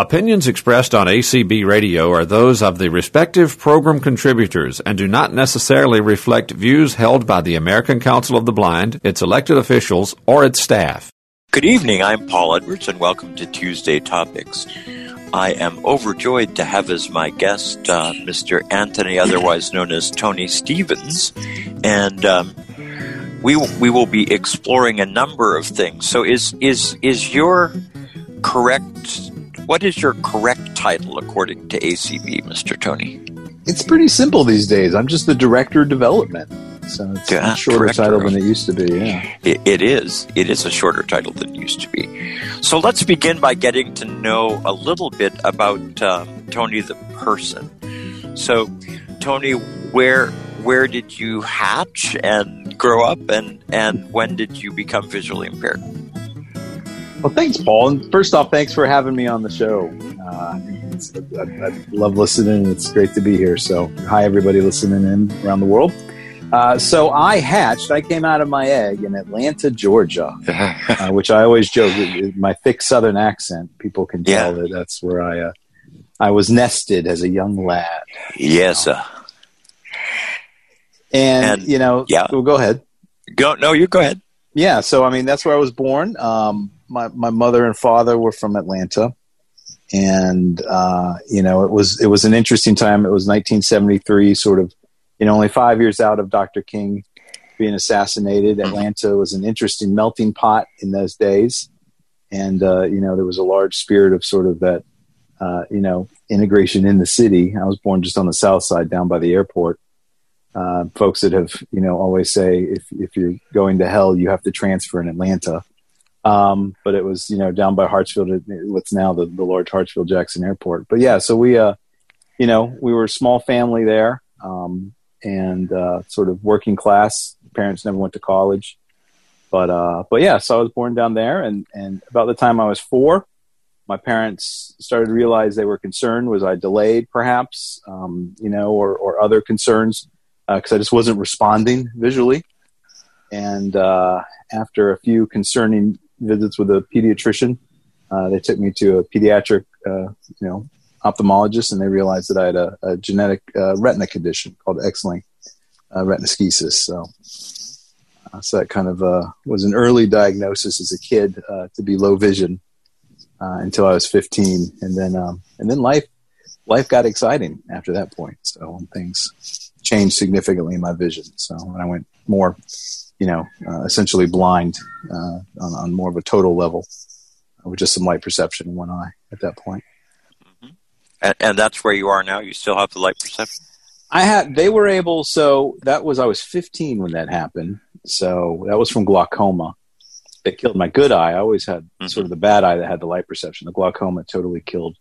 Opinions expressed on ACB Radio are those of the respective program contributors and do not necessarily reflect views held by the American Council of the Blind, its elected officials, or its staff. Good evening. I'm Paul Edwards, and welcome to Tuesday Topics. I am overjoyed to have as my guest uh, Mr. Anthony, otherwise known as Tony Stevens, and um, we we will be exploring a number of things. So, is is is your correct what is your correct title according to ACB, Mr. Tony? It's pretty simple these days. I'm just the director of development. So it's yeah, a shorter title than it used to be. Yeah, it, it is. It is a shorter title than it used to be. So let's begin by getting to know a little bit about um, Tony the person. So, Tony, where where did you hatch and grow up, and and when did you become visually impaired? Well, thanks, Paul. And first off, thanks for having me on the show. Uh, I, I, love listening. It's great to be here. So, hi, everybody listening in around the world. Uh, so, I hatched, I came out of my egg in Atlanta, Georgia, uh, which I always joke, my thick southern accent, people can tell yeah. that that's where I, uh, I was nested as a young lad. Yes, sir. And, and, you know, yeah. Well, go ahead. Go, no, you go ahead. Yeah. So, I mean, that's where I was born. Um, my, my mother and father were from Atlanta, and uh, you know it was it was an interesting time. It was 1973, sort of, you know, only five years out of Dr. King being assassinated. Atlanta was an interesting melting pot in those days, and uh, you know there was a large spirit of sort of that, uh, you know, integration in the city. I was born just on the south side, down by the airport. Uh, folks that have, you know, always say if if you're going to hell, you have to transfer in Atlanta. Um, but it was, you know, down by Hartsfield, what's now the, the large Hartsfield Jackson Airport. But yeah, so we, uh, you know, we were a small family there, um, and, uh, sort of working class. Parents never went to college. But, uh, but yeah, so I was born down there and, and about the time I was four, my parents started to realize they were concerned. Was I delayed perhaps, um, you know, or, or other concerns? because uh, I just wasn't responding visually. And uh, after a few concerning visits with a pediatrician. Uh, they took me to a pediatric, uh, you know, ophthalmologist, and they realized that I had a, a genetic uh, retina condition called X-linked uh, retinoschisis. So, uh, so that kind of was an early diagnosis as a kid to be low vision until I was 15, and then um, and then life life got exciting after that point. So things changed significantly in my vision. So when I went more you know, uh, essentially blind uh, on, on, more of a total level with just some light perception in one eye at that point. Mm-hmm. And, and, that's where you are now. You still have the light perception. I had. They were able. So that was I was 15 when that happened. So that was from glaucoma. It killed my good eye. I always had mm-hmm. sort of the bad eye that had the light perception. The glaucoma totally killed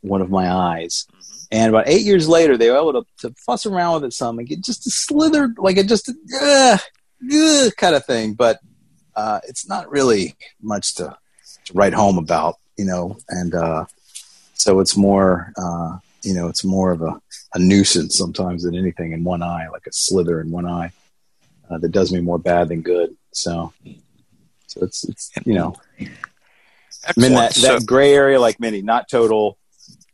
one of my eyes. Mm-hmm. And about eight years later, they were able to, to fuss around with it some and get just a slither, like it just, uh, kind of thing. But uh, it's not really much to, to, write home about, you know. And uh, so it's more, uh, you know, it's more of a, a, nuisance sometimes than anything in one eye, like a slither in one eye uh, that does me more bad than good. So, so it's it's you know, I'm in that, that gray area like many, not total,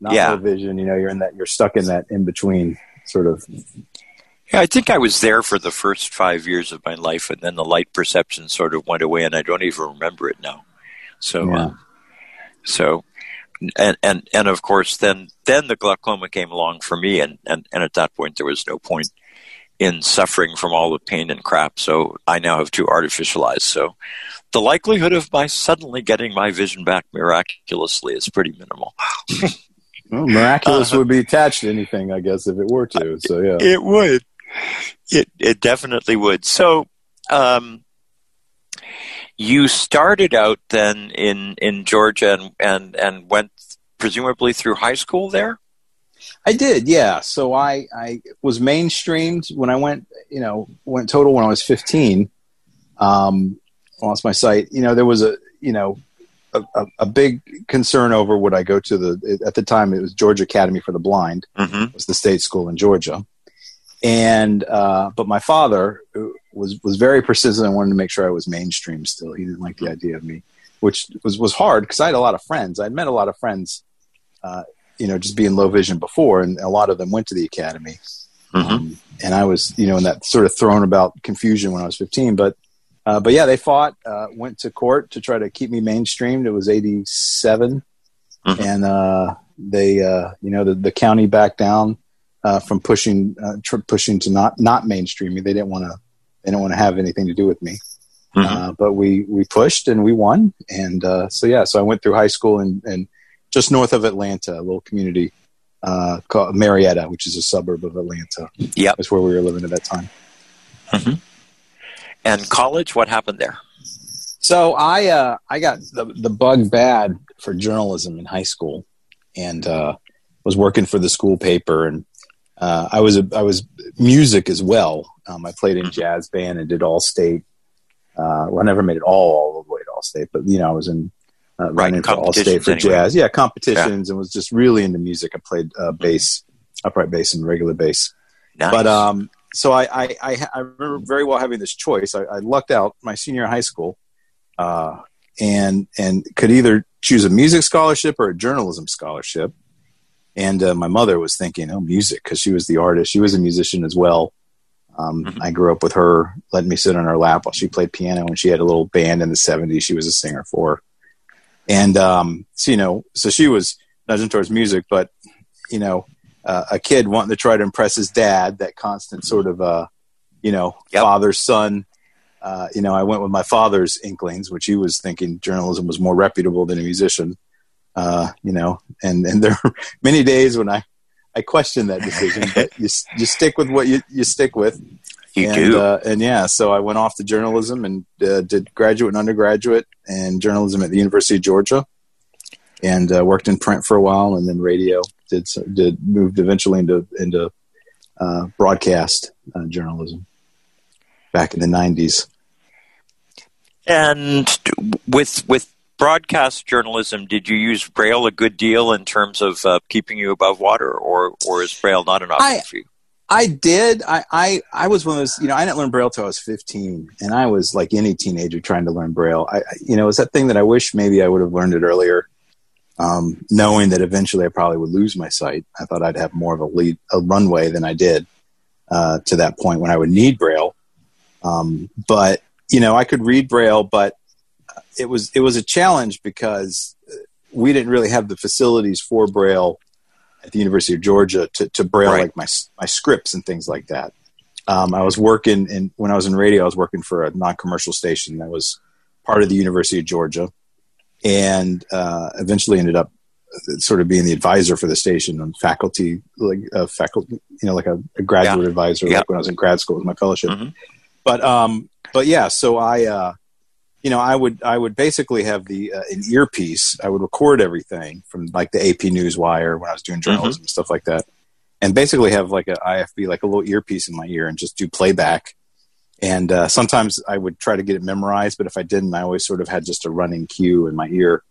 not yeah. vision. You know, you're in that you're stuck in that in between sort of yeah, I think I was there for the first five years of my life, and then the light perception sort of went away, and I don't even remember it now. So, yeah. um, so, and and and of course, then then the glaucoma came along for me, and and and at that point, there was no point in suffering from all the pain and crap. So I now have two artificial eyes. So the likelihood of my suddenly getting my vision back miraculously is pretty minimal. well, miraculous uh, would be attached to anything, I guess, if it were to. So yeah, it would. It it definitely would. So, um, you started out then in in Georgia and and and went presumably through high school there. I did, yeah. So I I was mainstreamed when I went, you know, went total when I was fifteen. Um, lost my sight. You know, there was a you know a, a, a, big concern over would I go to the at the time it was Georgia Academy for the Blind mm-hmm. was the state school in Georgia, and uh, but my father was was very persistent and wanted to make sure I was mainstream still. He didn't like the idea of me, which was was hard because I had a lot of friends. I'd met a lot of friends uh, you know, just being low vision before, and a lot of them went to the academy. Mm-hmm. Um, and I was, you know, in that sort of thrown about confusion when I was 15. But, uh, but yeah, they fought, uh, went to court to try to keep me mainstreamed. It was 87. Mm-hmm. And, uh, they, uh, you know, the, the county backed down, uh, from pushing, uh, tr- pushing to not, not mainstream me. They didn't want to, they didn't want to have anything to do with me. Mm-hmm. but we, we pushed and we won. And, so yeah, so I went through high school and, and just north of Atlanta, a little community uh, called Marietta, which is a suburb of Atlanta. Yeah, that's where we were living at that time. Mm-hmm. And college, what happened there? So I uh, I got the the bug bad for journalism in high school, and uh, was working for the school paper, and uh, I was a, I was music as well. Um, I played in mm-hmm. jazz band and did all state. Uh, well, I never made it all all the way to all state, but you know I was in uh, running for all state for anyway. jazz. Yeah, competitions, yeah. and was just really into music. I played uh, bass, upright bass, and regular bass. Nice. But um, so I, I, I, I, remember very well having this choice. I, I lucked out my senior high school, uh, and and could either choose a music scholarship or a journalism scholarship. And uh, my mother was thinking, oh, music, because she was the artist. She was a musician as well. Um, mm-hmm. I grew up with her, letting me sit on her lap while she played piano. And she had a little band in the 70s she was a singer for. And um, so, you know, so she was nudging towards music, but you know, uh, a kid wanting to try to impress his dad, that constant sort of, uh, you know, yep. father son. Uh, you know, I went with my father's inklings, which he was thinking journalism was more reputable than a musician. Uh, you know, and and there are many days when I I questioned that decision, but you you stick with what you you stick with. You and, do. Uh, and yeah, so I went off to journalism and uh, did graduate and undergraduate in journalism at the University of Georgia, and uh, worked in print for a while, and then radio. Did did moved eventually into into uh, broadcast uh, journalism back in the nineties. And with with broadcast journalism, did you use Braille a good deal in terms of uh, keeping you above water, or or is Braille not an option I, for you? I did. I, I, I was one of those, you know, I didn't learn Braille till I was 15 and I was like any teenager trying to learn Braille. I, you know, it was that thing that I wish maybe I would have learned it earlier. Um, knowing that eventually I probably would lose my sight. I thought I'd have more of a lead, a runway than I did, uh, to that point when I would need Braille. Um, but, you know, I could read Braille, but it was, it was a challenge because we didn't really have the facilities for Braille at the University of Georgia to, to braille right. like my my scripts and things like that. Um, I was working in when I was in radio. I was working for a non-commercial station that was part of the University of Georgia, and uh, eventually ended up sort of being the advisor for the station on faculty, like uh, faculty, you know, like a, a graduate yeah. advisor, yeah. like when I was in grad school with my fellowship. Mm-hmm. But um, but yeah, so I uh, you know, I would I would basically have the uh, an earpiece. I would record everything from like the AP Newswire when I was doing journalism mm-hmm. and stuff like that, and basically have like a IFB, like a little earpiece in my ear, and just do playback. And uh, sometimes I would try to get it memorized, but if I didn't, I always sort of had just a running cue in my ear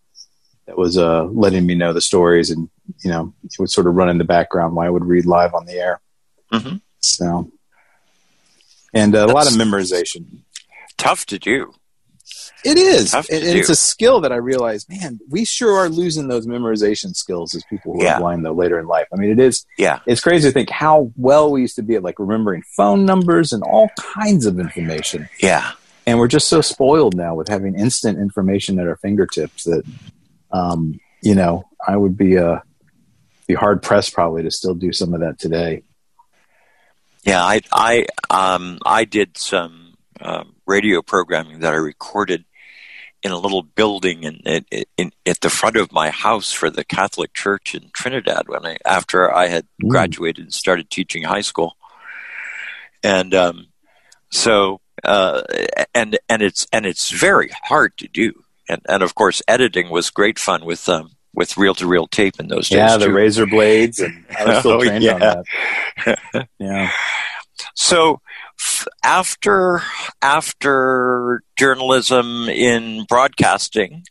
that was uh, letting me know the stories, and you know, it would sort of run in the background while I would read live on the air. Mm-hmm. So, and uh, a lot of memorization. Tough to do. It is. It, it's a skill that I realize, man, we sure are losing those memorization skills as people who yeah. are blind though later in life. I mean, it is. Yeah. It's crazy to think how well we used to be at like remembering phone numbers and all kinds of information. Yeah. And we're just so spoiled now with having instant information at our fingertips that, um, you know, I would be uh, be hard pressed probably to still do some of that today. Yeah, I I um, I did some um, radio programming that I recorded in a little building in, in, in, at the front of my house for the Catholic Church in Trinidad when I after I had mm. graduated and started teaching high school, and um, so uh, and and it's and it's very hard to do, and and of course editing was great fun with um, with reel to reel tape in those days. Yeah, the too. razor blades, and I was still oh, trained yeah. on that. yeah. So after after journalism in broadcasting,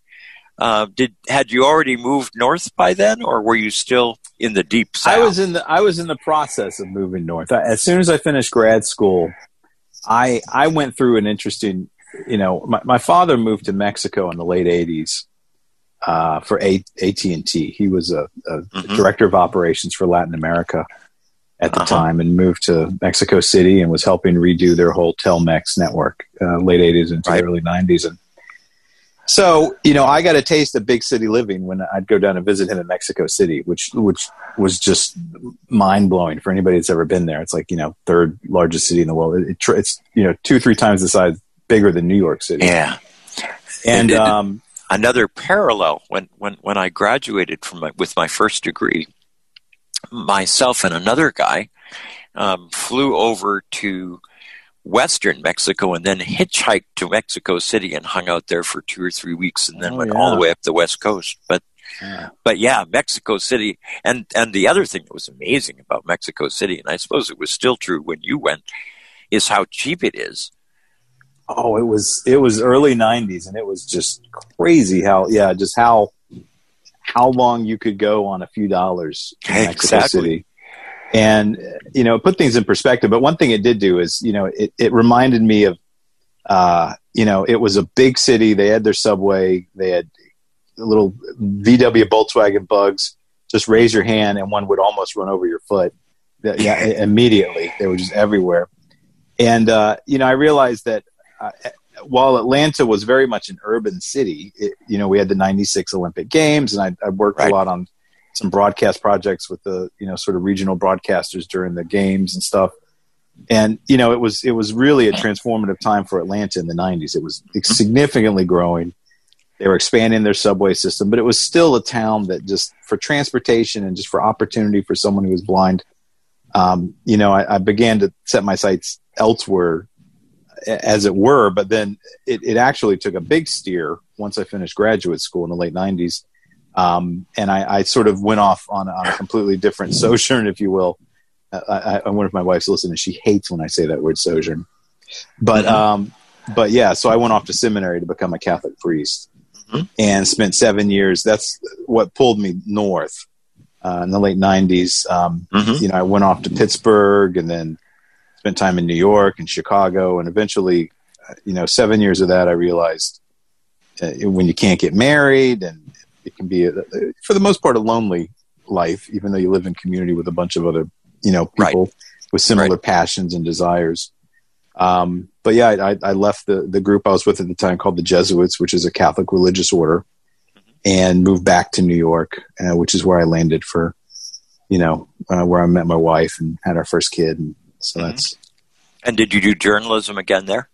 uh, did had you already moved north by then, or were you still in the deep south? I was in the I was in the process of moving north. As soon as I finished grad school, I I went through an interesting. You know, my, my father moved to Mexico in the late '80s, uh, for A- AT&T. He was a, a mm-hmm. director of operations for Latin America at the uh-huh. time and moved to Mexico City and was helping redo their whole Telmex network, uh, late 80s into right. early 90s. And so, you know, I got a taste of big city living when I'd go down and visit him in Mexico City, which which was just mind blowing for anybody that's ever been there. It's like you know, third largest city in the world. It, it's you know two three times the size, bigger than New York City. Yeah, and um, another parallel when when when I graduated from my, with my first degree, myself and another guy um, flew over to western Mexico and then hitchhiked to Mexico City and hung out there for two or three weeks and then oh, went yeah. all the way up the west coast. But yeah. but yeah, Mexico City and and the other thing that was amazing about Mexico City, and I suppose it was still true when you went, is how cheap it is. Oh, it was it was early '90s, and it was just crazy how yeah, just how how long you could go on a few dollars in Mexico exactly. City. And you know put things in perspective but one thing it did do is you know it, it reminded me of uh, you know it was a big city. They had their subway. They had little vw volkswagen bugs. Just raise your hand and one would almost run over your foot. Yeah immediately. They were just everywhere. And uh, you know i realized that uh, while atlanta was very much an urban city it, you know we had the 96 olympic games and i, I worked right. a lot on some broadcast projects with the you know sort of regional broadcasters during the games and stuff. And you know, it was it was really a transformative time for Atlanta in the '90s. It was significantly growing. They were expanding their subway system, but it was still a town that just for transportation and just for opportunity for someone who was blind. Um, you know, I, I, began to set my sights elsewhere, as it were. But then it, it actually took a big steer once I finished graduate school in the late '90s um, and I, I, sort of went off on, on a completely different sojourn, if you will. I, I wonder if my wife's listening. She hates when I say that word sojourn. But mm-hmm. um, but yeah, so I went off to seminary to become a Catholic priest mm-hmm. and spent seven years. That's what pulled me north uh, in the late '90s. Um, mm-hmm. You know, I went off to Pittsburgh and then spent time in New York and Chicago, and eventually, you know, seven years of that, I realized uh, when you can't get married and it can be, a, for the most part, a lonely life, even though you live in community with a bunch of other, you know, people right. with similar right. passions and desires. Um, but yeah, I, I, left the, the group I was with at the time called the Jesuits, which is a Catholic religious order, and moved back to New York, uh, which is where I landed for, you know, uh, where I met my wife and had our first kid. And so mm-hmm. that's. And did you do journalism again there?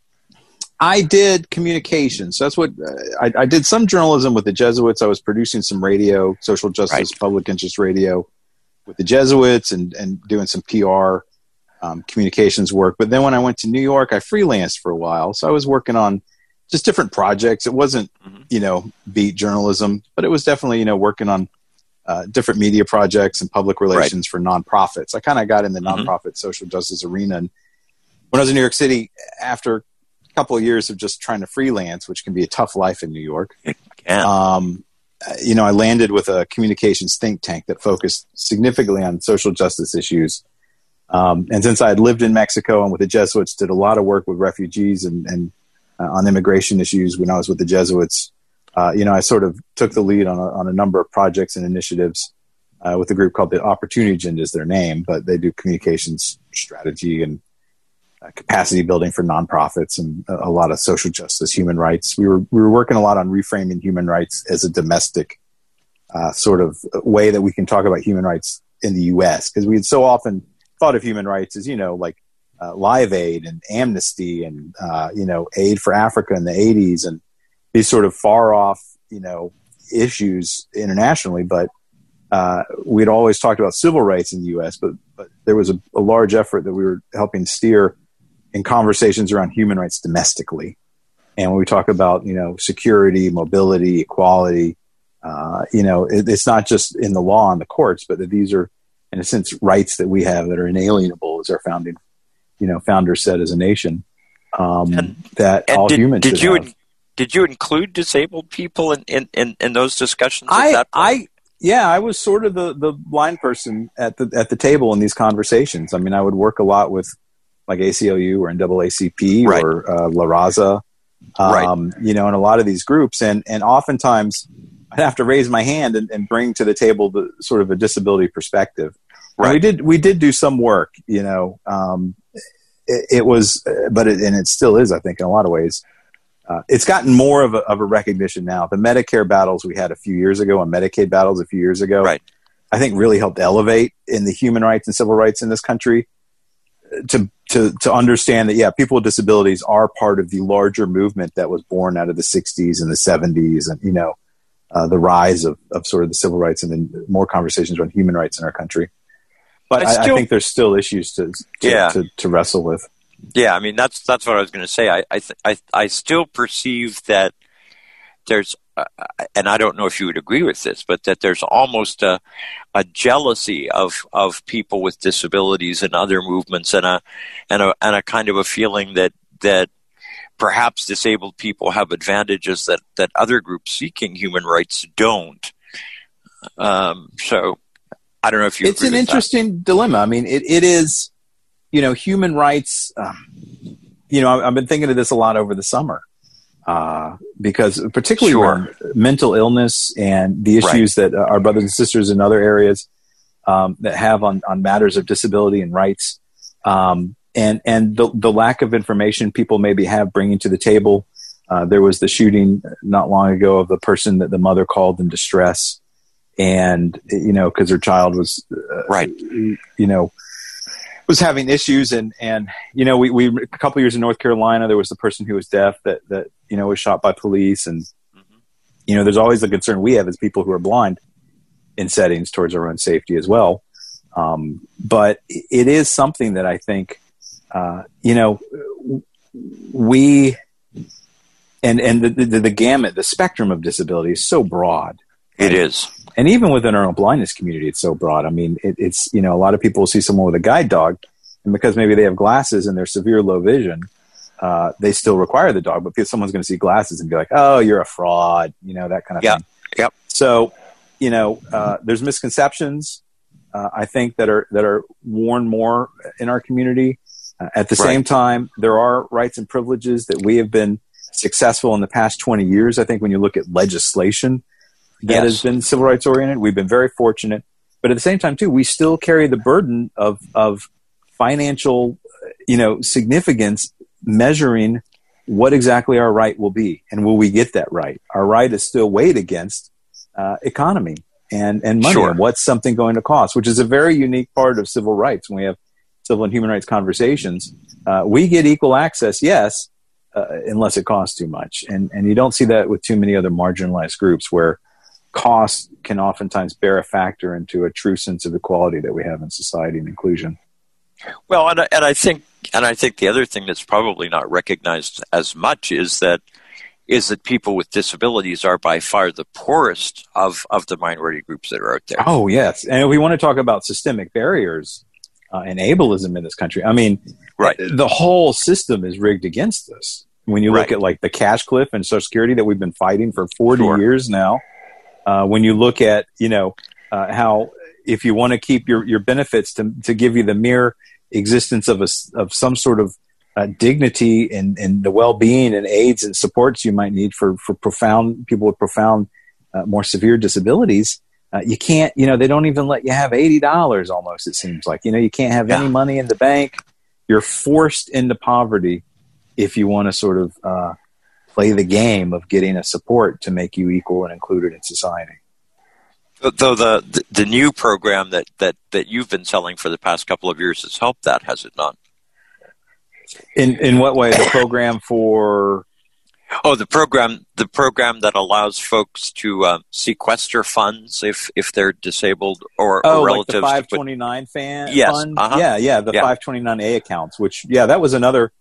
I did communications. So that's what uh, I, I, did. Some journalism with the Jesuits. I was producing some radio, social justice, right. public interest radio, with the Jesuits, and and doing some PR um, communications work. But then when I went to New York, I freelanced for a while. So I was working on just different projects. It wasn't mm-hmm. you know beat journalism, but it was definitely you know working on uh, different media projects and public relations right. for nonprofits. I kind of got in the mm-hmm. nonprofit mm-hmm. social justice arena. And when I was in New York City, after a couple of years of just trying to freelance, which can be a tough life in New York. Yeah. Um, you know, I landed with a communications think tank that focused significantly on social justice issues. Um, and since I had lived in Mexico and with the Jesuits, did a lot of work with refugees and, and uh, on immigration issues when I was with the Jesuits. Uh, you know, I sort of took the lead on a, on a number of projects and initiatives uh, with a group called the Opportunity Agenda is their name, but they do communications strategy and uh, capacity building for nonprofits and a, a, lot of social justice, human rights. We were we were working a lot on reframing human rights as a domestic uh, sort of way that we can talk about human rights in the U.S. because we had so often thought of human rights as you know like uh, Live Aid and Amnesty and uh, you know Aid for Africa in the '80s and these sort of far off you know issues internationally, but uh, we'd always talked about civil rights in the U.S., but but there was a, a, large effort that we were helping steer in conversations around human rights domestically. And when we talk about, you know, security, mobility, equality, uh, you know, it, it's not just in the law and the courts, but that these are, in a sense, rights that we have that are inalienable, as our founding, you know, founders said as a nation. Um, and, that and all did, humans did you have. Did you include disabled people in, in, in, in those discussions? I, I yeah, I was sort of the the blind person at the at the table in these conversations. I mean, I would work a lot with like ACLU or NAACP right. or uh, La Raza, um, right. you know, in a lot of these groups. And, and oftentimes I'd have to raise my hand and, and bring to the table the sort of a disability perspective. Right. And we did we did do some work, you know. Um, it, it, was, but it, and it still is, I think, in a lot of ways. Uh, it's gotten more of a, of a recognition now. The Medicare battles we had a few years ago and Medicaid battles a few years ago, right. I think really helped elevate in the human rights and civil rights in this country to to to understand that yeah, people with disabilities are part of the larger movement that was born out of the '60s and the '70s, and you know, uh, the rise of of sort of the civil rights and then more conversations around human rights in our country. But I, still, I think there's still issues to to, yeah. to, to wrestle with. Yeah, I mean that's that's what I was going to say. I I, th- I I still perceive that there's uh, and I don't know if you would agree with this, but that there's almost a, a jealousy of, of people with disabilities and other movements, and a and a and a kind of a feeling that that perhaps disabled people have advantages that that other groups seeking human rights don't. Um, so I don't know if you. It's an interesting that. dilemma. I mean, it, it is, you know, human rights. Uh, you know, I've been thinking of this a lot over the summer uh, because particularly sure. mental illness and the issues right. that our brothers and sisters in other areas um, that have on, on matters of disability and rights, um, and and the the lack of information people maybe have bringing to the table. Uh, there was the shooting not long ago of the person that the mother called in distress, and you know because her child was uh, right, you know was having issues and and you know we, we a couple years in North Carolina there was the person who was deaf that that you know was shot by police and mm-hmm. you know there's always the concern we have as people who are blind in settings towards our own safety as well. Um, but it is something that I think uh, you know we and and the, the, the gamut the spectrum of disability is so broad. It is and even within our own blindness community, it's so broad. I mean, it, it's, you know, a lot of people will see someone with a guide dog, and because maybe they have glasses and they're severe low vision, uh, they still require the dog, but someone's going to see glasses and be like, oh, you're a fraud, you know, that kind of yeah. thing. Yep. So, you know, uh, there's misconceptions, uh, I think, that are, that are worn more in our community. Uh, at the right. same time, there are rights and privileges that we have been successful in the past 20 years. I think when you look at legislation, that yes. has been civil rights oriented. We've been very fortunate, but at the same time, too, we still carry the burden of of financial, you know, significance measuring what exactly our right will be and will we get that right. Our right is still weighed against uh, economy and and money sure. and what's something going to cost, which is a very unique part of civil rights. When we have civil and human rights conversations, uh, we get equal access, yes, uh, unless it costs too much, and and you don't see that with too many other marginalized groups where cost can oftentimes bear a factor into a true sense of equality that we have in society and inclusion. Well, and, and I think and I think the other thing that's probably not recognized as much is that is that people with disabilities are by far the poorest of, of the minority groups that are out there. Oh yes, and we want to talk about systemic barriers uh, and ableism in this country. I mean, right. the whole system is rigged against us. When you look right. at like the cash cliff and Social Security that we've been fighting for 40 sure. years now, uh, when you look at you know uh, how if you want to keep your, your benefits to, to give you the mere existence of a, of some sort of uh, dignity and, and the well-being and aids and supports you might need for, for profound people with profound uh, more severe disabilities uh, you can't you know they don't even let you have $80 almost it seems like you know you can't have yeah. any money in the bank you're forced into poverty if you want to sort of uh, play the game of getting a support to make you equal and included in society. Though the, the, new program that, that, that you've been selling for the past couple of years has helped that, has it not? In in what way? The program for Oh, the program the program that allows folks to uh, sequester funds if if they're disabled or, oh, or relatives. Like the 529 fan yes, fund. Uh-huh. Yeah, yeah, the yeah. 529A accounts. Which yeah, that was another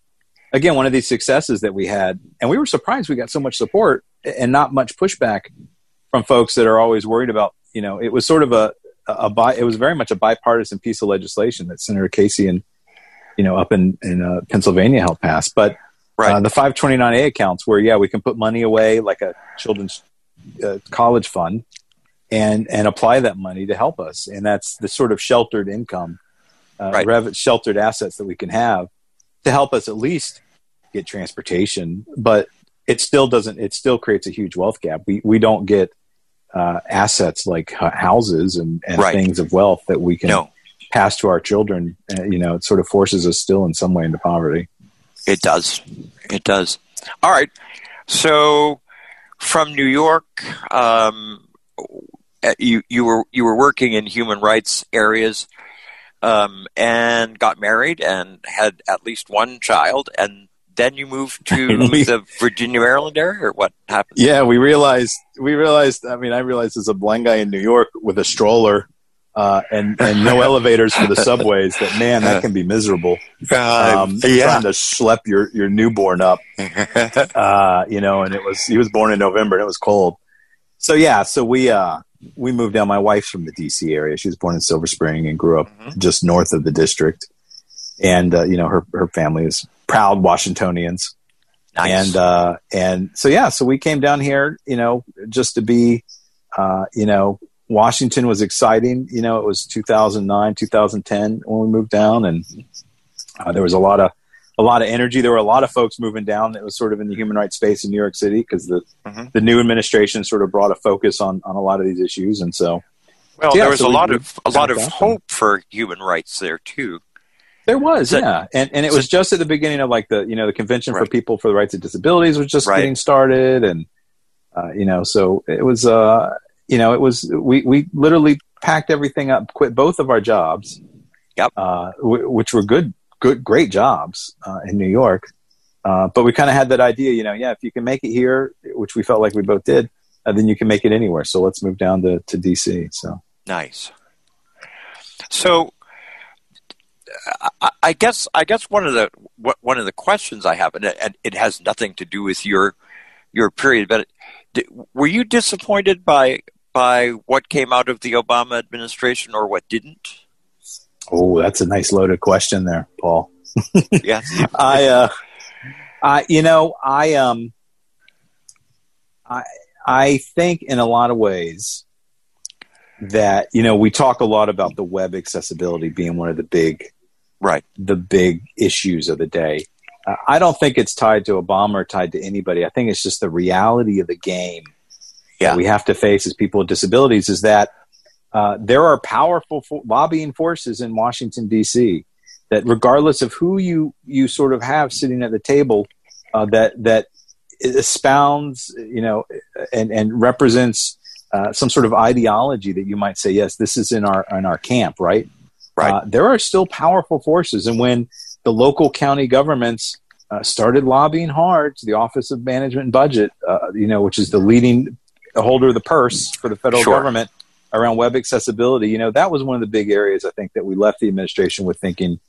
again one of these successes that we had and we were surprised we got so much support and not much pushback from folks that are always worried about you know it was sort of a, a, a it was very much a bipartisan piece of legislation that senator casey and you know up in in uh, pennsylvania helped pass but right. uh, the 529a accounts where yeah we can put money away like a children's uh, college fund and and apply that money to help us and that's the sort of sheltered income uh, right. rev- sheltered assets that we can have to help us at least get transportation, but it still doesn't. It still creates a huge wealth gap. We we don't get uh, assets like houses and, and Right. things of wealth that we can No, pass to our children. Uh, you know, it sort of forces us still in some way into poverty. it does. It does. All right. So, from New York, um, uh, you you were you were working in human rights areas, um, and got married and had at least one child, and then you moved to We- the Virginia Maryland area, or what happened? Yeah, we realized. We realized. I mean, I realized as a blind guy in New York with a stroller uh, and and no elevators for the subways that man, that can be miserable. Um, trying to schlep your your newborn up. uh, you know, and it was he was born in November and it was cold. So yeah, so we uh we moved down. My wife's from the DC area. She was born in Silver Spring and grew up Mhm. just north of the district. And uh, you know, her her family is proud Washingtonians. nice. And uh and so yeah, so we came down here, you know, just to be uh, you know, Washington was exciting. You know, it was 2009, 2010 when we moved down, and uh, there was a lot of a lot of energy. There were a lot of folks moving down that was sort of in the human rights space in New York City because the Mhm. the new administration sort of brought a focus on on a lot of these issues, and so well, yeah, there was so a lot of a lot of hope for human rights there too. there was yeah, and and it was just at the beginning of like the you know the convention for people for the rights of disabilities was just Right. getting started, and uh, you know so it was uh you know it was we we literally packed everything up, quit both of our jobs, Yep. uh, w- which were good good great jobs uh, in New York. Uh, but we kind of had that idea, you know, yeah, if you can make it here, which we felt like we both did, uh, then you can make it anywhere. So let's move down to, to DC. So Nice. So, I, I guess I guess one of the one of the questions I have, and it, has nothing to do with your your period, but were you disappointed by by what came out of the Obama administration or what didn't? Oh, that's a nice loaded question there, Paul. Yes. I, uh, I, you know, I, um, I, I think in a lot of ways that you know we talk a lot about the web accessibility being one of the big, Right. the big issues of the day. Uh, I don't think it's tied to Obama or tied to anybody. I think it's just the reality of the game Yeah. that we have to face as people with disabilities is that uh, there are powerful fo- lobbying forces in Washington D.C. that, regardless of who you you sort of have sitting at the table, uh, that that espounds, you know, and and represents uh, some sort of ideology that you might say, yes, this is in our in our camp, right? Right. Uh, there are still powerful forces, and when the local county governments uh, started lobbying hard to the Office of Management and Budget, uh, you know, which is the leading holder of the purse for the federal Sure. government around web accessibility. You know, that was one of the big areas I think that we left the administration with thinking.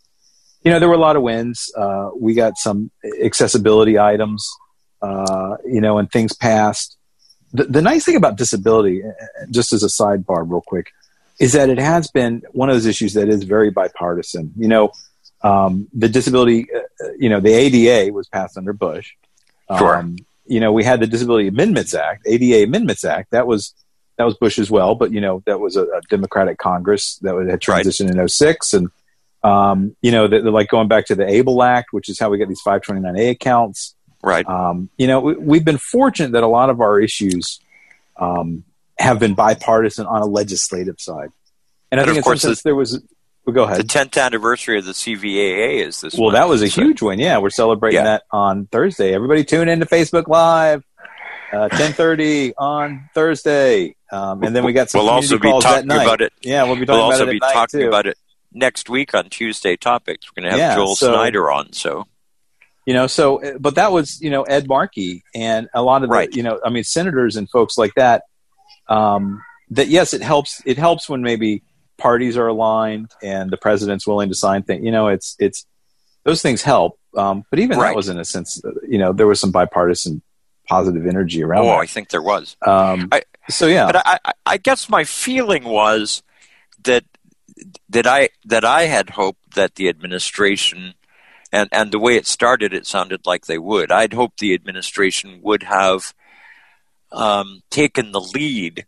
You know, there were a lot of wins. Uh, we got some accessibility items, uh, you know, and things passed. The, the nice thing about disability, uh, just as a sidebar, real quick, is that it has been one of those issues that is very bipartisan. You know, um, the disability, uh, uh, you know, the ADA was passed under Bush. Sure. Um, you know, we had the Disability Amendments Act, ADA Amendments Act. That was that was Bush as well, but you know, that was a, a Democratic Congress that had Right. transitioned in 06. and um, you know, the, the, like going back to the ABLE Act, which is how we get these 529A accounts. Right. Um, you know, we, we've been fortunate that a lot of our issues um, have been bipartisan on a legislative side. And I And think of course sense there was. Well, go ahead. The 10th anniversary of the CVAA is this. Well, month, that was a so- huge win. Yeah, we're celebrating Yeah. that on Thursday. Everybody tune in to Facebook Live, uh, ten thirty on Thursday, um, and then we got some We'll also be calls talking about it. Yeah, we'll be talking We'll also about it be talking too. about it next week on Tuesday Topics. We're going to have Yeah, Joel so- Snyder on. So you know so uh, but that was you know ed markey and a lot of the you know i mean senators and folks like that um that yes it helps it helps when maybe parties are aligned and the president's willing to sign things you know it's it's those things help um but even Right. that was in a sense uh, you know there was some bipartisan positive energy around oh, that. I think there was. um I- so yeah But I, I, I guess my feeling was that that I that I had hoped that the administration and and the way it started, it sounded like they would. I'd hoped the administration would have um, taken the lead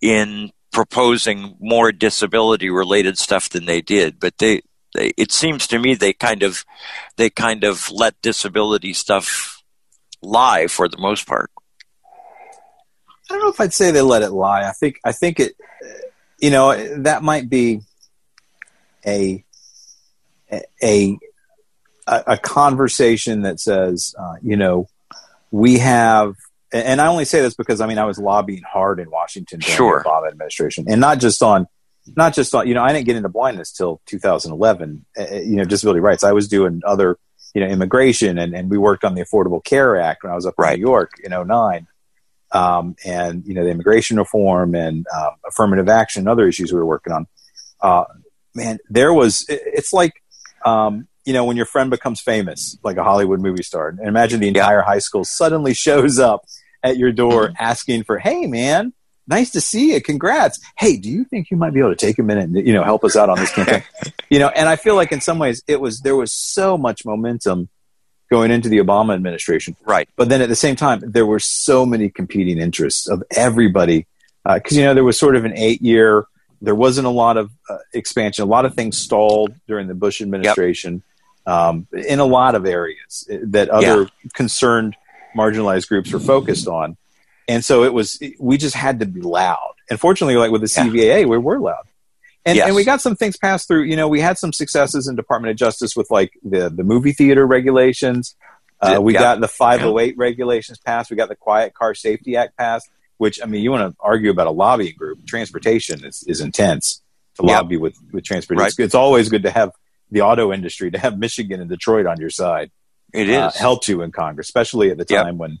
in proposing more disability related stuff than they did, but they. They, it seems to me they kind of they kind of let disability stuff lie for the most part. I don't know if I'd say they let it lie. I think I think it, you know, that might be a a a, conversation that says, uh, you know, we have, and I only say this because I mean I was lobbying hard in Washington during sure. the Obama administration, and not just on, not just on, you know, I didn't get into blindness till 2011, uh, uh, you know, disability rights. I was doing other, you know, immigration, and and we worked on the Affordable Care Act when I was up right. in New York in 09 um, and you know the immigration reform and uh, affirmative action and other issues we were working on. Uh, man, there was it's like um, you know when your friend becomes famous, like a Hollywood movie star, and imagine the entire yeah. high school suddenly shows up at your door mm-hmm. asking for, "Hey, man." Nice to see you. Congrats. Hey, do you think you might be able to take a minute and you know help us out on this campaign? you know, and I feel like in some ways it was there was so much momentum going into the Obama administration. Right. But then at the same time, there were so many competing interests of everybody. Because, uh, you know, there was sort of an eight year, there wasn't a lot of uh, expansion. A lot of things stalled during the Bush administration yep. um, in a lot of areas that other yeah. concerned marginalized groups were focused on. And so it was, we just had to be loud. And fortunately, like with the CVAA, yeah. we were loud. And, yes. and we got some things passed through. You know, we had some successes in Department of Justice with like the the movie theater regulations. Uh, we yeah. got the 508 yeah. regulations passed. We got the Quiet Car Safety Act passed. Which I mean, you want to argue about a lobbying group? Transportation is, is intense to lobby with with transportation. Right. It's, it's, always good to have the auto industry to have Michigan and Detroit on your side. It uh, is helped you in Congress, especially at the time when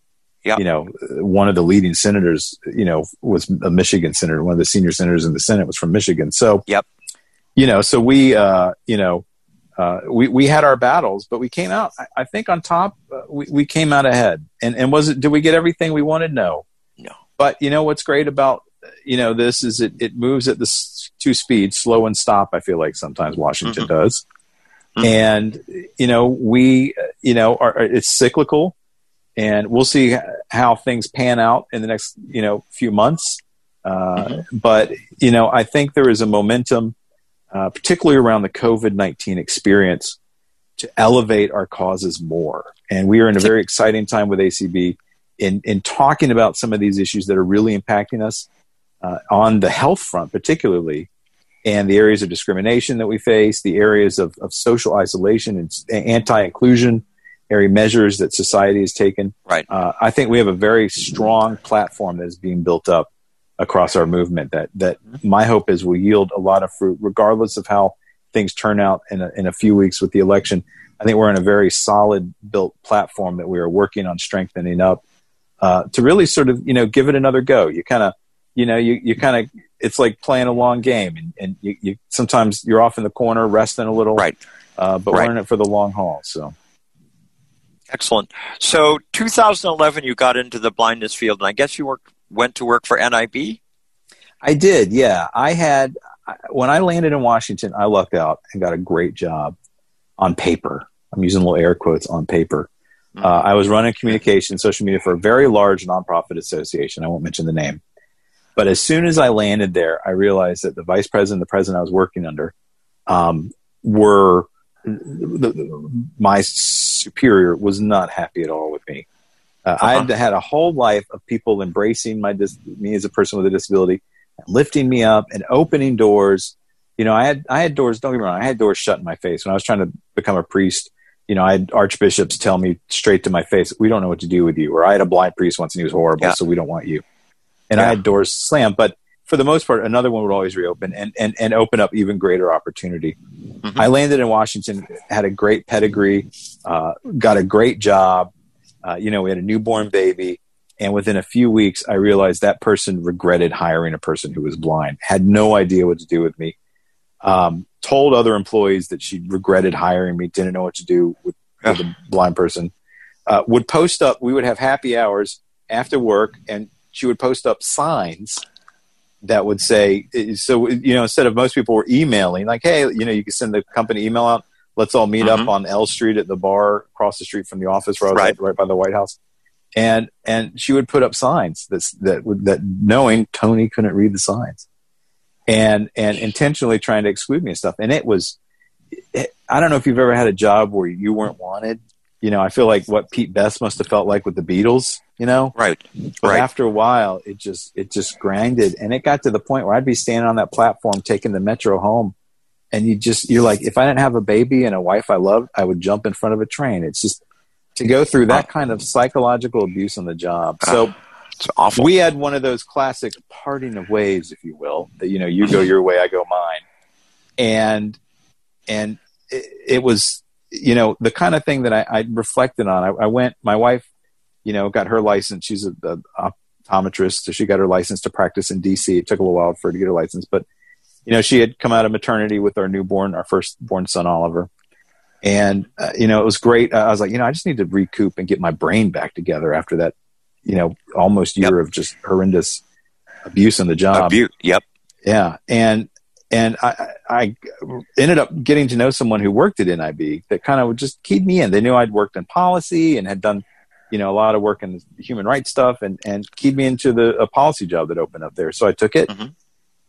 you know one of the leading senators you know was a michigan senator one of the senior senators in the senate was from michigan so yep you know so we uh you know uh, we we had our battles, but we came out. I, I think on top, uh, we we came out ahead. And and was it? Did we get everything we wanted? No, no. But you know what's great about you know this is it it moves at the two speeds, slow and stop. I feel like sometimes Washington mm-hmm. does, mm-hmm. and you know we you know are, it's cyclical and we'll see how things pan out in the next you know few months. Uh, mm-hmm. But you know, I think there is a momentum, uh, particularly around the COVID nineteen experience, to elevate our causes more. And we are in a very exciting time with ACB in in talking about some of these issues that are really impacting us uh, on the health front, particularly. And the areas of discrimination that we face, the areas of, of social isolation and anti inclusion, area measures that society has taken. Right. Uh, I think we have a very strong platform that is being built up across our movement that that my hope is will yield a lot of fruit, regardless of how things turn out in a, in a few weeks with the election. I think we're in a very solid built platform that we are working on strengthening up uh, to really sort of you know give it another go. You kind of you know you you kind of it's like playing a long game, and, and you, you, sometimes you're off in the corner resting a little, right? Uh, but right. we're in it for the long haul. So Excellent. So 2011, you got into the blindness field, and I guess you worked, went to work for NIB. I did. Yeah, I had when I landed in Washington, I lucked out and got a great job on paper. I'm using little air quotes on paper. Mm-hmm. Uh, I was running communication, social media for a very large nonprofit association. I won't mention the name. But as soon as I landed there, I realized that the vice president, the president I was working under, um, were the, the, my superior was not happy at all with me. Uh, uh-huh. I had had a whole life of people embracing my dis- me as a person with a disability, lifting me up and opening doors. You know, I had I had doors. Don't get me wrong. I had doors shut in my face when I was trying to become a priest. You know, I had archbishops tell me straight to my face, "We don't know what to do with you." Or I had a blind priest once, and he was horrible, yeah. so we don't want you. And yeah. I had doors slammed, but for the most part, another one would always reopen and, and, and open up even greater opportunity. Mm-hmm. I landed in Washington, had a great pedigree, uh, got a great job. Uh, you know, we had a newborn baby. And within a few weeks, I realized that person regretted hiring a person who was blind, had no idea what to do with me. Um, told other employees that she regretted hiring me, didn't know what to do with, with a blind person. Uh, would post up, we would have happy hours after work, and she would post up signs that would say so you know instead of most people were emailing like hey you know you can send the company email out let's all meet mm-hmm. up on L Street at the bar across the street from the office where I was right. At, right by the White House and and she would put up signs that that that knowing Tony couldn't read the signs and and intentionally trying to exclude me and stuff and it was I don't know if you've ever had a job where you weren't wanted you know, I feel like what Pete Best must have felt like with the Beatles, you know? Right. But right. after a while, it just, it just grinded. And it got to the point where I'd be standing on that platform taking the metro home. And you just, you're like, if I didn't have a baby and a wife I loved, I would jump in front of a train. It's just to go through that kind of psychological abuse on the job. Ah, so, it's awful. we had one of those classic parting of ways, if you will, that you know you go your way, I go mine, and and it, it was you know the kind of thing that I, I reflected on. I, I, went, my wife, you know, got her license. She's a, a optometrist, so she got her license to practice in D.C. It took a little while for her to get her license, but you know she had come out of maternity with our newborn, our first born son Oliver. And uh, you know it was great. I was like, you know, I just need to recoup and get my brain back together after that you know almost year yep. of just horrendous abuse on the job. Abuse. Yep. Yeah, and and I, I ended up getting to know someone who worked at NIB that kind of just keyed me in. They knew I'd worked in policy and had done, you know, a lot of work in human rights stuff, and and keyed me into the a policy job that opened up there. So I took it, mm-hmm.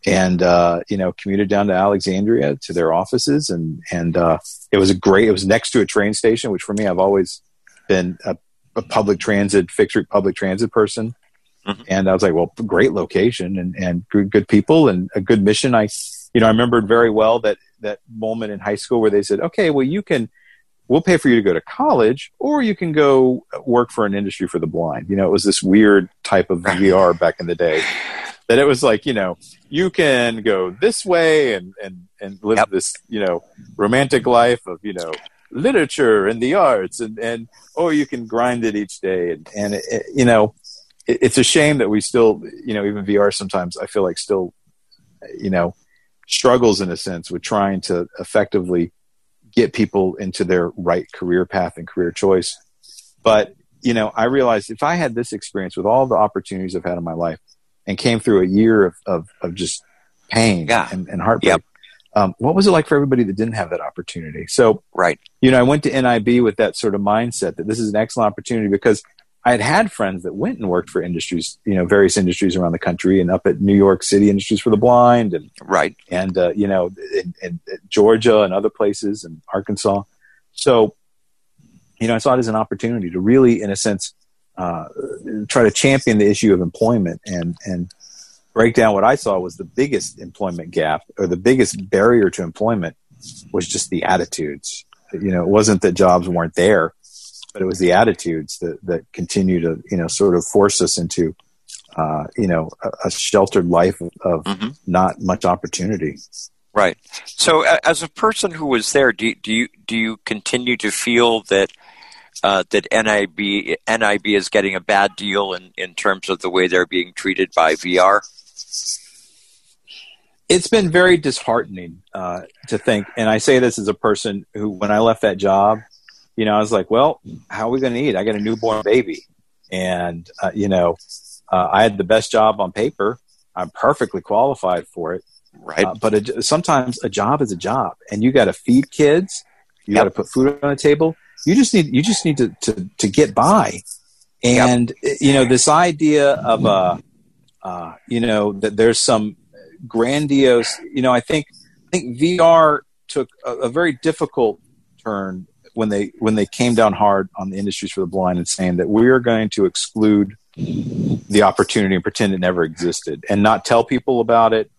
and uh, you know, commuted down to Alexandria to their offices, and and uh, it was a great. It was next to a train station, which for me, I've always been a a public transit, fixed public transit person. Mm-hmm. And I was like, well, great location and, and good, good people and a good mission. I, you know, I remembered very well that, that moment in high school where they said, okay, well, you can, we'll pay for you to go to college or you can go work for an industry for the blind. You know, it was this weird type of VR back in the day that it was like, you know, you can go this way and, and, and live yep. this, you know, romantic life of, you know, literature and the arts and, and or you can grind it each day and, and it, it, you know it, it's a shame that we still you know even vr sometimes i feel like still you know struggles in a sense with trying to effectively get people into their right career path and career choice but you know i realized if i had this experience with all the opportunities i've had in my life and came through a year of, of, of just pain yeah. and, and heartbreak yep. Um, what was it like for everybody that didn't have that opportunity? So, right, you know, I went to NIB with that sort of mindset that this is an excellent opportunity because I had had friends that went and worked for industries, you know, various industries around the country, and up at New York City Industries for the Blind, and right, and uh, you know, in, in, in Georgia and other places, and Arkansas. So, you know, I saw it as an opportunity to really, in a sense, uh, try to champion the issue of employment and and break down what I saw was the biggest employment gap or the biggest barrier to employment was just the attitudes. You know, it wasn't that jobs weren't there, but it was the attitudes that, that continue to, you know, sort of force us into, uh, you know, a, a, sheltered life of mm-hmm. not much opportunity. Right. So, as a person who was there, do you, do you do you continue to feel that uh, that NIB NIB is getting a bad deal in, in terms of the way they're being treated by VR? it's been very disheartening uh, to think, and I say this as a person who, when I left that job, you know, I was like, well, how are we going to eat? I got a newborn baby, and uh, you know, uh, I had the best job on paper. I'm perfectly qualified for it, right? Uh, but it, sometimes a job is a job, and you got to feed kids. You yep. got to put food on the table. You just need you just need to to, to get by, and yep. you know this idea of a uh, uh, you know that there's some grandiose. You know, I think I think VR took a, a very difficult turn when they when they came down hard on the industries for the blind and saying that we are going to exclude the opportunity and pretend it never existed and not tell people about it,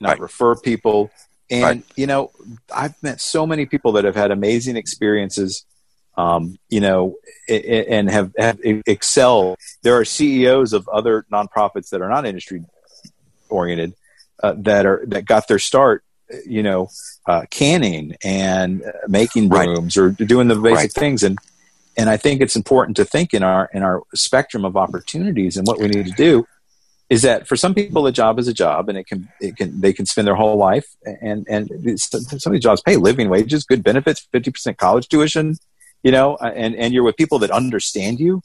not right. refer people. And right. you know, I've met so many people that have had amazing experiences, um, you know, and have, have excelled. There are CEOs of other nonprofits that are not industry oriented uh, that are that got their start you know uh, canning and making brooms right. or doing the basic right. things and and I think it's important to think in our in our spectrum of opportunities and what we need to do is that for some people a job is a job and it can it can they can spend their whole life and and some of these jobs pay living wages good benefits 50% college tuition you know uh, and and you're with people that understand you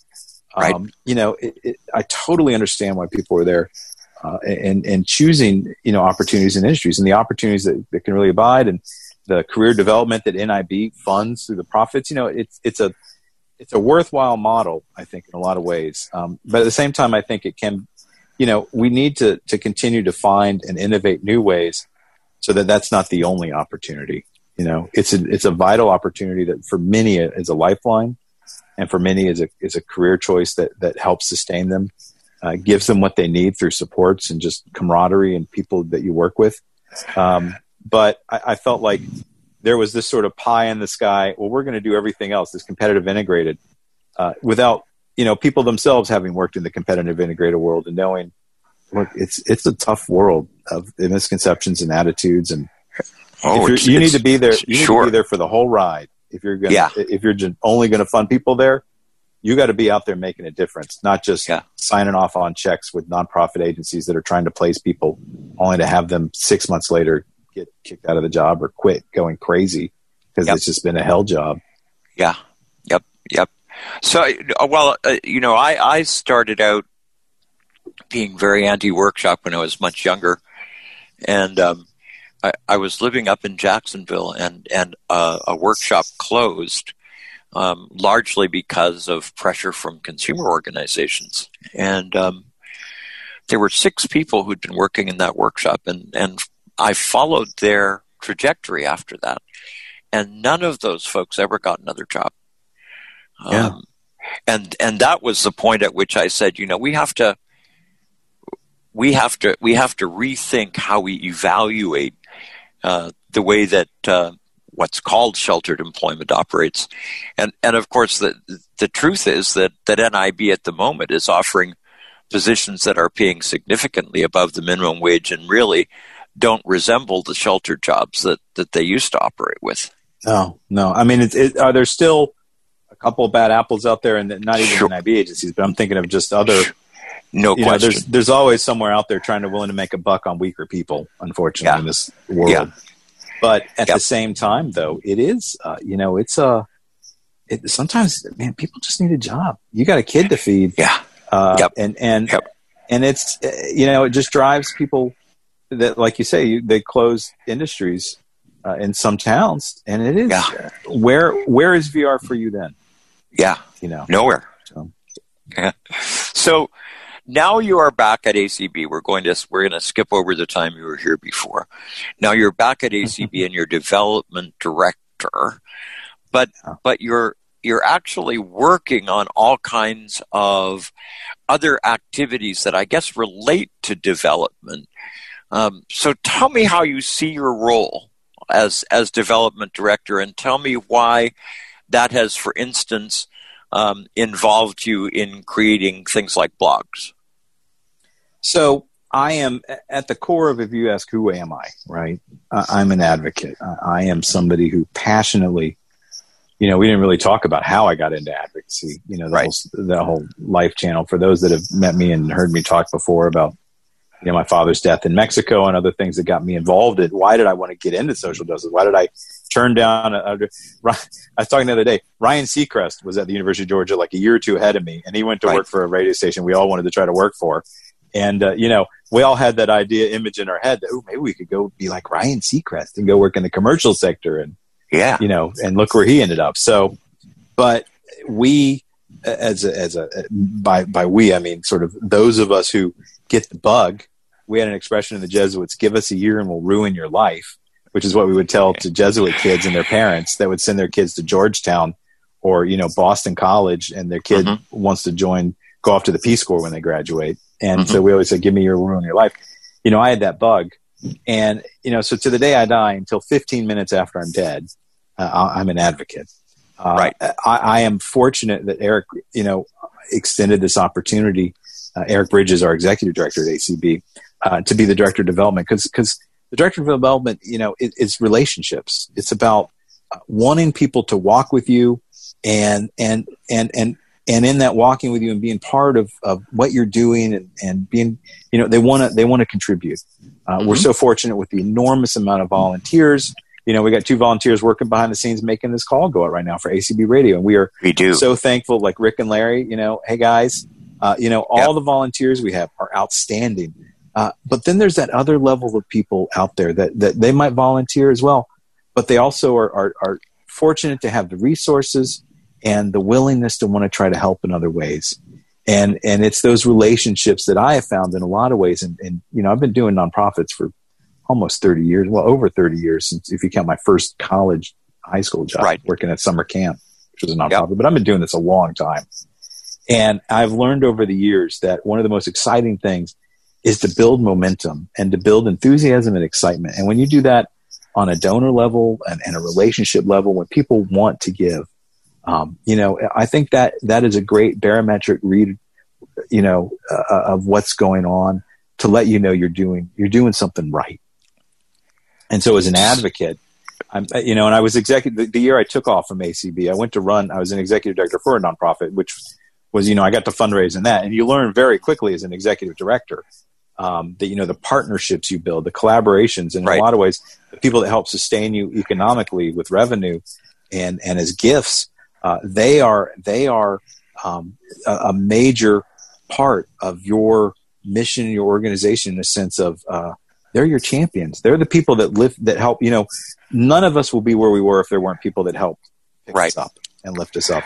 right. Um, you know it, it, I totally understand why people are there uh, and and choosing you know opportunities and industries and the opportunities that, that can really abide and the career development that NIB funds through the profits. You know, it's it's a it's a worthwhile model, I think, in a lot of ways. Um, but at the same time, I think it can, you know, we need to to continue to find and innovate new ways, so that that's not the only opportunity. You know, it's a it's a vital opportunity that for many is a lifeline. and for many is a is a career choice that that helps sustain them, uh, gives them what they need through supports and just camaraderie and people that you work with. Um, but I, I, felt like there was this sort of pie in the sky. Well, we're going to do everything else, this competitive integrated, uh, without you know people themselves having worked in the competitive integrated world and knowing, look, it's it's a tough world of misconceptions and attitudes and. Oh, you need to be there. You need sure. to be there for the whole ride. If you're going, yeah. if you're only going to fund people there, you got to be out there making a difference, not just yeah. signing off on checks with nonprofit agencies that are trying to place people, only to have them six months later get kicked out of the job or quit going crazy because yep. it's just been a hell job. Yeah. Yep. Yep. So, uh, well, uh, you know, I, I started out being very anti-workshop when I was much younger, and um, I, I, was living up in Jacksonville, and and uh, a workshop closed, um, largely because of pressure from consumer organizations, and um, there were six people who'd been working in that workshop, and and I followed their trajectory after that, and none of those folks ever got another job. Yeah. Um, and and that was the point at which I said, you know, we have to we have to we have to rethink how we evaluate uh, the way that uh, what's called sheltered employment operates, and and of course the the truth is that that NIB at the moment is offering positions that are paying significantly above the minimum wage and really don't resemble the sheltered jobs that that they used to operate with. No, no. I mean, it, it, are there still a couple of bad apples out there, and not even sure. NIB agencies, but I'm thinking of just other. No question. Know, there's there's always somewhere out there trying to willing to make a buck on weaker people. Unfortunately, yeah. in this world. Yeah. But at yep. the same time, though, it is uh, you know it's a. Uh, it, sometimes, man, people just need a job. You got a kid to feed. Yeah. Uh, yep. And and yep. and it's uh, you know it just drives people that, like you say, you, they close industries uh, in some towns, and it is yeah. where where is VR for you then? Yeah, you know, nowhere. So, yeah. so now you are back at ACB. We're going to we're going to skip over the time you were here before. Now you're back at ACB and you're development director, but but you're you're actually working on all kinds of other activities that I guess relate to development. Um, so tell me how you see your role as as development director, and tell me why that has, for instance, um, involved you in creating things like blogs. So I am at the core of if you ask who am I, right? I'm an advocate. I am somebody who passionately, you know, we didn't really talk about how I got into advocacy. You know, the, right. whole, the whole life channel. For those that have met me and heard me talk before about you know, my father's death in Mexico and other things that got me involved in why did I want to get into social justice? Why did I turn down? A, a, I was talking the other day. Ryan Seacrest was at the University of Georgia like a year or two ahead of me, and he went to right. work for a radio station we all wanted to try to work for. And uh, you know, we all had that idea image in our head that oh, maybe we could go be like Ryan Seacrest and go work in the commercial sector, and yeah, you know, and look where he ended up. So, but we as a, as a by by we I mean sort of those of us who get the bug we had an expression in the Jesuits, give us a year and we'll ruin your life, which is what we would tell to Jesuit kids and their parents that would send their kids to Georgetown or, you know, Boston College and their kid mm-hmm. wants to join, go off to the Peace Corps when they graduate. And mm-hmm. so we always say, give me your ruin your life. You know, I had that bug. And, you know, so to the day I die until 15 minutes after I'm dead, uh, I'm an advocate. Uh, right. I, I am fortunate that Eric, you know, extended this opportunity. Uh, Eric Bridges, our executive director at ACB, uh, to be the director of development because because the director of development, you know, it, it's relationships. It's about uh, wanting people to walk with you and and and and and in that walking with you and being part of, of what you're doing and, and being you know they want to they want to contribute uh, mm-hmm. we're so fortunate with the enormous amount of volunteers you know we got two volunteers working behind the scenes making this call go out right now for acb radio and we are we do so thankful like rick and larry you know hey guys uh, you know all yep. the volunteers we have are outstanding uh, but then there's that other level of people out there that, that they might volunteer as well, but they also are, are, are fortunate to have the resources and the willingness to want to try to help in other ways. And, and it's those relationships that I have found in a lot of ways. And, and, you know, I've been doing nonprofits for almost 30 years, well, over 30 years since if you count my first college, high school job, right. working at summer camp. which was a nonprofit, yep. but I've been doing this a long time. And I've learned over the years that one of the most exciting things is to build momentum and to build enthusiasm and excitement. And when you do that on a donor level and, and a relationship level, when people want to give, um, you know, I think that that is a great barometric read, you know, uh, of what's going on to let you know you're doing you're doing something right. And so, as an advocate, I'm, you know, and I was executive the, the year I took off from ACB. I went to run. I was an executive director for a nonprofit, which was, you know, I got to fundraise in that, and you learn very quickly as an executive director um, that you know the partnerships you build, the collaborations, and in a lot of ways, the people that help sustain you economically with revenue and and as gifts uh, they are they are um, a, a, major part of your mission, your organization, in the sense of uh, they're your champions. They're the people that lift that help. You know, none of us will be where we were if there weren't people that helped pick right. us up and lift us up.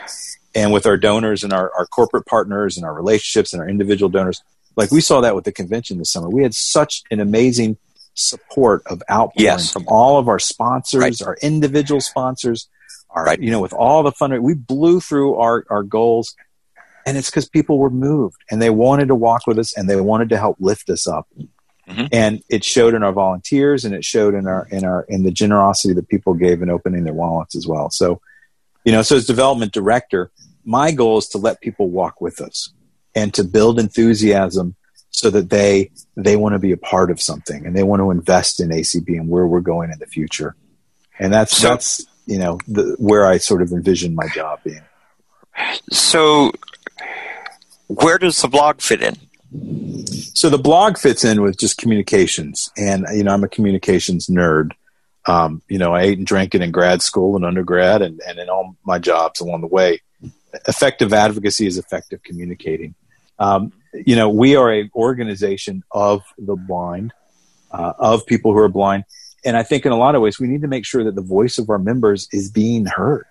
And with our donors and our, our corporate partners and our relationships and our individual donors, like we saw that with the convention this summer. We had such an amazing support of outpouring yes. from all of our sponsors, right. our individual sponsors, our, right. you know, with all the fun, we blew through our, our goals and it's because people were moved and they wanted to walk with us and they wanted to help lift us up. Mm-hmm. And it showed in our volunteers and it showed in our, in our, in the generosity that people gave in opening their wallets as well. So, you know, so as development director, my goal is to let people walk with us and to build enthusiasm so that they they want to be a part of something and they want to invest in ACB and where we're going in the future. And that's so, that's you know the, where I sort of envision my job being. So, where does the blog fit in? So the blog fits in with just communications, and you know I'm a communications nerd. Um, you know I ate and drank it in grad school and undergrad, and, and in all my jobs along the way. Effective advocacy is effective communicating. Um, you know we are an organization of the blind, uh, of people who are blind, and I think in a lot of ways, we need to make sure that the voice of our members is being heard.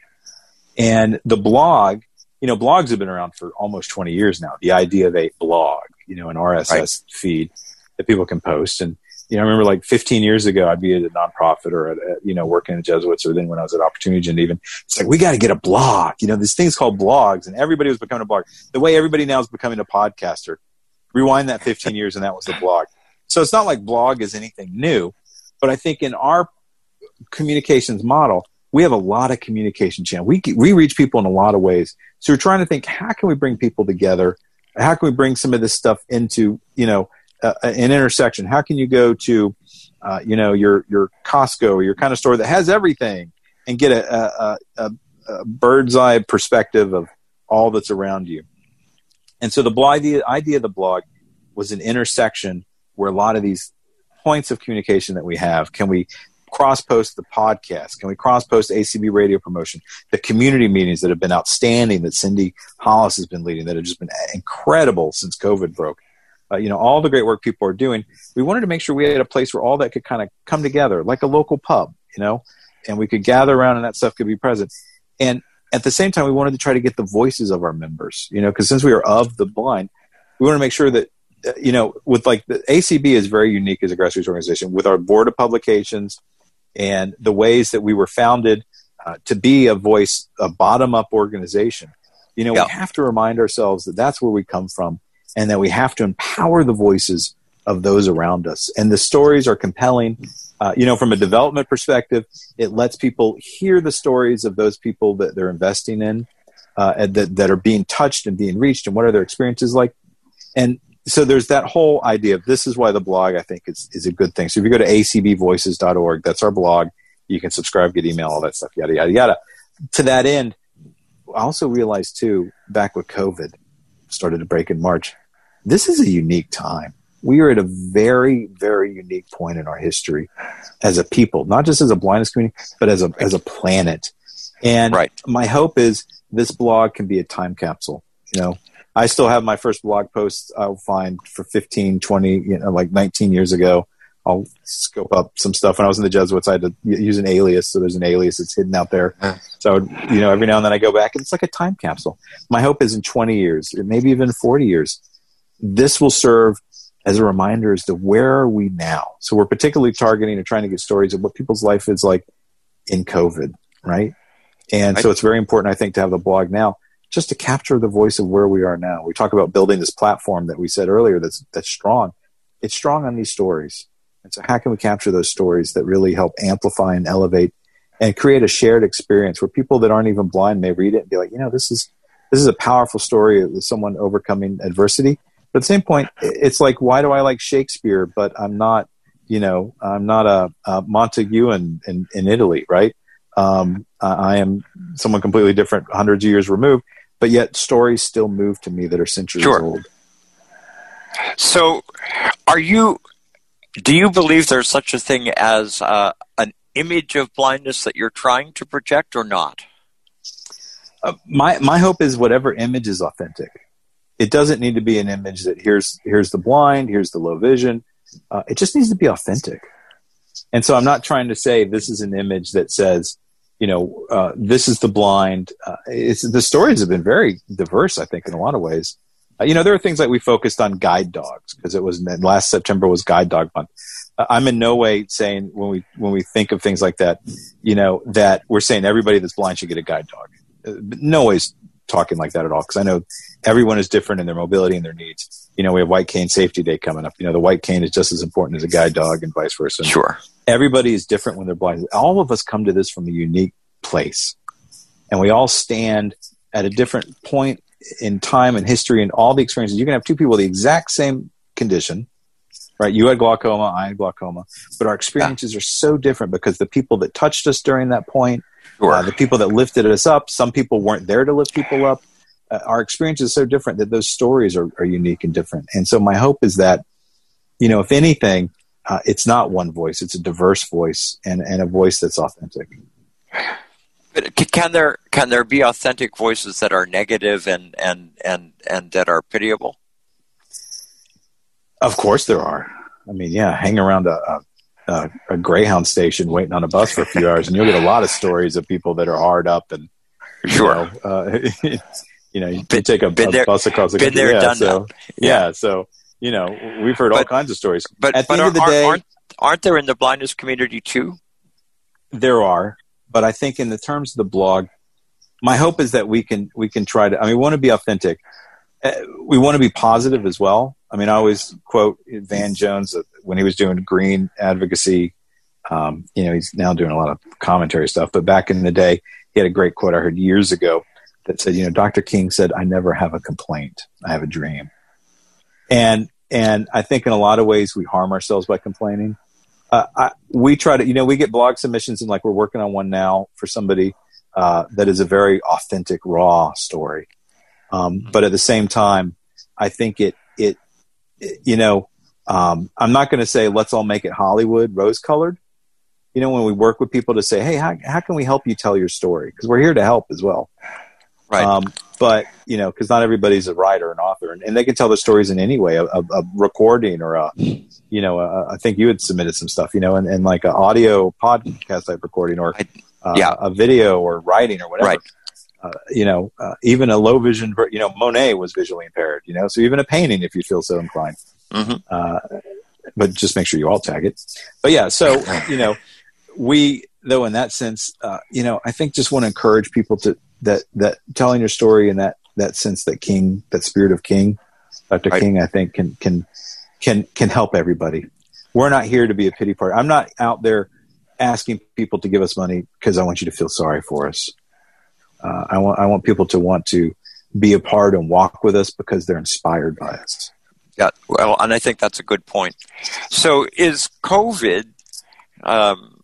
And the blog, you know, blogs have been around for almost 20 years now. The idea of a blog, you know, an RSS right. feed that people can post. And, you know, I remember like 15 years ago, I'd be at a nonprofit or, at, you know, working in the Jesuits or then when I was at Opportunity and even, it's like, we got to get a blog. You know, these things called blogs and everybody was becoming a blog. The way everybody now is becoming a podcaster. Rewind that 15 years and that was a blog. So it's not like blog is anything new but I think in our communications model, we have a lot of communication channel. We, we reach people in a lot of ways. So we're trying to think, how can we bring people together? How can we bring some of this stuff into, you know, uh, an intersection? How can you go to, uh, you know, your, your Costco or your kind of store that has everything and get a, a, a, a bird's eye perspective of all that's around you? And so the idea, idea of the blog was an intersection where a lot of these points of communication that we have can we cross post the podcast? Can we cross post ACB radio promotion? The community meetings that have been outstanding that Cindy Hollis has been leading that have just been incredible since COVID broke. Uh, you know, all the great work people are doing. We wanted to make sure we had a place where all that could kind of come together, like a local pub, you know, and we could gather around and that stuff could be present. And at the same time, we wanted to try to get the voices of our members, you know, because since we are of the blind, we want to make sure that you know, with like the ACB is very unique as a grassroots organization with our board of publications and the ways that we were founded uh, to be a voice, a bottom up organization. You know, yeah. we have to remind ourselves that that's where we come from and that we have to empower the voices of those around us. And the stories are compelling. Uh, you know, from a development perspective, it lets people hear the stories of those people that they're investing in, uh, that, that are being touched and being reached and what are their experiences like. And so there's that whole idea of this is why the blog I think is, is a good thing. So if you go to acbvoices.org, that's our blog. You can subscribe, get email, all that stuff, yada, yada, yada. To that end, I also realized too, back with COVID started to break in March, this is a unique time. We are at a very, very unique point in our history as a people, not just as a blindness community, but as a, as a planet. And right. my hope is this blog can be a time capsule. You know, I still have my first blog post I'll find for 15, 20, you know, like 19 years ago. I'll scope up some stuff. When I was in the Jesuits, I had to use an alias. So there's an alias that's hidden out there. So, you know, every now and then I go back and it's like a time capsule. My hope is in 20 years, maybe even 40 years, this will serve as a reminder as to where are we now. So we're particularly targeting and trying to get stories of what people's life is like in COVID, right? And so it's very important, I think, to have the blog now just to capture the voice of where we are now. We talk about building this platform that we said earlier that's that's strong. It's strong on these stories. And so how can we capture those stories that really help amplify and elevate and create a shared experience where people that aren't even blind may read it and be like, you know, this is this is a powerful story of someone overcoming adversity. But at the same point, it's like, why do I like Shakespeare, but I'm not, you know, I'm not a, a Montague in, in, in Italy, right? Um, I am someone completely different, hundreds of years removed, but yet stories still move to me that are centuries sure. old. So, are you? Do you believe there's such a thing as uh, an image of blindness that you're trying to project, or not? Uh, my my hope is whatever image is authentic. It doesn't need to be an image that here's here's the blind, here's the low vision. Uh, it just needs to be authentic. And so I'm not trying to say this is an image that says, you know, uh, this is the blind. Uh, the stories have been very diverse, I think, in a lot of ways. Uh, you know, there are things like we focused on guide dogs because it was last September was Guide Dog Month. Uh, I'm in no way saying when we when we think of things like that, you know, that we're saying everybody that's blind should get a guide dog no ways talking like that at all because I know everyone is different in their mobility and their needs. You know, we have White Cane Safety Day coming up. You know, the white cane is just as important as a guide dog and vice versa. Sure. Everybody is different when they're blind. All of us come to this from a unique place. And we all stand at a different point in time and history and all the experiences. You can have two people with the exact same condition, right? You had glaucoma, I had glaucoma, but our experiences yeah. are so different because the people that touched us during that point – Sure. Uh, the people that lifted us up, some people weren't there to lift people up. Uh, our experience is so different that those stories are, are unique and different. And so my hope is that, you know, if anything, uh, it's not one voice; it's a diverse voice and, and a voice that's authentic. But can there can there be authentic voices that are negative and and and and that are pitiable? Of course, there are. I mean, yeah, hang around a, a uh, a Greyhound station waiting on a bus for a few hours, and you'll get a lot of stories of people that are hard up and sure. You know, uh, you, know, you been, take a, a there, bus across the country. There, yeah, done so. Yeah. yeah. so you know, we've heard but, all kinds of stories. But at the but end are, of the day, aren't, aren't there in the blindness community too? There are, but I think in the terms of the blog, my hope is that we can we can try to. I mean, we want to be authentic. Uh, we want to be positive as well. I mean, I always quote Van Jones when he was doing green advocacy. Um, you know, he's now doing a lot of commentary stuff, but back in the day, he had a great quote I heard years ago that said, you know, Dr. King said, I never have a complaint. I have a dream. And, and I think in a lot of ways we harm ourselves by complaining. Uh, I, we try to, you know, we get blog submissions and like we're working on one now for somebody uh, that is a very authentic, raw story. Um, but at the same time, I think it, it, it you know, um, I'm not going to say let's all make it Hollywood rose colored. You know, when we work with people to say, hey, how, how can we help you tell your story? Because we're here to help as well. Right. Um, but, you know, because not everybody's a writer and author, and, and, they can tell their stories in any way a, a, a recording or a, you know, a, I think you had submitted some stuff, you know, and, and like an audio podcast type recording or uh, yeah. a video or writing or whatever. Right. Uh, you know, uh, even a low vision, you know, Monet was visually impaired, you know, so even a painting if you feel so inclined. Mm-hmm. Uh, but just make sure you all tag it. But yeah, so you know, we though in that sense, uh, you know, I think just want to encourage people to that that telling your story in that that sense that King, that spirit of King, Dr. Right. King, I think can can can can help everybody. We're not here to be a pity party. I'm not out there asking people to give us money because I want you to feel sorry for us. Uh, I want I want people to want to be a part and walk with us because they're inspired by us. Yeah, well, and I think that's a good point. So, is COVID um,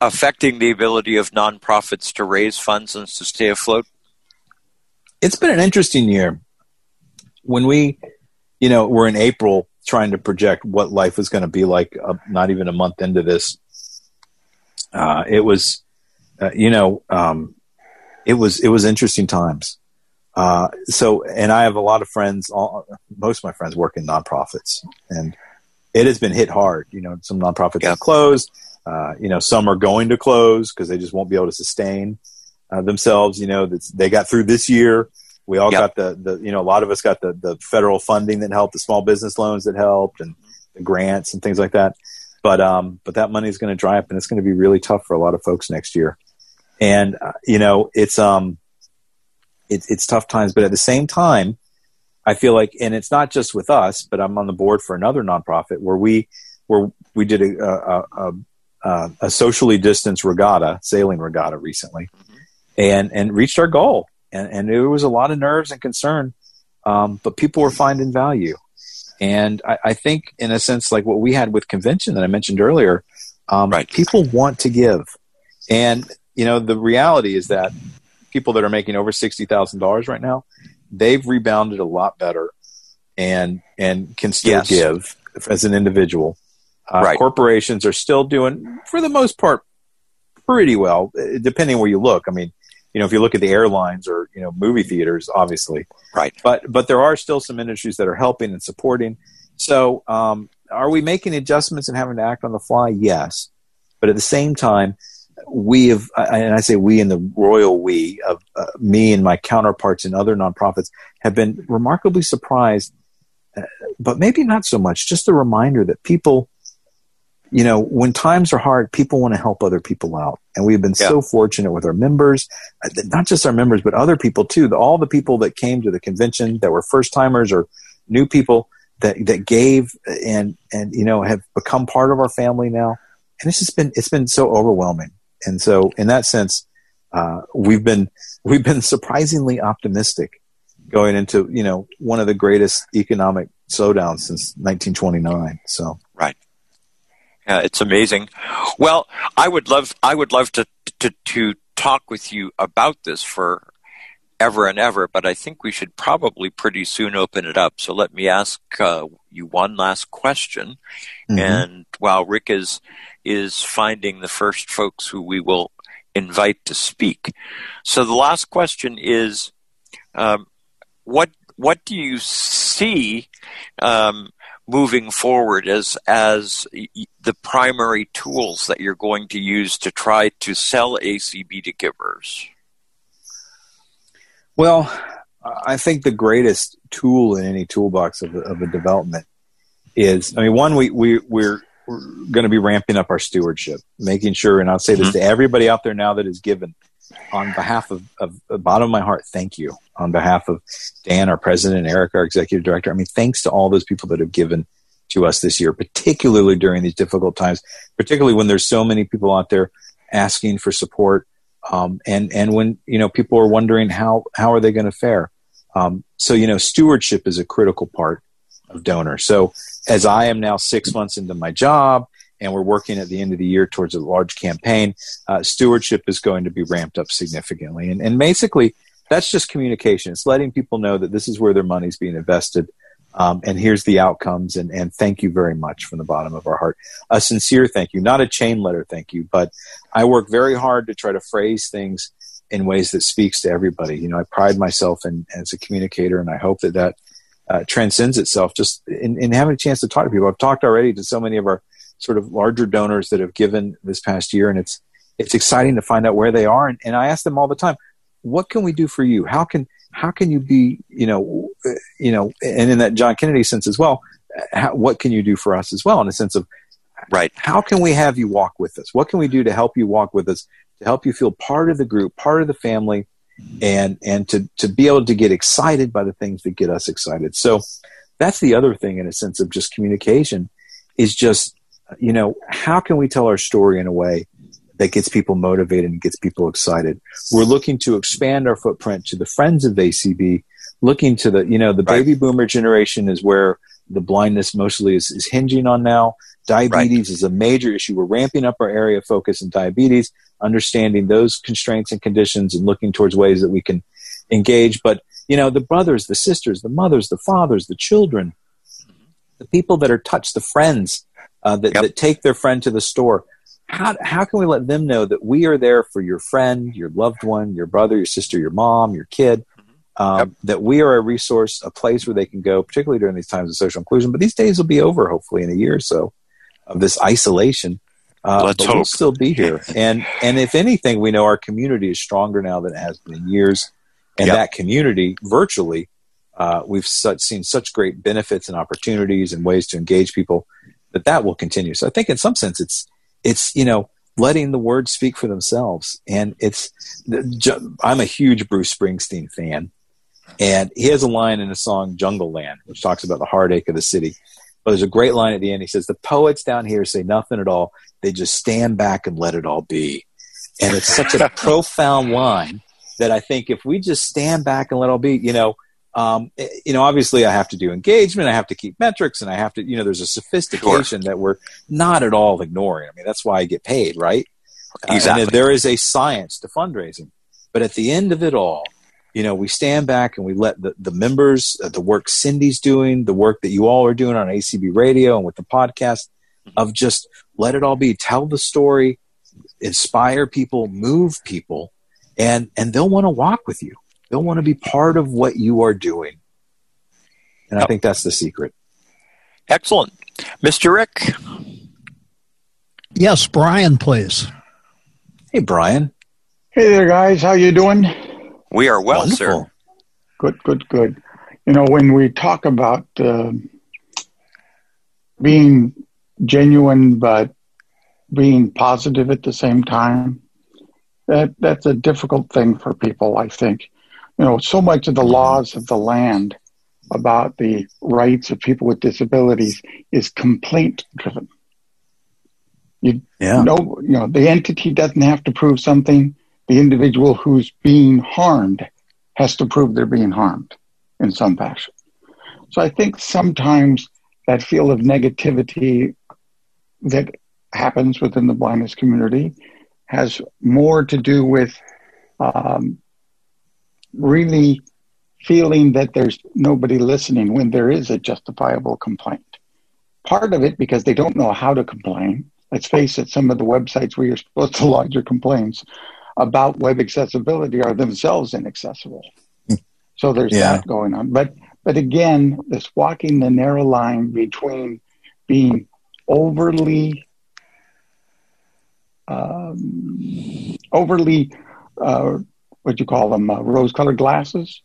affecting the ability of nonprofits to raise funds and to stay afloat? It's been an interesting year. When we, you know, we're in April trying to project what life was going to be like, uh, not even a month into this, uh, it was, uh, you know, um, it was it was interesting times. Uh, so, and I have a lot of friends. All, most of my friends work in nonprofits, and it has been hit hard. You know, some nonprofits yeah. have closed. Uh, you know, some are going to close because they just won't be able to sustain uh, themselves. You know, they got through this year. We all yep. got the, the, you know, a lot of us got the, the federal funding that helped, the small business loans that helped, and the grants and things like that. But, um, but that money is going to dry up, and it's going to be really tough for a lot of folks next year. And uh, you know, it's um, it's it's tough times, but at the same time, I feel like, and it's not just with us, but I'm on the board for another nonprofit where we where we did a a, a, a, a socially distanced regatta, sailing regatta recently, mm-hmm. and and reached our goal. And, and there was a lot of nerves and concern, um, but people were finding value. And I, I, think, in a sense, like what we had with convention that I mentioned earlier, um, right. people want to give. And, you know, the reality is that people that are making over $60,000 right now, they've rebounded a lot better and, and can still yes. give as an individual. Uh, right. Corporations are still doing, for the most part, pretty well, depending where you look. I mean, you know, if you look at the airlines or you know movie theaters, obviously, right. But but there are still some industries that are helping and supporting. So, um, are we making adjustments and having to act on the fly? Yes, but at the same time, we have, and I say we in the royal we of uh, me and my counterparts in other nonprofits have been remarkably surprised, uh, but maybe not so much. Just a reminder that people you know, when times are hard, people want to help other people out. And we've been yeah. so fortunate with our members, uh, not just our members, but other people too. All the people that came to the convention that were first timers or new people that, that gave and, and, you know, have become part of our family now. And it's just been, it's been so overwhelming. And so in that sense, uh, we've been, we've been surprisingly optimistic going into, you know, one of the greatest economic slowdowns since 1929. So, right. Yeah, it's amazing. Well, I would love I would love to to to talk with you about this for ever and ever, but I think we should probably pretty soon open it up. So let me ask uh, you one last question, mm-hmm. and while Rick is is finding the first folks who we will invite to speak, so the last question is, um, what what do you see um, moving forward as as the primary tools that you're going to use to try to sell ACB to givers? Well, I think the greatest tool in any toolbox of of a development is, I mean, one, we, we, we're, we're going to be ramping up our stewardship, making sure, and I'll say this mm-hmm. to everybody out there now that is given, on behalf of, of the bottom of my heart, thank you. On behalf of Dan, our president, and Eric, our executive director, I mean, thanks to all those people that have given to us this year, particularly during these difficult times, particularly when there's so many people out there asking for support. Um, and, and when, you know, people are wondering how, how are they going to fare? Um, so, you know, stewardship is a critical part of donor. So as I am now six months into my job and we're working at the end of the year towards a large campaign, uh, stewardship is going to be ramped up significantly. And, and basically, that's just communication. It's letting people know that this is where their money's being invested. Um, and here's the outcomes. And, and thank you very much from the bottom of our heart. A sincere thank you, not a chain letter thank you, but I work very hard to try to phrase things in ways that speaks to everybody. You know, I pride myself in, as a communicator, and I hope that that uh, transcends itself just in, in having a chance to talk to people. I've talked already to so many of our sort of larger donors that have given this past year, and it's it's exciting to find out where they are. And, and I ask them all the time, what can we do for you? How can how can you be you know uh, you know and in that John Kennedy sense as well, how, what can you do for us as well in a sense of right how can we have you walk with us? What can we do to help you walk with us to help you feel part of the group, part of the family? And and to to be able to get excited by the things that get us excited so that's the other thing in a sense of just communication is just you know, how can we tell our story in a way that gets people motivated and gets people excited? We're looking to expand our footprint to the friends of ACB, looking to the, you know, the right. baby boomer generation is where the blindness mostly is, is hinging on now. Diabetes right. is a major issue. We're ramping up our area of focus in diabetes, understanding those constraints and conditions and looking towards ways that we can engage. But, you know, the brothers, the sisters, the mothers, the fathers, the children, the people that are touched, the friends, uh, that, yep. that take their friend to the store. How, how can we let them know that we are there for your friend, your loved one, your brother, your sister, your mom, your kid? Mm-hmm. Um, yep. That we are a resource, a place where they can go, particularly during these times of social inclusion. But these days will be over, hopefully, in a year or so of this isolation. Uh, Let's but hope. we'll still be here. And and if anything, we know our community is stronger now than it has been in years. And yep. that community, virtually, uh, we've such, seen such great benefits and opportunities and ways to engage people that that will continue. So I think in some sense it's it's you know letting the words speak for themselves. And it's, I'm a huge Bruce Springsteen fan. And he has a line in the song Jungleland, which talks about the heartache of the city. But there's a great line at the end. He says, The poets down here say nothing at all. They just stand back and let it all be. And it's such a profound line that I think if we just stand back and let it all be, you know, um, you know, obviously I have to do engagement, I have to keep metrics, and I have to, you know, there's a sophistication sure. that we're not at all ignoring. I mean, that's why I get paid, right? Exactly. Uh, there is a science to fundraising, but at the end of it all, you know, we stand back and we let the, the members, uh, the work Cindy's doing, the work that you all are doing on ACB radio and with the podcast mm-hmm. of just let it all be, tell the story, inspire people, move people, and, and they'll want to walk with you. They'll want to be part of what you are doing. And I think that's the secret. Excellent. Mr. Rick? Yes, Brian, please. Hey, Brian. Hey there, guys. How you doing? We are well, Wonderful. sir. Good, good, good. You know, when we talk about uh, being genuine but being positive at the same time, that that's a difficult thing for people. I think, you know, so much of the laws of the land about the rights of people with disabilities is complaint driven. You yeah. know, you know, the entity doesn't have to prove something the individual who's being harmed has to prove they're being harmed in some fashion. So I think sometimes that feel of negativity that happens within the blindness community has more to do with um, really feeling that there's nobody listening when there is a justifiable complaint. Part of it because they don't know how to complain. Let's face it, some of the websites where you're supposed to lodge your complaints about web accessibility are themselves inaccessible. So there's yeah. that going on. But but again, this walking the narrow line between being overly um, overly uh, what you call them uh, rose-colored glasses,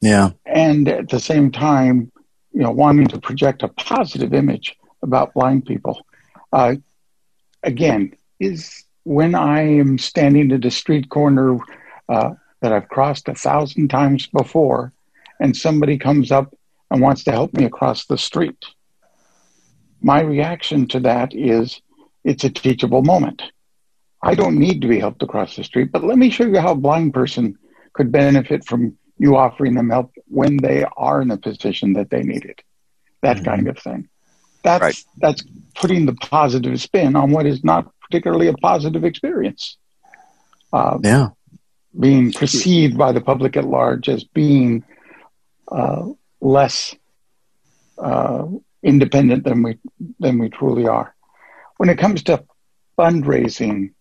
yeah, and at the same time, you know, wanting to project a positive image about blind people. Uh, again, is when I am standing at a street corner uh, that I've crossed a thousand times before, and somebody comes up and wants to help me across the street, my reaction to that is it's a teachable moment. I don't need to be helped across the street, but let me show you how a blind person could benefit from you offering them help when they are in a position that they need it. That mm-hmm. kind of thing. That's right. that's putting the positive spin on what is not particularly a positive experience. Uh, yeah. Being perceived by the public at large as being uh, less uh, independent than we than we truly are. When it comes to fundraising,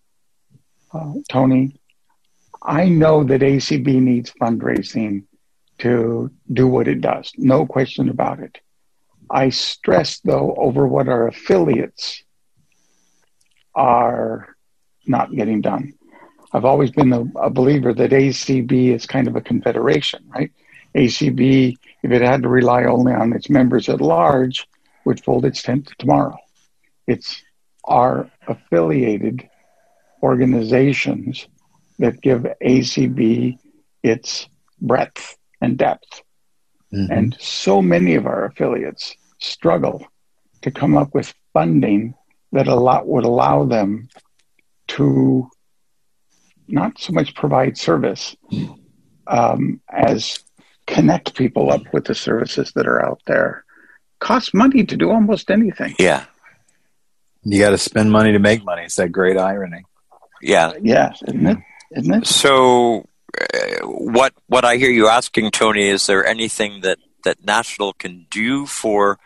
uh, Tony, I know that ACB needs fundraising to do what it does. No question about it. I stress though over what our affiliates are not getting done. I've always been a, a, believer that ACB is kind of a confederation, right? ACB, if it had to rely only on its members at large, would fold its tent tomorrow. It's our affiliated organizations that give ACB its breadth and depth. Mm-hmm. And so many of our affiliates struggle to come up with funding that a lot would allow them to not so much provide service um, as connect people up with the services that are out there. Costs money to do almost anything. Yeah. You got to spend money to make money. It's that great irony. Yeah. Yes, isn't it? Isn't it? So, uh, what what I hear you asking, Tony, is there anything that that national can do for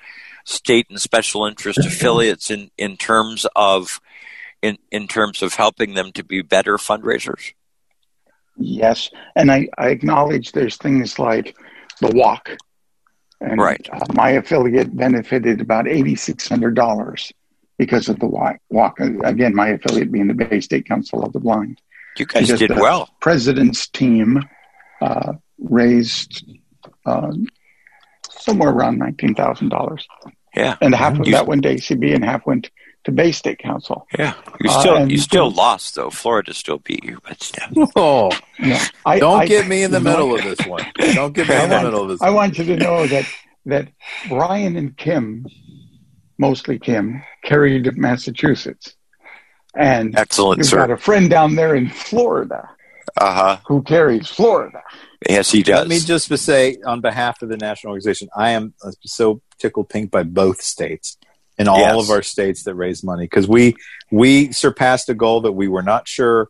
state and special interest affiliates in, in terms of in, in terms of helping them to be better fundraisers? Yes, and I, I acknowledge there's things like the walk. And right. Uh, my affiliate benefited about eighty six hundred dollars because of the walk. walk. Again, my affiliate being the Bay State Council of the Blind. You guys because did well. President's team uh, raised uh, somewhere around nineteen thousand dollars. Yeah. And half of you, that went to ACB and half went to Bay State Council. Yeah, you still uh, you still lost though. Florida still beat you, but still. Oh, yeah. I, don't I, get me in the middle of this one. Don't get me in the middle of this. I want you to know that that Brian and Kim, mostly Kim, carried Massachusetts, and excellent. You've sir. got a friend down there in Florida. Uh-huh. Who carries Florida? Yes, he does. Let me just say, on behalf of the national organization, I am so tickled pink by both states in all yes. of our states that raise money because we we surpassed a goal that we were not sure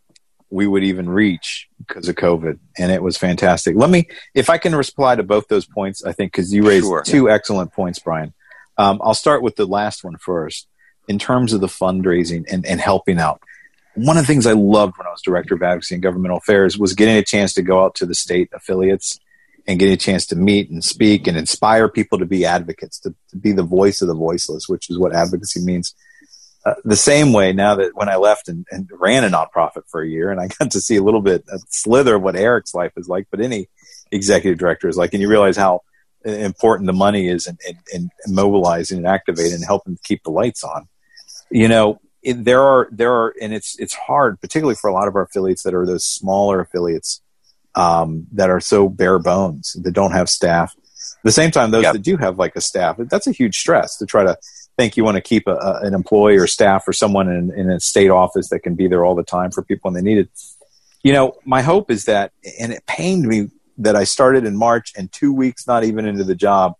we would even reach because of COVID, and it was fantastic. Let me, if I can reply to both those points, I think because you raised sure. two excellent points, Brian. Um, I'll start with the last one first. In terms of the fundraising and, and helping out, one of the things I loved when I was director of advocacy and governmental affairs was getting a chance to go out to the state affiliates and getting a chance to meet and speak and inspire people to be advocates, to, to be the voice of the voiceless, which is what advocacy means. Uh, the same way now that when I left and, and, ran a nonprofit for a year and I got to see a little bit, a slither of what Eric's life is like, but any executive director is like, and you realize how important the money is in, in, in mobilizing and activating and helping keep the lights on. You know, it, there are, there are, and it's, it's hard, particularly for a lot of our affiliates that are those smaller affiliates um, that are so bare bones that don't have staff. At the same time, those yep. that do have like a staff, that's a huge stress to try to think you want to keep a, a, an employee or staff or someone in, in a state office that can be there all the time for people when they need it. You know, my hope is that, and it pained me that I started in March and two weeks not even into the job,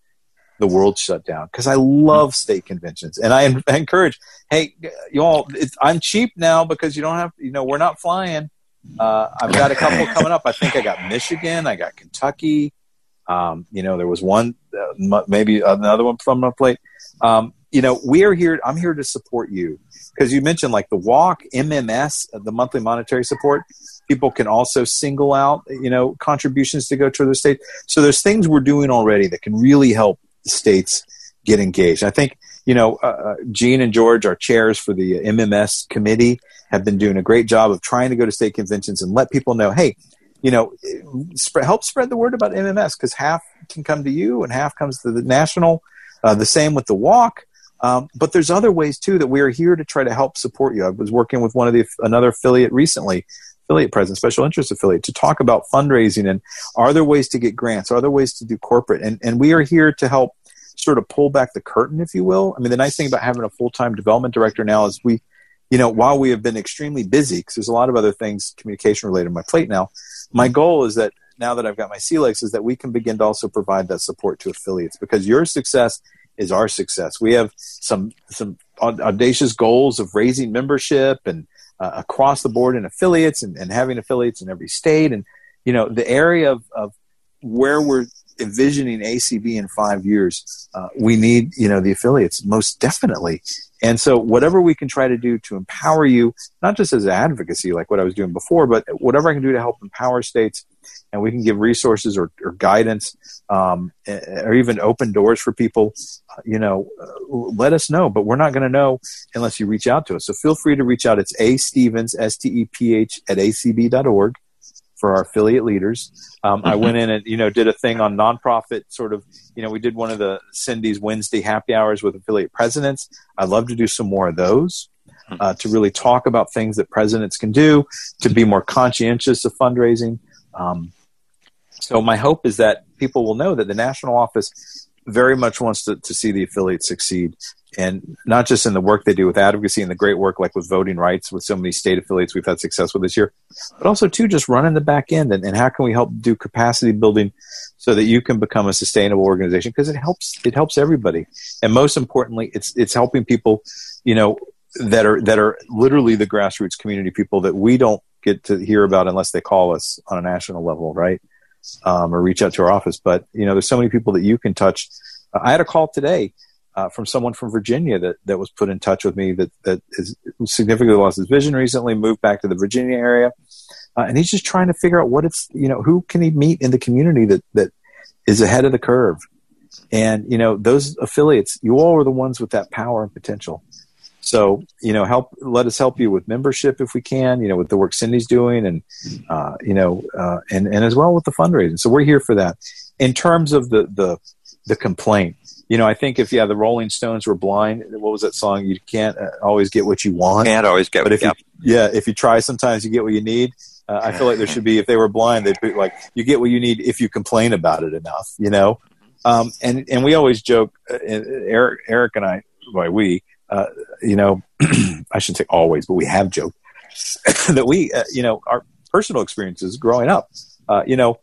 the world shut down because I love state conventions and I, I encourage, hey, you all, I'm cheap now because you don't have, you know, we're not flying. Uh, I've got a couple coming up. I think I got Michigan, I got Kentucky. Um, you know, there was one, uh, maybe another one from my plate. Um, you know, we are here. I'm here to support you because you mentioned like the walk, MMS, uh, the monthly monetary support. People can also single out, you know, contributions to go to the state. So there's things we're doing already that can really help states get engaged. I think, you know, uh, uh Gene and George, our chairs for the MMS committee, have been doing a great job of trying to go to state conventions and let people know, hey, you know, spread, help spread the word about MMS because half can come to you and half comes to the national. Uh, the same with the walk. Um, but there's other ways too that we are here to try to help support you. I was working with one of the another affiliate recently, affiliate president, special interest affiliate, to talk about fundraising and are there ways to get grants? Are there ways to do corporate? And and we are here to help sort of pull back the curtain, if you will. I mean, the nice thing about having a full time development director now is we you know, while we have been extremely busy, because there's a lot of other things communication related on my plate now, my goal is that now that I've got my legs, is that we can begin to also provide that support to affiliates because your success is our success. We have some some audacious goals of raising membership and uh, across the board in affiliates and, and having affiliates in every state, and you know the area of, of where we're envisioning ACB in five years, uh, we need you know the affiliates most definitely. And so, whatever we can try to do to empower you, not just as advocacy, like what I was doing before, but whatever I can do to help empower states, and we can give resources or, or guidance, um, or even open doors for people, you know, uh, let us know. But we're not going to know unless you reach out to us. So feel free to reach out. It's a Stephens S T E P H at acb.org for our affiliate leaders. Um, I went in and you know did a thing on nonprofit sort of you know we did one of the Cindy's Wednesday happy hours with affiliate presidents. I'd love to do some more of those. Uh, to really talk about things that presidents can do to be more conscientious of fundraising. Um, so my hope is that people will know that the national office very much wants to, to see the affiliates succeed. And not just in the work they do with advocacy and the great work like with voting rights with so many state affiliates we've had success with this year but also too just running the back end and, and how can we help do capacity building so that you can become a sustainable organization? Because it helps it helps everybody. And most importantly it's it's helping people you know that are that are literally the grassroots community people that we don't get to hear about unless they call us on a national level right um, or reach out to our office but you know there's so many people that you can touch i had a call today uh, from someone from Virginia that, that was put in touch with me that, that is significantly lost his vision recently, moved back to the Virginia area. Uh, and he's just trying to figure out what it's, you know, who can he meet in the community that, that is ahead of the curve. And, you know, those affiliates, you all are the ones with that power and potential. So, you know, help, let us help you with membership if we can, you know, with the work Cindy's doing and, uh, you know, uh, and, and as well with the fundraising. So we're here for that. In terms of the, the, the complaint. You know, I think if yeah, the Rolling Stones were blind. What was that song? You can't uh, always get what you want. Can't always get. But if you yeah, if you try, sometimes you get what you need. Uh, I feel like there should be if they were blind, they'd be like you get what you need if you complain about it enough. You know, um, and and we always joke. Uh, Eric Eric and I, why we, uh, you know, I shouldn't say always, but we have joked that we, uh, you know, our personal experiences growing up. Uh, you know,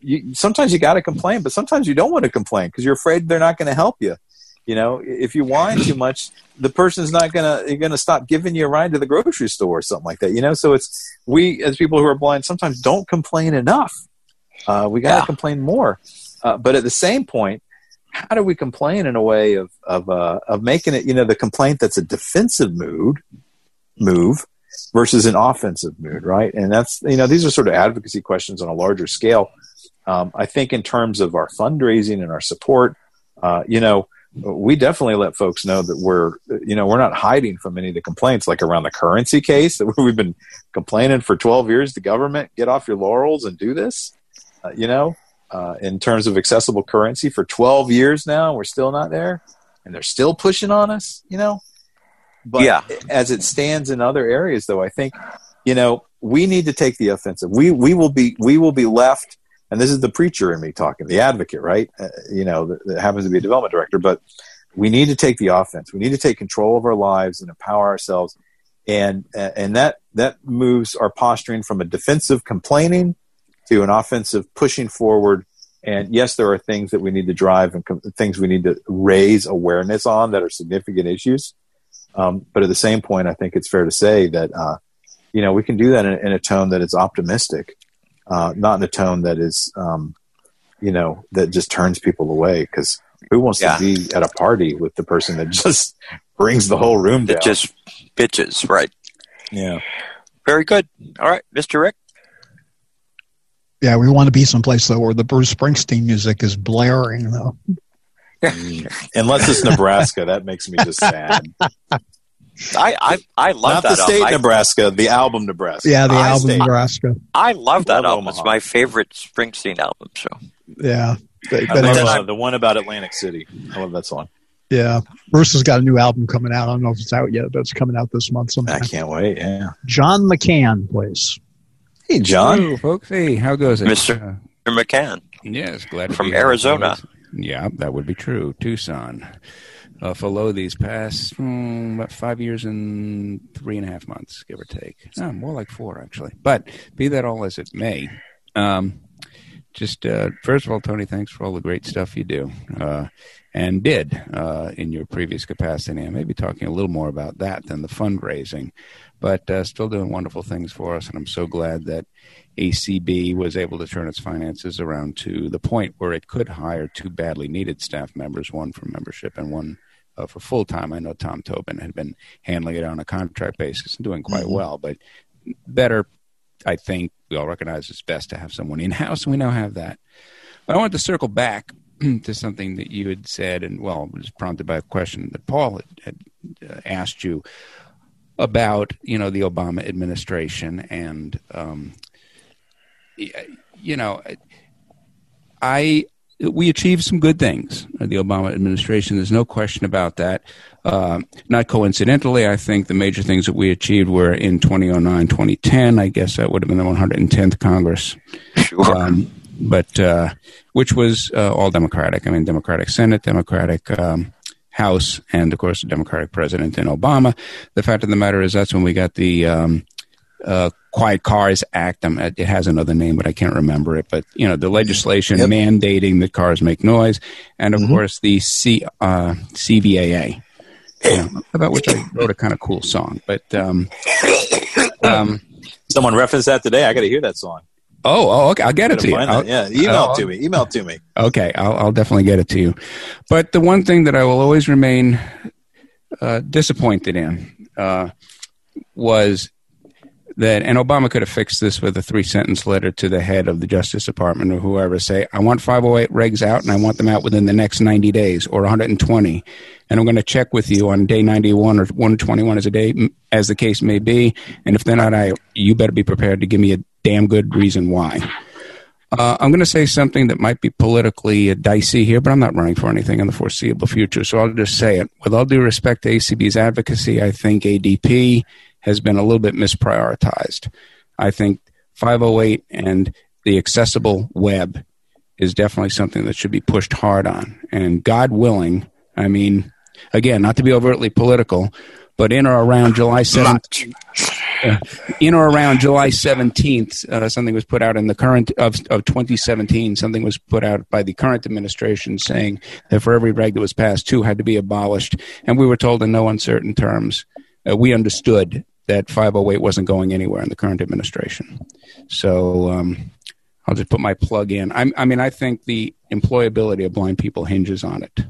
you, sometimes you got to complain, but sometimes you don't want to complain because you're afraid they're not going to help you. You know, if you whine too much, the person's not gonna you're gonna stop giving you a ride to the grocery store or something like that. You know, so it's we as people who are blind sometimes don't complain enough. Uh, we got to yeah. complain more, uh, but at the same point, how do we complain in a way of of uh, of making it you know the complaint that's a defensive mood move versus an offensive mood, right? And that's you know these are sort of advocacy questions on a larger scale. Um, I think in terms of our fundraising and our support, uh, you know, we definitely let folks know that we're you know we're not hiding from any of the complaints, like around the currency case that we've been complaining for 12 years. The government get off your laurels and do this, uh, you know. Uh, in terms of accessible currency for 12 years now, we're still not there, and they're still pushing on us, you know. But yeah. as it stands in other areas, though, I think you know we need to take the offensive. We we will be we will be left, and this is the preacher in me talking, the advocate, right? Uh, you know, that, that happens to be a development director, but we need to take the offense. We need to take control of our lives and empower ourselves, and and that that moves our posturing from a defensive complaining to an offensive pushing forward. And yes, there are things that we need to drive and com- things we need to raise awareness on that are significant issues. Um, but at the same point, I think it's fair to say that uh, you know we can do that in, in a tone that is optimistic, uh, not in a tone that is um, you know that just turns people away. Because who wants yeah. to be at a party with the person that just brings the whole room down? It just bitches, right? Yeah. Very good. All right, Mr. Rick. Yeah, we want to be someplace though where the Bruce Springsteen music is blaring though. Unless it's Nebraska, that makes me just sad. I I, I love Not that the state album. Nebraska, the album Nebraska. Yeah, the I album state. Nebraska. I love that Love album. Omaha. It's my favorite Springsteen album. So Yeah, but, I love anyway, uh, the one about Atlantic City. I love that song. yeah, Bruce has got a new album coming out. I don't know if it's out yet, but it's coming out this month I can't wait. Yeah. John McCann plays. Hey, John. Hello, folks. Hey, how goes it? Mr. Uh, McCann. yes, glad to From be here. Arizona. Yeah, that would be true. Tucson. Uh, Follow these past hmm, about five years and three and a half months, give or take. No, more like four, actually. But be that all as it may, um, just uh, first of all, Tony, thanks for all the great stuff you do uh, and did uh, in your previous capacity. And maybe talking a little more about that than the fundraising, but uh, still doing wonderful things for us. And I'm so glad that ACB was able to turn its finances around to the point where it could hire two badly needed staff members, one for membership and one uh, for full time. I know Tom Tobin had been handling it on a contract basis and doing quite well, but better, I think, we all recognize it's best to have someone in house, and we now have that. But I want to circle back to something that you had said, and well, it was prompted by a question that Paul had, had uh, asked you about, you know, the Obama administration and, um, you know, I we achieved some good things in the Obama administration. There's no question about that. Uh, not coincidentally, I think the major things that we achieved were in 2009, 2010. I guess that would have been the 110th Congress. Sure. Um, but uh, which was uh, all Democratic. I mean, Democratic Senate, Democratic um, House, and of course, Democratic President in Obama. The fact of the matter is, that's when we got the um, uh, Quiet Cars Act. Um, it has another name, but I can't remember it. But you know, the legislation Yep. mandating that cars make noise, and of Mhm. course, the C, uh, CVAA. You know, about which I wrote a kind of cool song, but um, um, Someone referenced that today. I got to hear that song. Oh, oh, okay, I'll get it Gotta you. I'll- Yeah, email I'll- it to me. Email it to me. Okay, I'll, I'll definitely get it to you. But the one thing that I will always remain uh, disappointed in uh, was that, and Obama could have fixed this with a three sentence letter to the head of the Justice Department or whoever say, I want 508 regs out and I want them out within the next 90 days or 120. And I'm going to check with you on day 91 or 121 as a day, as the case may be. And if they're not, I, you better be prepared to give me a damn good reason why. Uh, I'm going to say something that might be politically uh, dicey here, but I'm not running for anything in the foreseeable future, so I'll just say it. With all due respect to ACB's advocacy, I think ADP has been a little bit misprioritized. I think 508 and the accessible web is definitely something that should be pushed hard on. And God willing, I mean, again, not to be overtly political, but in or around July 17th, uh, in or around July 17th, uh, something was put out in the current of, of 2017. Something was put out by the current administration saying that for every reg that was passed, two had to be abolished. And we were told in no uncertain terms, uh, we understood that 508 wasn't going anywhere in the current administration. So um, I'll just put my plug in. I'm, I mean, I think the employability of blind people hinges on it.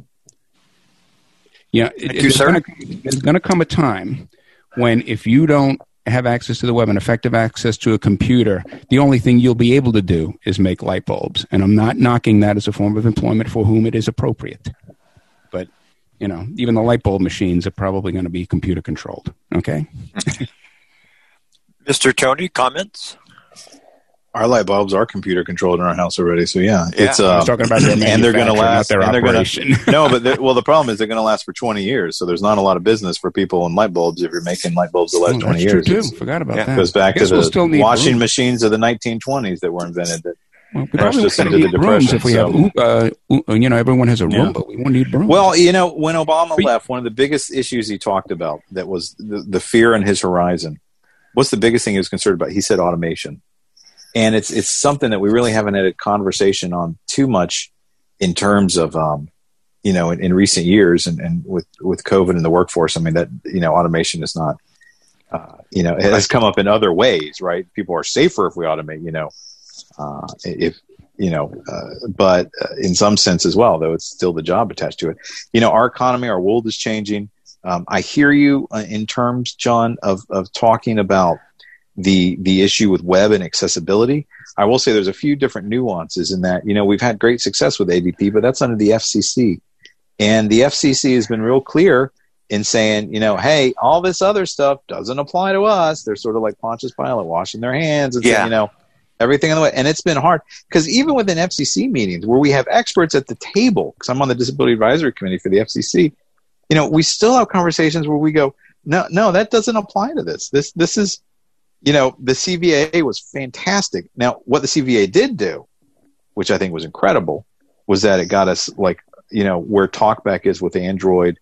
Yeah, you, sir. Gonna, there's going to come a time when if you don't have access to the web and effective access to a computer, the only thing you'll be able to do is make light bulbs. And I'm not knocking that as a form of employment for whom it is appropriate. But, you know, even the light bulb machines are probably going to be computer controlled. Okay? Mr. Tony, comments? our light bulbs are computer controlled in our house already. So yeah, Yeah, it's uh, I'm talking about their and they're going to last. their and they're gonna- no, but well, the problem is they're going to last for 20 years. So there's not a lot of business for people in light bulbs if you're making light bulbs that last Oh, 20 that's years. true too. Forgot about Yeah. that. It goes back to the we'll still washing brooms. machines of the 1920s that were invented. That, Well, we probably us won't into the brooms Depression, if we so- have, uh, you know, everyone has a Yeah. Roomba. We won't need brooms. well, you know, when Obama But- left, one of the biggest issues he talked about that was the, the fear in his horizon. What's the biggest thing he was concerned about? He said automation, and it's it's something that we really haven't had a conversation on too much in terms of um, you know in, in recent years and, and with with COVID and the workforce. I mean that you know automation is not uh, you know it has come up in other ways, right? People are safer if we automate. You know, uh, if you know, uh, but uh, in some sense as well, though it's still the job attached to it. You know, our economy, our world is changing. Um, I hear you uh, in terms, John, of of talking about the the issue with web and accessibility. I will say there's a few different nuances in that. You know, we've had great success with ADP, but that's under the FCC, and the FCC has been real clear in saying, you know, hey, all this other stuff doesn't apply to us. They're sort of like Pontius Pilate, washing their hands and Yeah. saying, you know, everything in the way. And it's been hard because even within FCC meetings where we have experts at the table, because I'm on the Disability Advisory Committee for the FCC, you know, we still have conversations where we go, no, no, that doesn't apply to this. This, this is, you know, the CVA was fantastic. Now, what the CVA did do, which I think was incredible, was that it got us like, you know, where TalkBack is with Android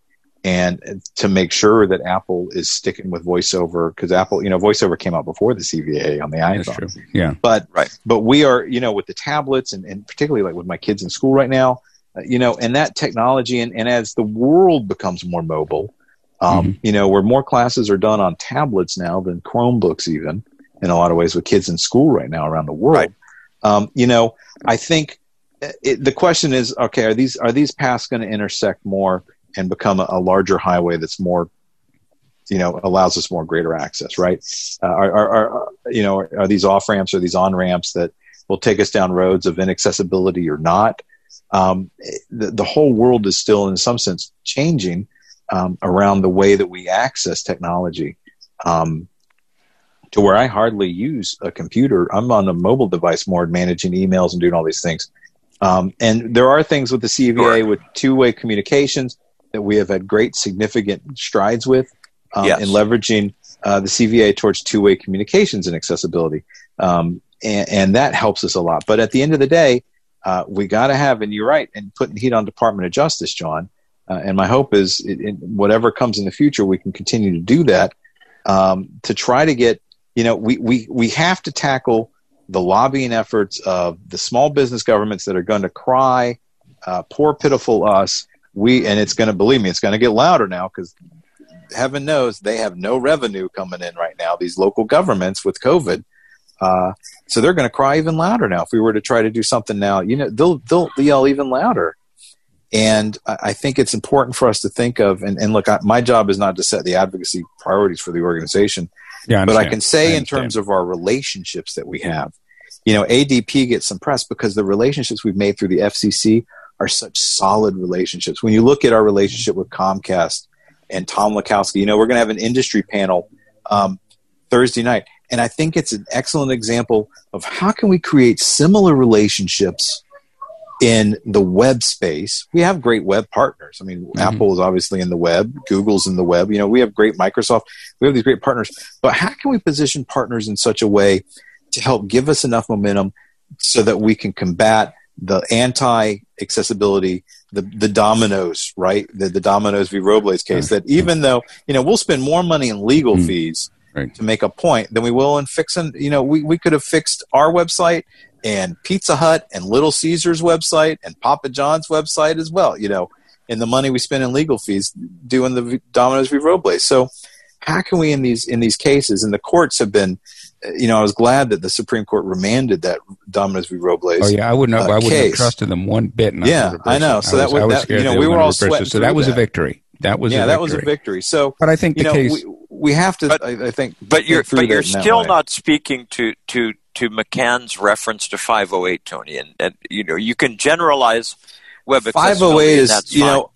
and to make sure that Apple is sticking with voiceover because Apple, you know, voiceover came out before the CVA on the iPhone That's true. Yeah. but Right. but we are you know with the tablets and, and particularly like with my kids in school right now uh, you know and that technology and, and as the world becomes more mobile um, you know where more classes are done on tablets now than chromebooks even in a lot of ways with kids in school right now around the world Right. um, you know i think uh, it, the question is okay are these are these paths going to intersect more and become a, a larger highway that's more you know allows us more greater access right uh, are, are, are you know are, are these off ramps or these on ramps that will take us down roads of inaccessibility or not um, the, the whole world is still in some sense changing um, around the way that we access technology um, to where I hardly use a computer. I'm on a mobile device more managing emails and doing all these things. Um, and there are things with the CVA Sure. with two-way communications that we have had great significant strides with um, Yes. in leveraging uh, the CVA towards two-way communications and accessibility. Um, and, and that helps us a lot. But at the end of the day, uh, we got to have, and you're right, and putting heat on Department of Justice, John. Uh, and my hope is, it, it, whatever comes in the future, we can continue to do that um, to try to get. You know, we we we have to tackle the lobbying efforts of the small business governments that are going to cry, uh, poor pitiful us. We and it's going to believe me, it's going to get louder now because heaven knows they have no revenue coming in right now. These local governments with COVID. Uh, so they're going to cry even louder now. If we were to try to do something now, you know, they'll they'll yell even louder. And I I think it's important for us to think of and, and look. I, my job is not to set the advocacy priorities for the organization, Yeah. but I can say in terms of our relationships that we have, you know, ADP gets some press because the relationships we've made through the FCC are such solid relationships. When you look at our relationship with Comcast and Tom Wlodkowski, you know, we're going to have an industry panel um, Thursday night. And I think it's an excellent example of how can we create similar relationships in the web space. We have great web partners. I mean, mm-hmm. Apple is obviously in the web, Google's in the web. You know, we have great Microsoft. We have these great partners. But how can we position partners in such a way to help give us enough momentum so that we can combat the anti accessibility, the, the Domino's, right? The, the Domino's v. Robles case that even though, you know, we'll spend more money in legal mm-hmm. fees right. to make a point than we will in fixing, you know, we, we could have fixed our website and Pizza Hut and Little Caesars website and Papa John's website as well, you know, and the money we spend in legal fees doing the Domino's v. Robles. So how can we in these in these cases and the courts have been you know I was glad that the Supreme Court remanded that Domino's v. Robles. Oh yeah, I wouldn't have, uh, I wouldn't have trusted them one bit. Yeah, I know. So I was, that was, that, you know we were all sweating. So that was that. a victory. That was yeah, that was a victory. So, but I think the know, case we, we have to. But, I, I think, but you're but you're still not speaking to to to McCann's reference to 508, Tony, and, and you know you can generalize web 508 is you know,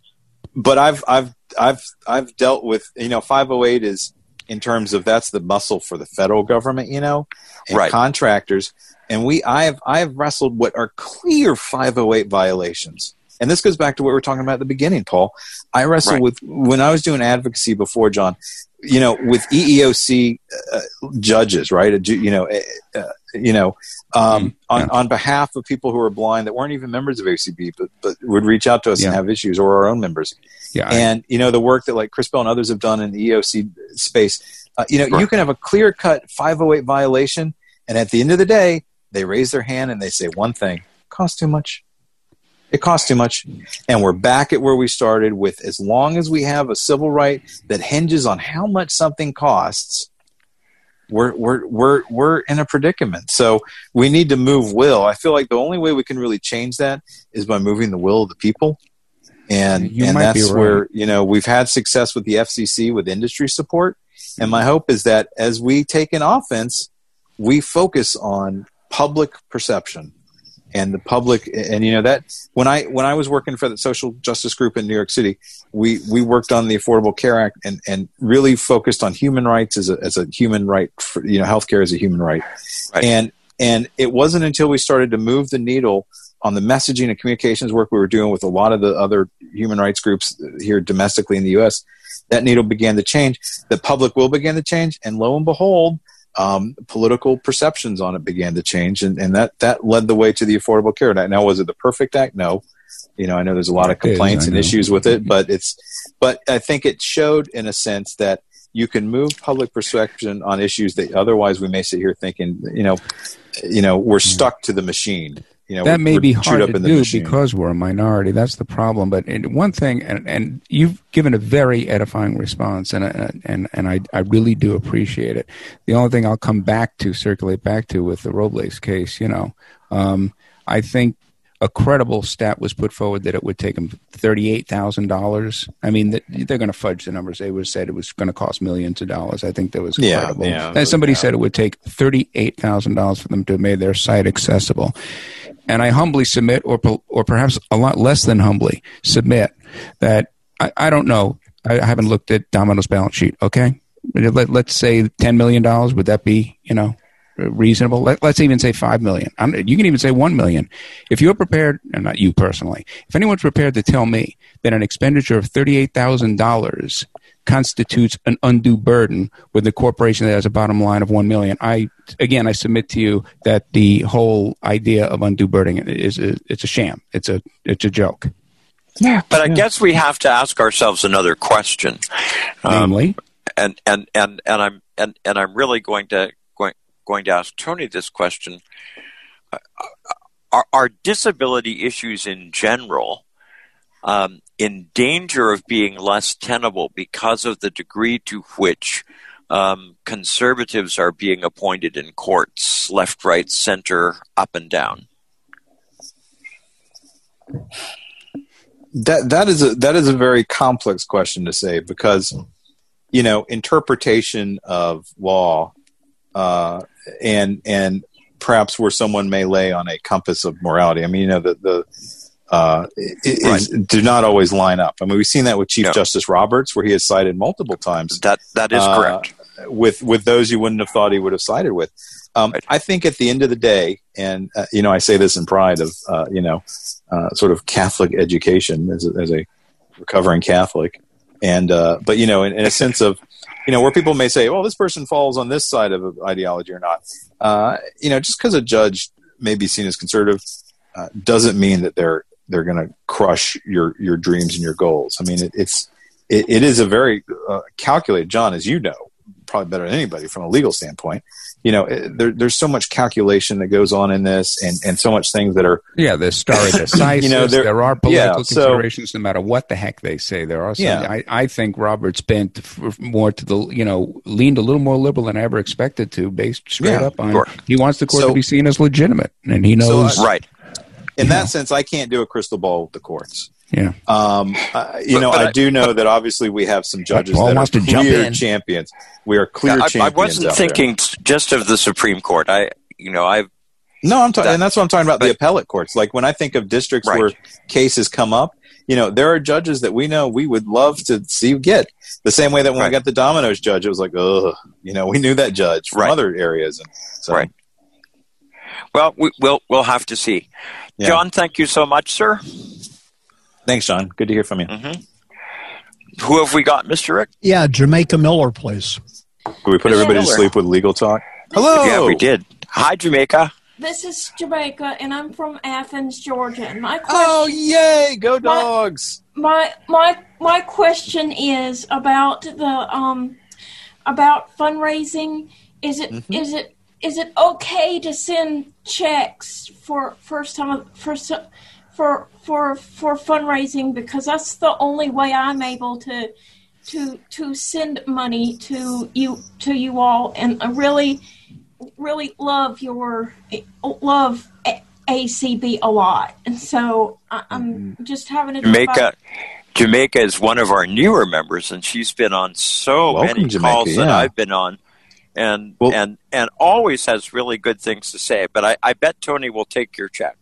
but I've I've I've I've dealt with you know 508 is in terms of that's the muscle for the federal government, you know, and right. contractors. And we I have I have wrestled what are clear 508 violations. And this goes back to what we were talking about at the beginning, Paul. I wrestled right. with when I was doing advocacy before, John you know, with EEOC uh, judges, right? You know, uh, you know, um, mm, on, on behalf of people who are blind that weren't even members of ACB, but, but would reach out to us yeah. and have issues, or our own members. Yeah, and you know, the work that like Chris Bell and others have done in the EEOC space, uh, you know, sure. you can have a clear cut 508 violation, and at the end of the day, they raise their hand and they say one thing: cost too much. It costs too much. And we're back at where we started with as long as we have a civil right that hinges on how much something costs, we're, we're, we're, we're in a predicament. So we need to move will. I feel like the only way we can really change that is by moving the will of the people. And, you and that's right. where, you know, we've had success with the FCC with industry support. And my hope is that as we take an offense, we focus on public perception and the public and you know that when i when i was working for the social justice group in new york city we we worked on the affordable care act and and really focused on human rights as a as a human right for, you know healthcare as a human right. right and and it wasn't until we started to move the needle on the messaging and communications work we were doing with a lot of the other human rights groups here domestically in the us that needle began to change the public will begin to change and lo and behold um, political perceptions on it began to change, and, and that that led the way to the Affordable Care Act. Now, was it the perfect act? No. You know, I know there's a lot of complaints and issues with it, but it's, but I think it showed in a sense that you can move public perception on issues that otherwise we may sit here thinking, you know, you know, we're stuck to the machine. You know, that may be hard to do because we're a minority. That's the problem. But one thing, and, and you've given a very edifying response, and and and I, I really do appreciate it. The only thing I'll come back to, circulate back to, with the Robles case, you know, um, I think a credible stat was put forward that it would take them thirty-eight thousand dollars. I mean, they're going to fudge the numbers. They would said it was going to cost millions of dollars. I think that was credible. Yeah, yeah, somebody yeah. said it would take thirty-eight thousand dollars for them to have made their site accessible. And I humbly submit, or or perhaps a lot less than humbly submit, that I, I don't know. I, I haven't looked at Domino's balance sheet. Okay, Let, let's say ten million dollars. Would that be you know reasonable. Let, us even say five million. I'm, you can even say one million. If you're prepared, and not you personally, if anyone's prepared to tell me that an expenditure of thirty-eight thousand dollars constitutes an undue burden with a corporation that has a bottom line of one million, I again I submit to you that the whole idea of undue burden is a, it's a sham. It's a it's a joke. Yeah, but I yeah. guess we have to ask ourselves another question, um, namely, and and and and I'm and and I'm really going to going to ask Tony this question. Are, are disability issues in general um, in danger of being less tenable because of the degree to which um, conservatives are being appointed in courts, left, right, center, up, and down? That that is a that is a very complex question to say because you know interpretation of law uh, and and perhaps where someone may lay on a compass of morality. I mean, you know, the the uh, right. do not always line up. I mean, we've seen that with Chief Justice Roberts, where he has cited multiple times. That that is uh, correct. with with those you wouldn't have thought he would have sided with. Um, I think at the end of the day, and uh, you know, I say this in pride of uh, you know, uh, sort of Catholic education as a, as a recovering Catholic, and uh, but you know, in, in, a sense of you know, where people may say, well, this person falls on this side of ideology or not. Uh, you know, just because a judge may be seen as conservative uh, doesn't mean that they're they're going to crush your your dreams and your goals. I mean, it, it's it, it is a very calculated, John, as you know, probably better than anybody from a legal standpoint you know, there, there's so much calculation that goes on in this, and, and so much things that are yeah, the stare decisis. you know, there, there are political yeah, considerations, so, no matter what the heck they say. There are some. Yeah. I, I think Roberts bent more to the you know leaned a little more liberal than I ever expected to, based straight yeah, up on sure. he wants the court so, to be seen as legitimate, and he knows so, uh, right. In that know. sense, I can't do a crystal ball with the courts. Yeah. Um, uh, you but, know, but I, I, do know that obviously we have some judges that are to clear champions. We are clear yeah, champions. I, wasn't thinking there. just of the Supreme Court. I, you know, I've. No, I'm talking, and that's what I'm talking about. But, the appellate courts. Like when I think of districts right. where cases come up, you know, there are judges that we know we would love to see get. The same way that when right. we got the Domino's judge, it was like, oh, you know, we knew that judge from right. other areas. And so. Right. Well, we, will we'll have to see. Yeah. John, thank you so much, sir. Thanks, John. Good to hear from you. Mm-hmm. Who have we got, Mr. Rick? Yeah, Jamaica Miller, please. Did we put everybody Miller. to sleep with legal talk? Hello. Yeah, we did. Hi, Jamaica. This is Jamaica, and I'm from Athens, Georgia. And my question, oh, yay! Go dogs! My my my question is about the um about fundraising. Is it mm-hmm. is it is it okay to send checks for first time first for for for fundraising because that's the only way I'm able to to to send money to you to you all. And I really really love your love ACB a lot. And so I, am mm-hmm. just having a Jamaica Jamaica is one of our newer members and she's been on so Welcome, many Jamaica, calls yeah. that I've been on and well, and and always has really good things to say. But I, I bet Tony will take your check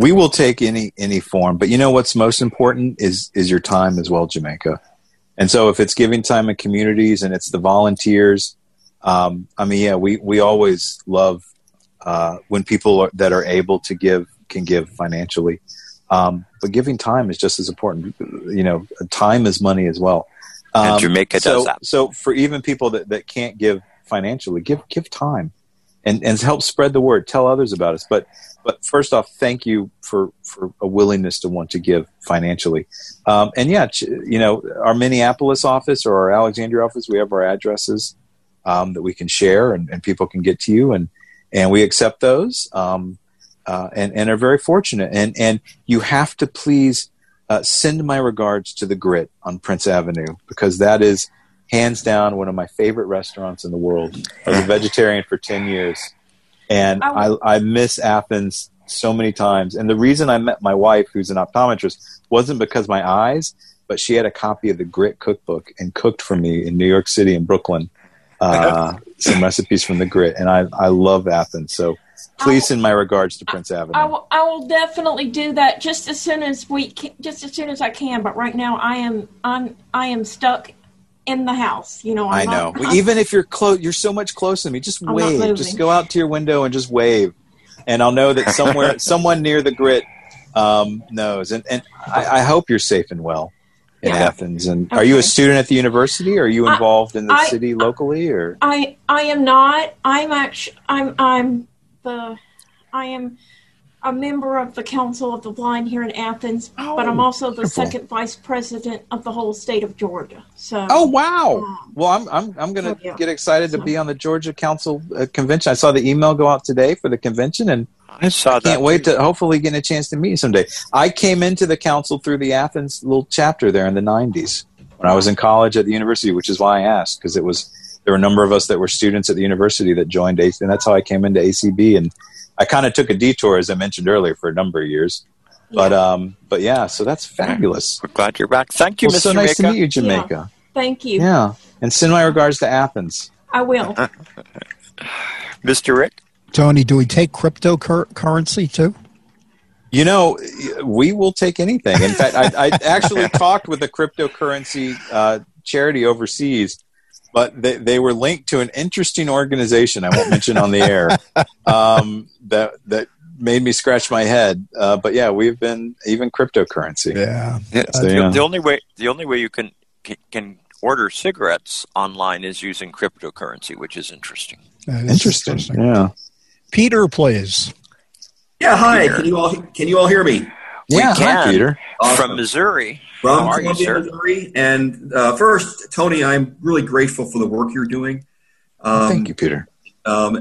we will take any any form but you know what's most important is is your time as well jamaica. And so if it's giving time in communities and it's the volunteers um, i mean yeah we we always love uh, when people are, that are able to give can give financially. Um, but giving time is just as important you know time is money as well. Um, and jamaica so, does that. so for even people that, that can't give financially give give time and and help spread the word. Tell others about us. But but first off, thank you for, for a willingness to want to give financially. Um, and yeah, you know, our Minneapolis office or our Alexandria office, we have our addresses um, that we can share and, and, people can get to you, and and we accept those um, uh, and and are very fortunate. And and you have to please uh, send my regards to the Grit on Prince Avenue because that is hands down one of my favorite restaurants in the world. I was a vegetarian for ten years and I, I miss Athens so many times. And the reason I met my wife, who's an optometrist, wasn't because my eyes, but she had a copy of the Grit cookbook and cooked for me in New York City and Brooklyn uh, some recipes from the Grit. And I, I love Athens. So please send my regards to Prince Avenue. I will, I will definitely do that just as soon as we can, just as soon as I can. But right now, I am I'm I am stuck in the house. You know, I'm i know. Not, Even if you're close, you're so much closer to me. Just I'm wave. Just go out to your window and just wave, and I'll know that somewhere, someone near the grit um, knows. And and I, I, hope you're safe and well in yeah. Athens. And okay. are you a student at the university? Or are you involved I, in the I, city locally? Or I I am not. I'm actually I'm I'm the I am a member of the Council of the Blind here in Athens, oh, but I'm also the wonderful. second vice president of the whole state of Georgia. So, oh wow! Um, well, I'm I'm I'm going to yeah. get excited so. to be on the Georgia Council uh, convention. I saw the email go out today for the convention, and I saw I Can't wait to hopefully get a chance to meet you someday. I came into the council through the Athens little chapter there in the '90s when I was in college at the university, which is why I asked because it was there were a number of us that were students at the university that joined AC, and that's how I came into ACB and I kind of took a detour, as I mentioned earlier, for a number of years. But yeah. um, but yeah, so that's fabulous. We're glad you're back. Thank you, well, Mr. So nice to meet you, Jamaica. Yeah. Thank you. Yeah, and send my regards to Athens. I will. Mr. Rick, Tony, do we take cryptocurrency too? You know, we will take anything. In fact, I, I actually talked with a cryptocurrency uh, charity overseas but they, they were linked to an interesting organization I won't mention on the air um, that that made me scratch my head. Uh, but yeah, we've been even cryptocurrency. Yeah. So, the, yeah. the only way the only way you can can, can order cigarettes online is using cryptocurrency, which is interesting. That is Interesting. Yeah. Peter, plays. Yeah, hi. Here. Can you all can you all hear me? Yeah, we hi, can Peter. Awesome. from Missouri. From How are you, Missouri. And uh, first, Tony, I'm really grateful for the work you're doing. Um, Thank you, Peter. Um,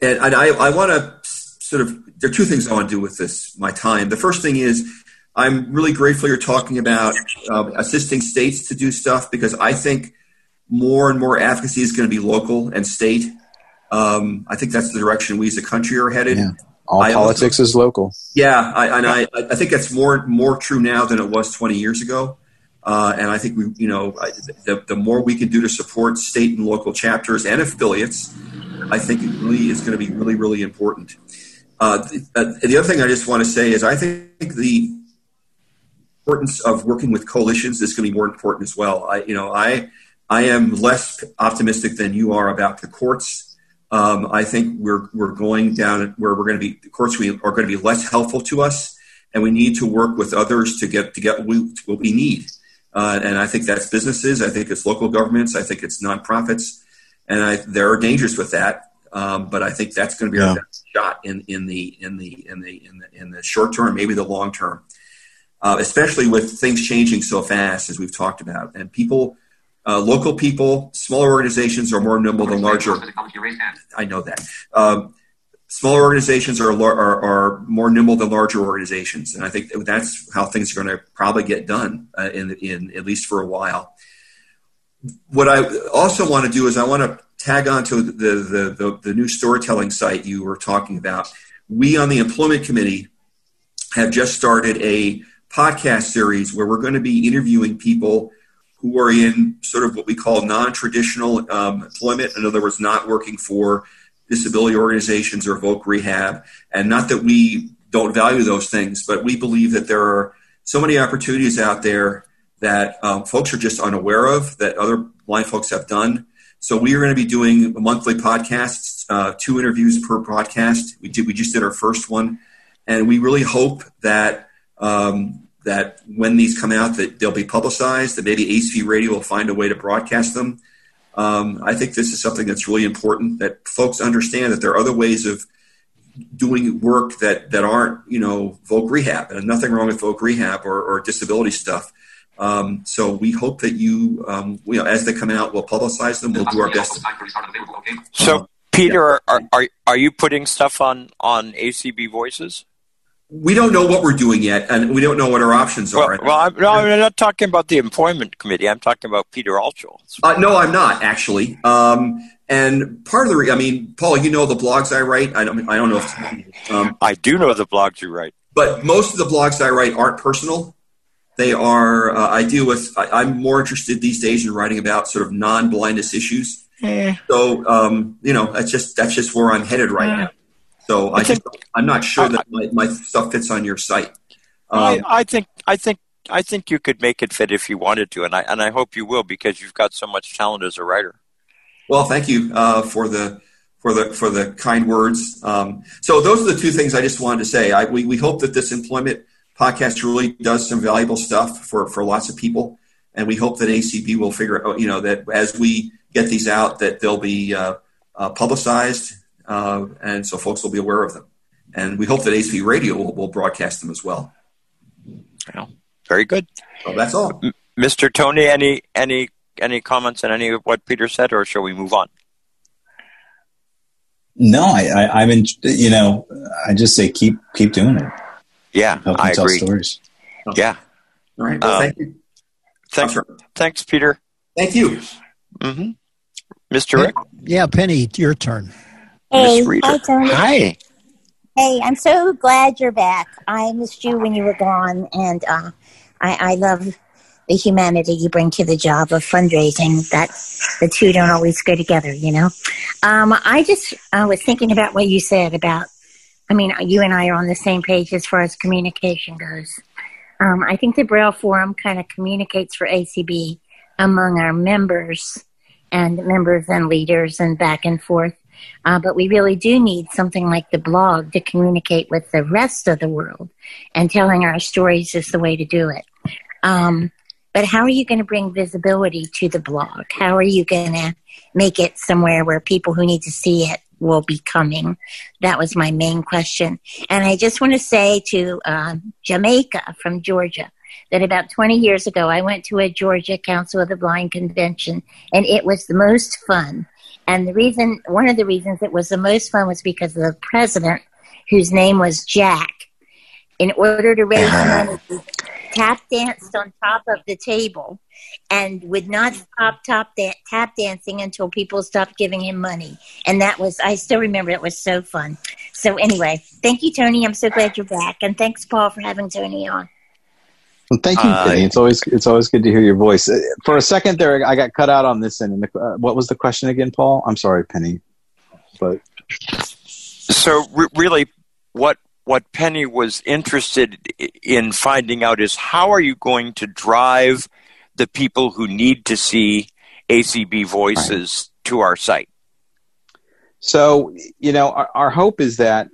and, and I, I want to sort of, there are two things I want to do with this, my time. The first thing is, I'm really grateful you're talking about uh, assisting states to do stuff because I think more and more advocacy is going to be local and state. Um, I think that's the direction we as a country are headed. Yeah. All I also- politics is local. Yeah, I, and I, I think that's more more true now than it was 20 years ago. Uh, and I think we, you know, I- the, the more we can do to support state and local chapters and affiliates, I think it really is going to be really, really important. Uh, the, uh, the other thing I just want to say is I think the importance of working with coalitions is going to be more important as well. I, you know, I, I am less optimistic than you are about the courts. Um, I think we're we're going down where we're going to be. The courts we are going to be less helpful to us, and we need to work with others to get to get what we, what we need. Uh, and I think that's businesses. I think it's local governments. I think it's nonprofits, and I, there are dangers with that. Um, but I think that's going to be Yeah. our best shot in, in the in the in the in the in the short term, maybe the long term. Uh, especially with things changing so fast, as we've talked about, and people, uh, local people, smaller organizations are more nimble than larger. I know that. Um, smaller organizations are, are are more nimble than larger organizations, and I think that's how things are going to probably get done uh, in in at least for a while. What I also want to do is I want to tag on to the, the the the new storytelling site you were talking about. We on the employment committee have just started a podcast series where we're going to be interviewing people who are in sort of what we call non-traditional um, employment. In other words, not working for disability organizations or voc rehab. And not that we don't value those things, but we believe that there are so many opportunities out there that um, folks are just unaware of that other blind folks have done. So we are going to be doing a monthly podcasts, uh, two interviews per podcast. We did, we just did our first one, and we really hope that um, that when these come out, that they'll be publicized. That maybe ACB Radio will find a way to broadcast them. Um, I think this is something that's really important that folks understand that there are other ways of doing work that, that aren't, you know, voc rehab and nothing wrong with voc rehab or, or disability stuff. Um, so we hope that you, um, you know, as they come out, we'll publicize them. We'll do our best. So, Peter, are, are are you putting stuff on on ACB Voices? We don't know what we're doing yet, and we don't know what our options are. well I'm, no, I'm not talking about the employment committee. I'm talking about Peter Altschul. Uh, no, I'm not actually. Um, and part of the, re- I mean, Paul, you know the blogs I write. I don't, I don't know if, um, I do know the blogs you write. but most of the blogs I write aren't personal. They are. Uh, I deal with. I, I'm more interested these days in writing about sort of non-blindness issues. Eh, So, um, you know, that's just that's just where I'm headed right now. So I, I think- just, I'm not sure that my, my stuff fits on your site. I, Um, I think I think I think you could make it fit if you wanted to, and I and I hope you will because you've got so much talent as a writer. Well, thank you uh, for the for the for the kind words. Um, so those are the two things I just wanted to say. I, we we hope that this employment podcast really does some valuable stuff for for lots of people, and we hope that ACB will figure out you know that as we get these out that they'll be uh, uh, publicized, uh, and so folks will be aware of them. And we hope that ACB Radio will, will broadcast them as well. Very good, So that's all. Mr. Tony. Any any any comments on any of what Peter said, or shall we move on? No, I, I, I'm in. You know, I just say keep keep doing it. Yeah, Help I tell agree. stories. Yeah, All right. Well, Um, thank you. thanks, Sure. thanks, Peter. Thank you. hmm Mr. Rick, Yeah, Penny, your turn. Hey, hi, Tony. Hi. Hey, I'm so glad you're back. I missed you when you were gone, and uh, I, I love the humanity you bring to the job of fundraising. That the two don't always go together, you know. Um, I just uh, was thinking about what you said about. I mean, you and I are on the same page as far as communication goes. Um, I think the Braille Forum kind of communicates for ACB among our members and members and leaders and back and forth. Uh, but we really do need something like the blog to communicate with the rest of the world, and telling our stories is the way to do it. Um, but how are you going to bring visibility to the blog? How are you going to make it somewhere where people who need to see it will be coming? That was my main question. And I just want to say to uh, Jamaica from Georgia that about 20 years ago, I went to a Georgia Council of the Blind convention, and it was the most fun. And the reason, one of the reasons it was the most fun was because of the president, whose name was Jack. In order to raise uh-huh. money, tap danced on top of the table and would not stop top da- tap dancing until people stopped giving him money. And that was, I still remember it was so fun. So, anyway, thank you, Tony. I'm so glad you're back. And thanks, Paul, for having Tony on. Well, thank you, uh, Penny. It's always it's always good to hear your voice. Uh, for a second there, I got cut out on this end. And the, uh, what was the question again, Paul? I'm sorry, Penny. But so re- really, what what Penny was interested in finding out is how are you going to drive the people who need to see ACB voices right. to our site? So, you know, our, our, hope is that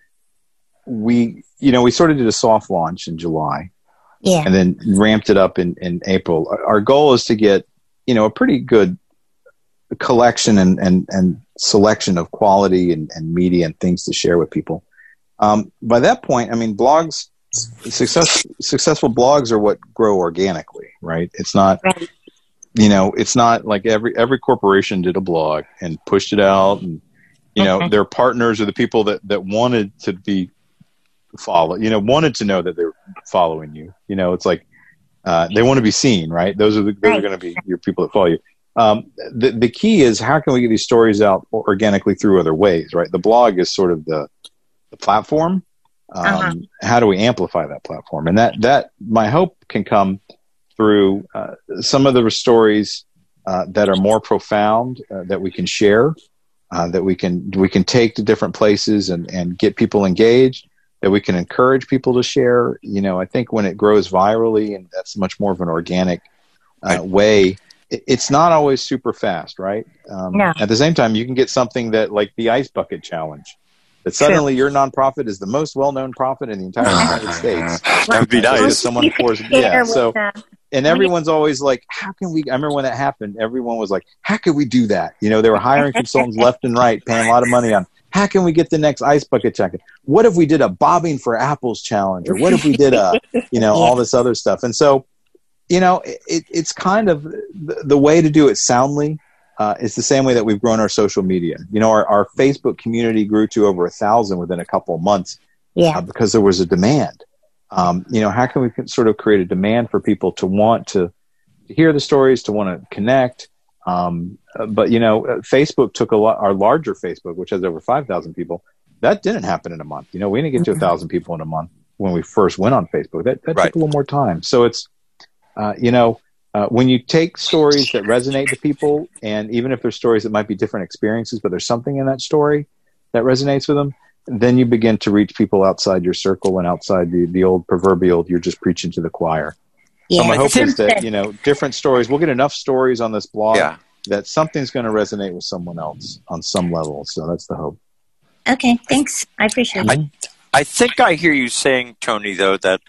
we, you know, we sort of did a soft launch in July. Yeah. And then ramped it up in, in April. Our, goal is to get, you know, a pretty good collection and, and, and selection of quality and, and media and things to share with people. Um, by that point, I mean, blogs, success, successful blogs are what grow organically, right? It's not, right. you know, it's not like every, every corporation did a blog and pushed it out and, you know, okay. their partners are the people that, that wanted to be follow, you know, wanted to know that they're following you. You know, it's like, uh, they want to be seen, right? Those are the, those right. are going to be your people that follow you. Um, the, the key is how can we get these stories out organically through other ways, right? The blog is sort of the, the platform. Um, uh-huh. How do we amplify that platform? And that that my hope can come through uh, some of the stories uh, that are more profound uh, that we can share, uh, that we can we can take to different places and and get people engaged. That we can encourage people to share. You know, I think when it grows virally, and that's much more of an organic uh, right. way it's not always super fast, right? Um, no. At the same time, you can get something that like the ice bucket challenge, that suddenly your nonprofit is the most well-known profit in the entire United States. that would be nice. Someone pours, yeah. So, and everyone's always like, "How can we?" I remember when that happened. Everyone was like, "How could we do that?" You know, they were hiring consultants left and right, paying a lot of money on. How can we get the next ice bucket jacket? What if we did a bobbing for apples challenge, or what if we did a, you know, all this other stuff? And so, you know, it, it's kind of the, the way to do it soundly uh, it's the same way that we've grown our social media. You know, our, our Facebook community grew to over a thousand within a couple of months yeah. Uh, because there was a demand. Um, you know, how can we sort of create a demand for people to want to, to hear the stories, to want to connect? Um, but you know, uh, Facebook took a lot. Our larger Facebook, which has over five thousand people, that didn't happen in a month. You know, we didn't get to a thousand people in a month when we first went on Facebook. That, that right. took a little more time. So it's, uh, you know, uh, when you take stories that resonate to people, and even if they're stories that might be different experiences, but there's something in that story that resonates with them, then you begin to reach people outside your circle and outside the, the old proverbial you're just preaching to the choir. Yeah, so my hope is that you know different stories. We'll get enough stories on this blog yeah. that something's going to resonate with someone else on some level. So that's the hope. Okay, thanks. I appreciate it. I, I think I hear you saying, Tony, though that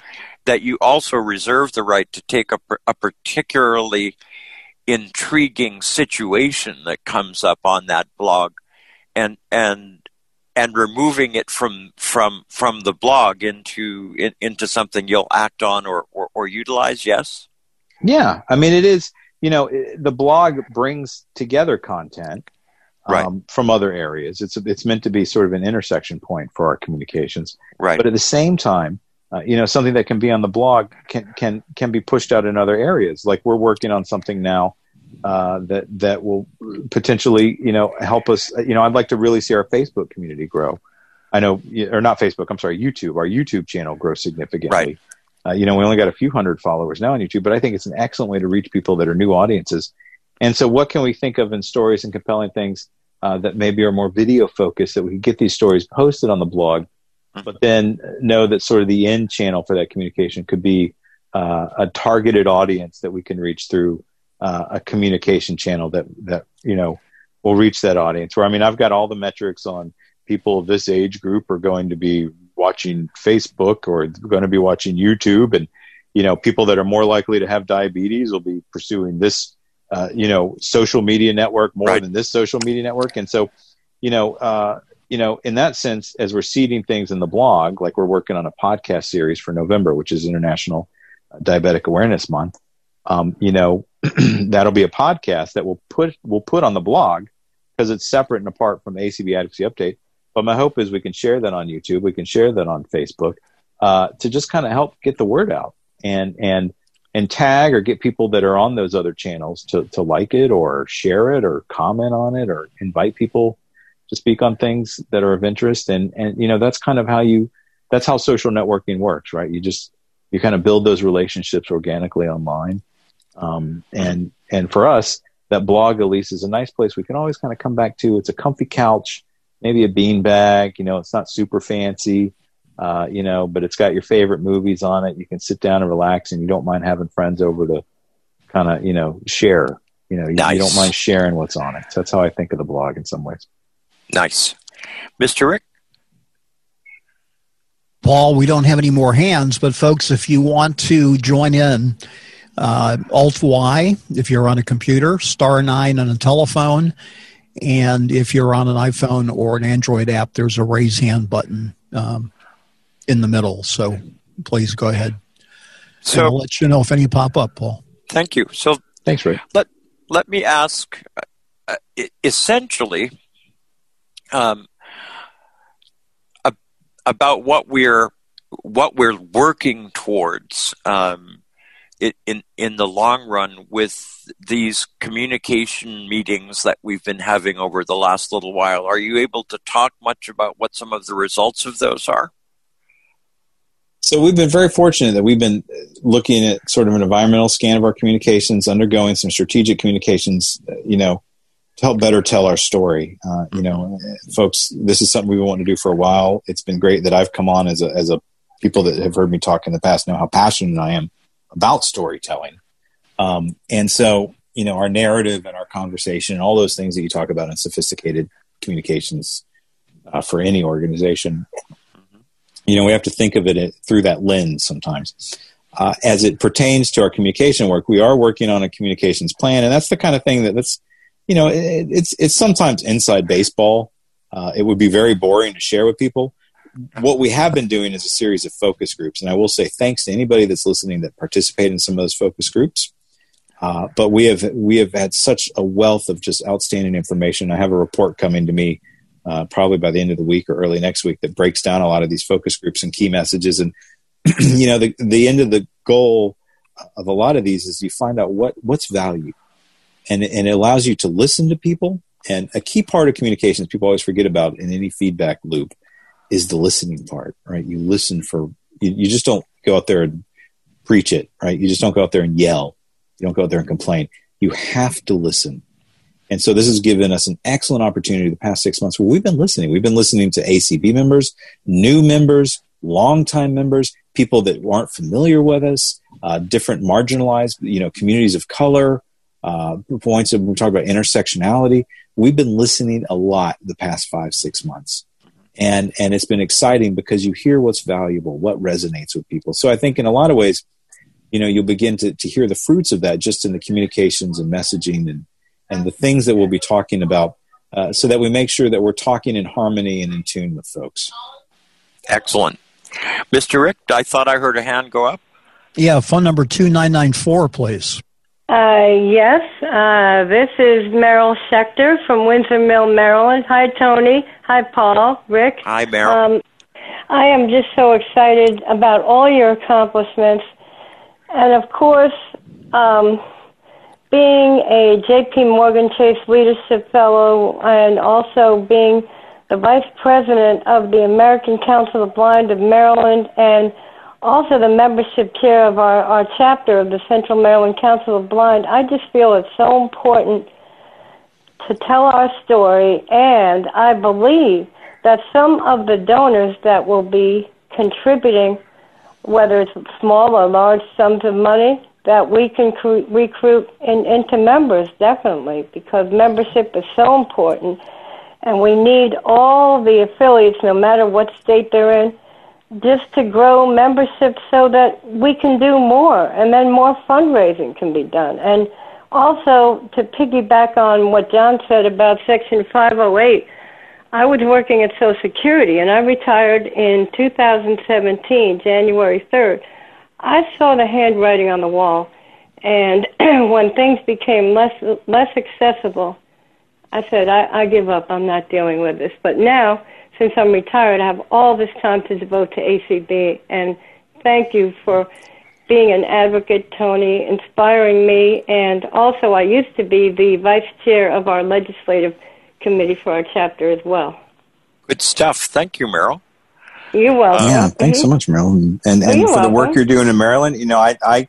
that you also reserve the right to take a, a particularly intriguing situation that comes up on that blog and and and removing it from from from the blog into in, into something you'll act on or, or, or utilize yes? Yeah. I mean it is you know the blog brings together content right. Um, from other areas. It's it's meant to be sort of an intersection point for our communications. Right. But at the same time uh, you know something that can be on the blog can can can be pushed out in other areas. Like we're working on something now uh, that that will potentially you know help us you know i'd like to really see our facebook community grow. I know or not facebook i'm sorry youtube. Our youtube channel grow significantly. Right. Uh, you know we only got a few hundred followers now on youtube but i think it's an excellent way to reach people that are new audiences. And so what can we think of in stories and compelling things uh, that maybe are more video focused that we can get these stories posted on the blog but then know that sort of the end channel for that communication could be uh, a targeted audience that we can reach through uh, a communication channel that that you know will reach that audience. Where I mean, I've got all the metrics on people of this age group are going to be watching Facebook or going to be watching YouTube, and you know, people that are more likely to have diabetes will be pursuing this, uh, you know, social media network more right. than this social media network, and so, you know, uh, you know, in that sense, as we're seeding things in the blog, like we're working on a podcast series for November, which is International Diabetic Awareness Month. Um, you know, that'll be a podcast that we'll put we'll put on the blog because it's separate and apart from ACB Advocacy Update. But my hope is we can share that on YouTube, we can share that on Facebook, uh, to just kind of help get the word out and and and tag or get people that are on those other channels to to like it or share it or comment on it or invite people to speak on things that are of interest. And and you know that's kind of how you that's how social networking works, right? You just you kind of build those relationships organically online. Um, and and for us, that blog at least is a nice place we can always kind of come back to. It's a comfy couch, maybe a bean bag. You know, it's not super fancy, uh, you know, but it's got your favorite movies on it. You can sit down and relax, and you don't mind having friends over to kind of you know share. You know, nice. you, you don't mind sharing what's on it. So that's how I think of the blog in some ways. Nice, Mr. Rick. Paul, we don't have any more hands, but folks, if you want to join in, uh, Alt Y if you're on a computer, star nine on a telephone, and if you're on an iPhone or an Android app, there's a raise hand button um, in the middle. So please go ahead. So and I'll let you know if any pop up, Paul. Thank you. So thanks, Ray. Let let me ask. Uh, essentially, um, about what we're what we're working towards um, it, in in the long run with these communication meetings that we've been having over the last little while. Are you able to talk much about what some of the results of those are? So we've been very fortunate that we've been looking at sort of an environmental scan of our communications, undergoing some strategic communications, you know, to help better tell our story. Uh, you know, folks, this is something we want to do for a while. It's been great that I've come on as a, as a people that have heard me talk in the past know how passionate I am about storytelling. Um, and so, you know, our narrative and our conversation and all those things that you talk about in sophisticated communications uh, for any organization, you know, we have to think of it through that lens sometimes. Uh, as it pertains to our communication work, we are working on a communications plan, and that's the kind of thing that that's you know, it, it's it's sometimes inside baseball. Uh, it would be very boring to share with people. What we have been doing is a series of focus groups, and I will say thanks to anybody that's listening that participated in some of those focus groups. Uh, but we have we have had such a wealth of just outstanding information. I have a report coming to me uh, probably by the end of the week or early next week that breaks down a lot of these focus groups and key messages. And you know, the the end of the goal of a lot of these is you find out what what's value and, and it allows you to listen to people. And a key part of communications people always forget about in any feedback loop is the listening part, right? You listen for, you, you just don't go out there and preach it, right? You just don't go out there and yell. You don't go out there and complain. You have to listen. And so this has given us an excellent opportunity the past six months where we've been listening. We've been listening to ACB members, new members, longtime members, people that aren't familiar with us, uh, different marginalized, you know, communities of color, uh, points of we talk about intersectionality. We've been listening a lot the past five six months, and and it's been exciting because you hear what's valuable, what resonates with people. So I think in a lot of ways, you know, you'll begin to to hear the fruits of that just in the communications and messaging and and the things that we'll be talking about, uh, so that we make sure that we're talking in harmony and in tune with folks. Excellent, Mr. Rick. I thought I heard a hand go up. Yeah, phone number two nine nine four, please. Uh, yes, uh, this is Merrill Schechter from Windsor Mill, Maryland. Hi, Tony. Hi, Paul. Rick. Hi, Meryl. Um, I am just so excited about all your accomplishments. And of course, um, being a J.P. Morgan Chase Leadership Fellow and also being the Vice President of the American Council of the Blind of Maryland and also the membership chair of our, our chapter of the Central Maryland Council of Blind, I just feel it's so important to tell our story, and I believe that some of the donors that will be contributing, whether it's small or large sums of money, that we can cr- recruit in, into members, definitely, because membership is so important. And we need all the affiliates, no matter what state they're in, just to grow membership so that we can do more and then more fundraising can be done. And also, to piggyback on what John said about Section 508, I was working at Social Security and I retired in 2017, January 3rd. I saw the handwriting on the wall, and when things became less less accessible, I said, I, I give up. I'm not dealing with this. But now, since I'm retired, I have all this time to devote to ACB. And thank you for being an advocate, Tony, inspiring me. And also, I used to be the vice chair of our legislative committee for our chapter as well. Good stuff. Thank you, Meryl. You're welcome. Yeah, thanks so much, Maryland. And and You're for the work you're doing in Maryland, you know, I I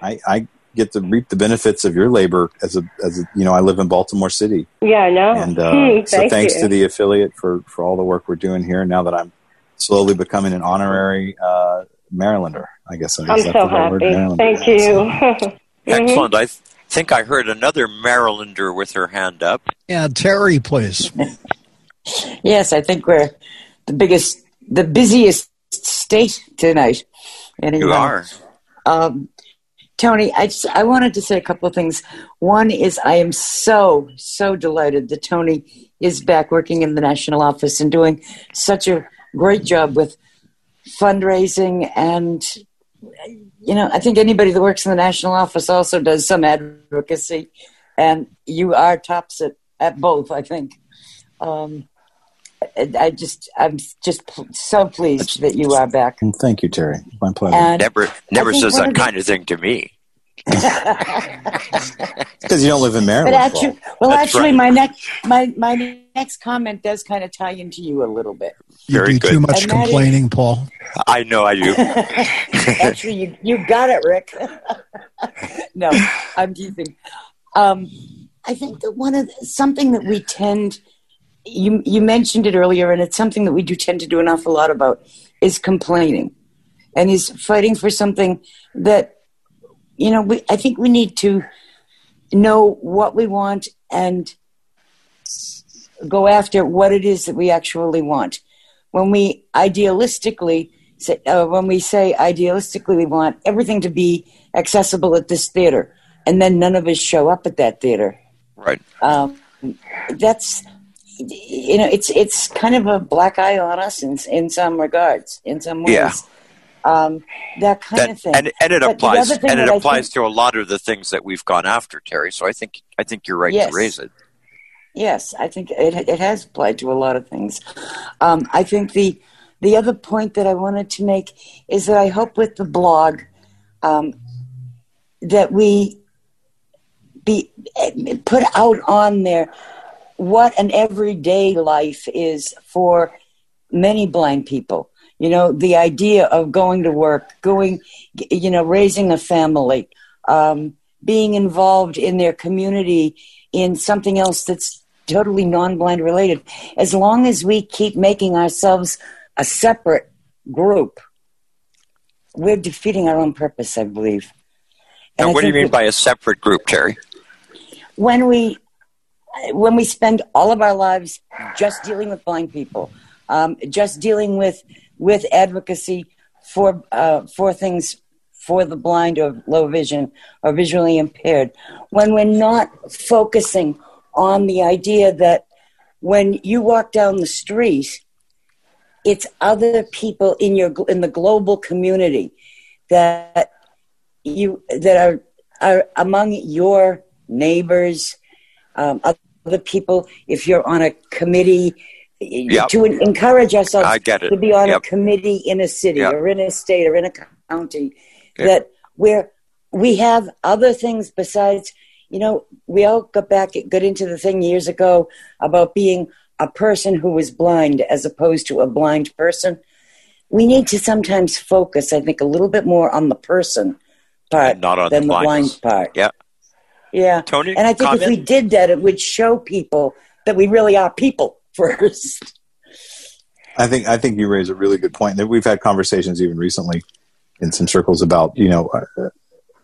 I, I get to reap the benefits of your labor as a as a, you know, I live in Baltimore City. Yeah, I know. And uh, Hmm, so thank thanks you. to the affiliate for for all the work we're doing here. Now that I'm slowly becoming an honorary uh, Marylander, I guess I I'm so the right word, happy. Thank you. Mhm. Excellent. I th- think I heard another Marylander with her hand up. Yeah, Terry, please. Yes, I think we're the biggest, the busiest state tonight. Anyway. You are. Um, Tony, I, just, I wanted to say a couple of things. One is I am so, so delighted that Tony is back working in the national office and doing such a great job with fundraising. And, you know, I think anybody that works in the national office also does some advocacy. And you are tops at, at both, I think. Um, I I just, I'm just pl- so pleased that you are back. Thank you, Terry. My pleasure. And Never, never says that kind of thing to me. because you don't live in Maryland. But actually, well, That's actually, right. my next my my next comment does kind of tie into you a little bit. You Very do good. too much And that is- complaining, Paul. I know I do. actually, you you got it, Rick. no, I'm teasing. Um, I think that one of the, something that we tend you you mentioned it earlier, and it's something that we do tend to do an awful lot about is complaining, and is fighting for something that you know. We I think we need to know what we want and go after what it is that we actually want. When we idealistically say, uh, when we say idealistically we want everything to be accessible at this theater, and then none of us show up at that theater. right. Um, that's you know, it's it's kind of a black eye on us in in some regards, in some ways. Yeah. Um, that kind That, of thing. and and it But applies and it applies think- to a lot of the things that we've gone after, Terry. So I think I think you're right Yes. to raise it. Yes, I think it it has applied to a lot of things. Um, I think the the other point that I wanted to make is that I hope with the blog um, that we be put out on there what an everyday life is for many blind people. You know, the idea of going to work, going, you know, raising a family, um, being involved in their community in something else that's totally non-blind related. As long as we keep making ourselves a separate group, we're defeating our own purpose, I believe. And Now, I what do you mean by a separate group, Terry? when we when we spend all of our lives just dealing with blind people, um, just dealing with with advocacy for uh, for things for the blind or low vision or visually impaired, when we're not focusing on the idea that when you walk down the street, it's other people in your in the global community that you that are are among your neighbors, um, other people. If you're on a committee, Yep. to encourage ourselves I get it. to be on Yep. a committee in a city Yep. or in a state or in a county, that where we have other things besides. You know, we all got back got into the thing years ago about being a person who was blind as opposed to a blind person. We need to sometimes focus, I think, a little bit more on the person part And not on than the the, blind part. Yeah. Yeah. Tony, And I think if we did that, it would show people that we really are people first. I think I think you raise a really good point. That we've had conversations even recently in some circles about you know uh,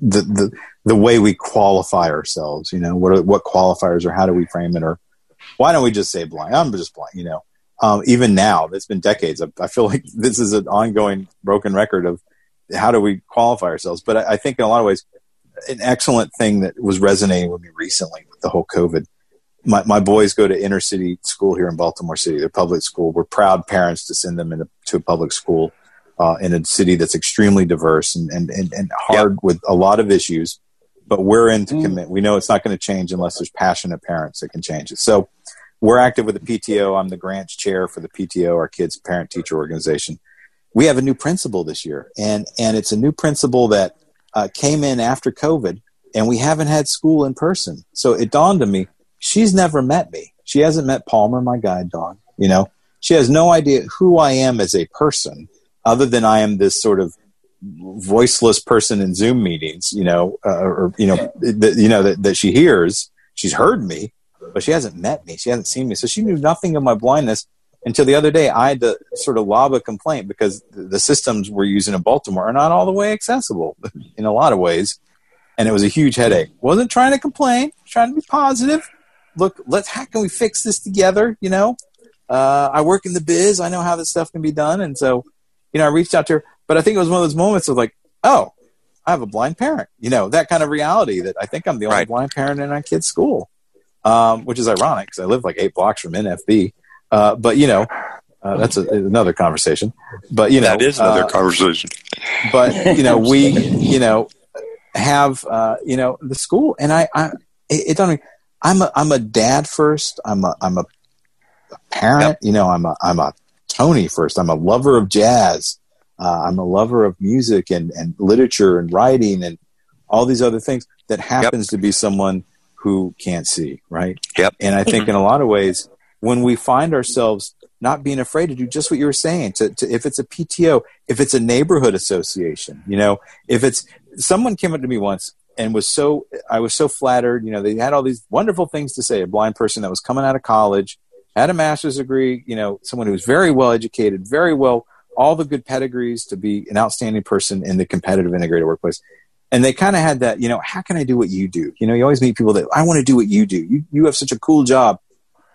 the the the way we qualify ourselves. You know, what are, what qualifiers or how do we frame it, or why don't we just say blind? I'm just blind. You know, um, even now, it's been decades. I, I, feel like this is an ongoing broken record of how do we qualify ourselves. But I, I think in a lot of ways, an excellent thing that was resonating with me recently with the whole COVID. My, my boys go to inner city school here in Baltimore City. They're public school. We're proud parents to send them into, to a public school uh, in a city that's extremely diverse and, and, and, and hard yep. with a lot of issues. But we're in to mm. commit. We know it's not going to change unless there's passionate parents that can change it. So we're active with the PTO. I'm the grants chair for the PTO, our kids' parent teacher organization. We have a new principal this year, and and it's a new principal that uh, came in after COVID, and we haven't had school in person. So it dawned on me she's never met me. She hasn't met Palmer, my guide dog. You know, she has no idea who I am as a person other than I am this sort of voiceless person in Zoom meetings, you know, uh, or you know, that, you know that, that she hears. She's heard me, but she hasn't met me. She hasn't seen me, so she knew nothing of my blindness until the other day. I had to sort of lob a complaint because the systems we're using in Baltimore are not all the way accessible in a lot of ways, and it was a huge headache. wasn't trying to complain, trying to be positive. Look, let's how can we fix this together? You know, uh, I work in the biz. I know how this stuff can be done, and so you know, I reached out to her, but I think it was one of those moments of like, oh, I have a blind parent, you know, that kind of reality that I think I'm the only right. blind parent in my kid's school, um, which is ironic because I live like eight blocks from NFB. Uh, but you know, uh, that's a, another conversation. But you know, that is another uh, conversation. But you know, we you know have uh, you know the school, and I, I it, it don't. I'm a I'm a dad first. I'm a I'm a parent. Yep. You know, I'm a I'm a Tony first. I'm a lover of jazz. Uh, I'm a lover of music and, and literature and writing and all these other things that happens yep. to be someone who can't see, right? Yep. And I think in a lot of ways, when we find ourselves not being afraid to do just what you were saying, to, to if it's a PTO, if it's a neighborhood association, you know, if it's someone came up to me once and was so I was so flattered, you know, they had all these wonderful things to say, a blind person that was coming out of college had a master's degree, you know, someone who was very well educated, very well, all the good pedigrees to be an outstanding person in the competitive integrated workplace. And they kind of had that, you know, how can I do what you do? You know, you always meet people that I want to do what you do. You, you have such a cool job.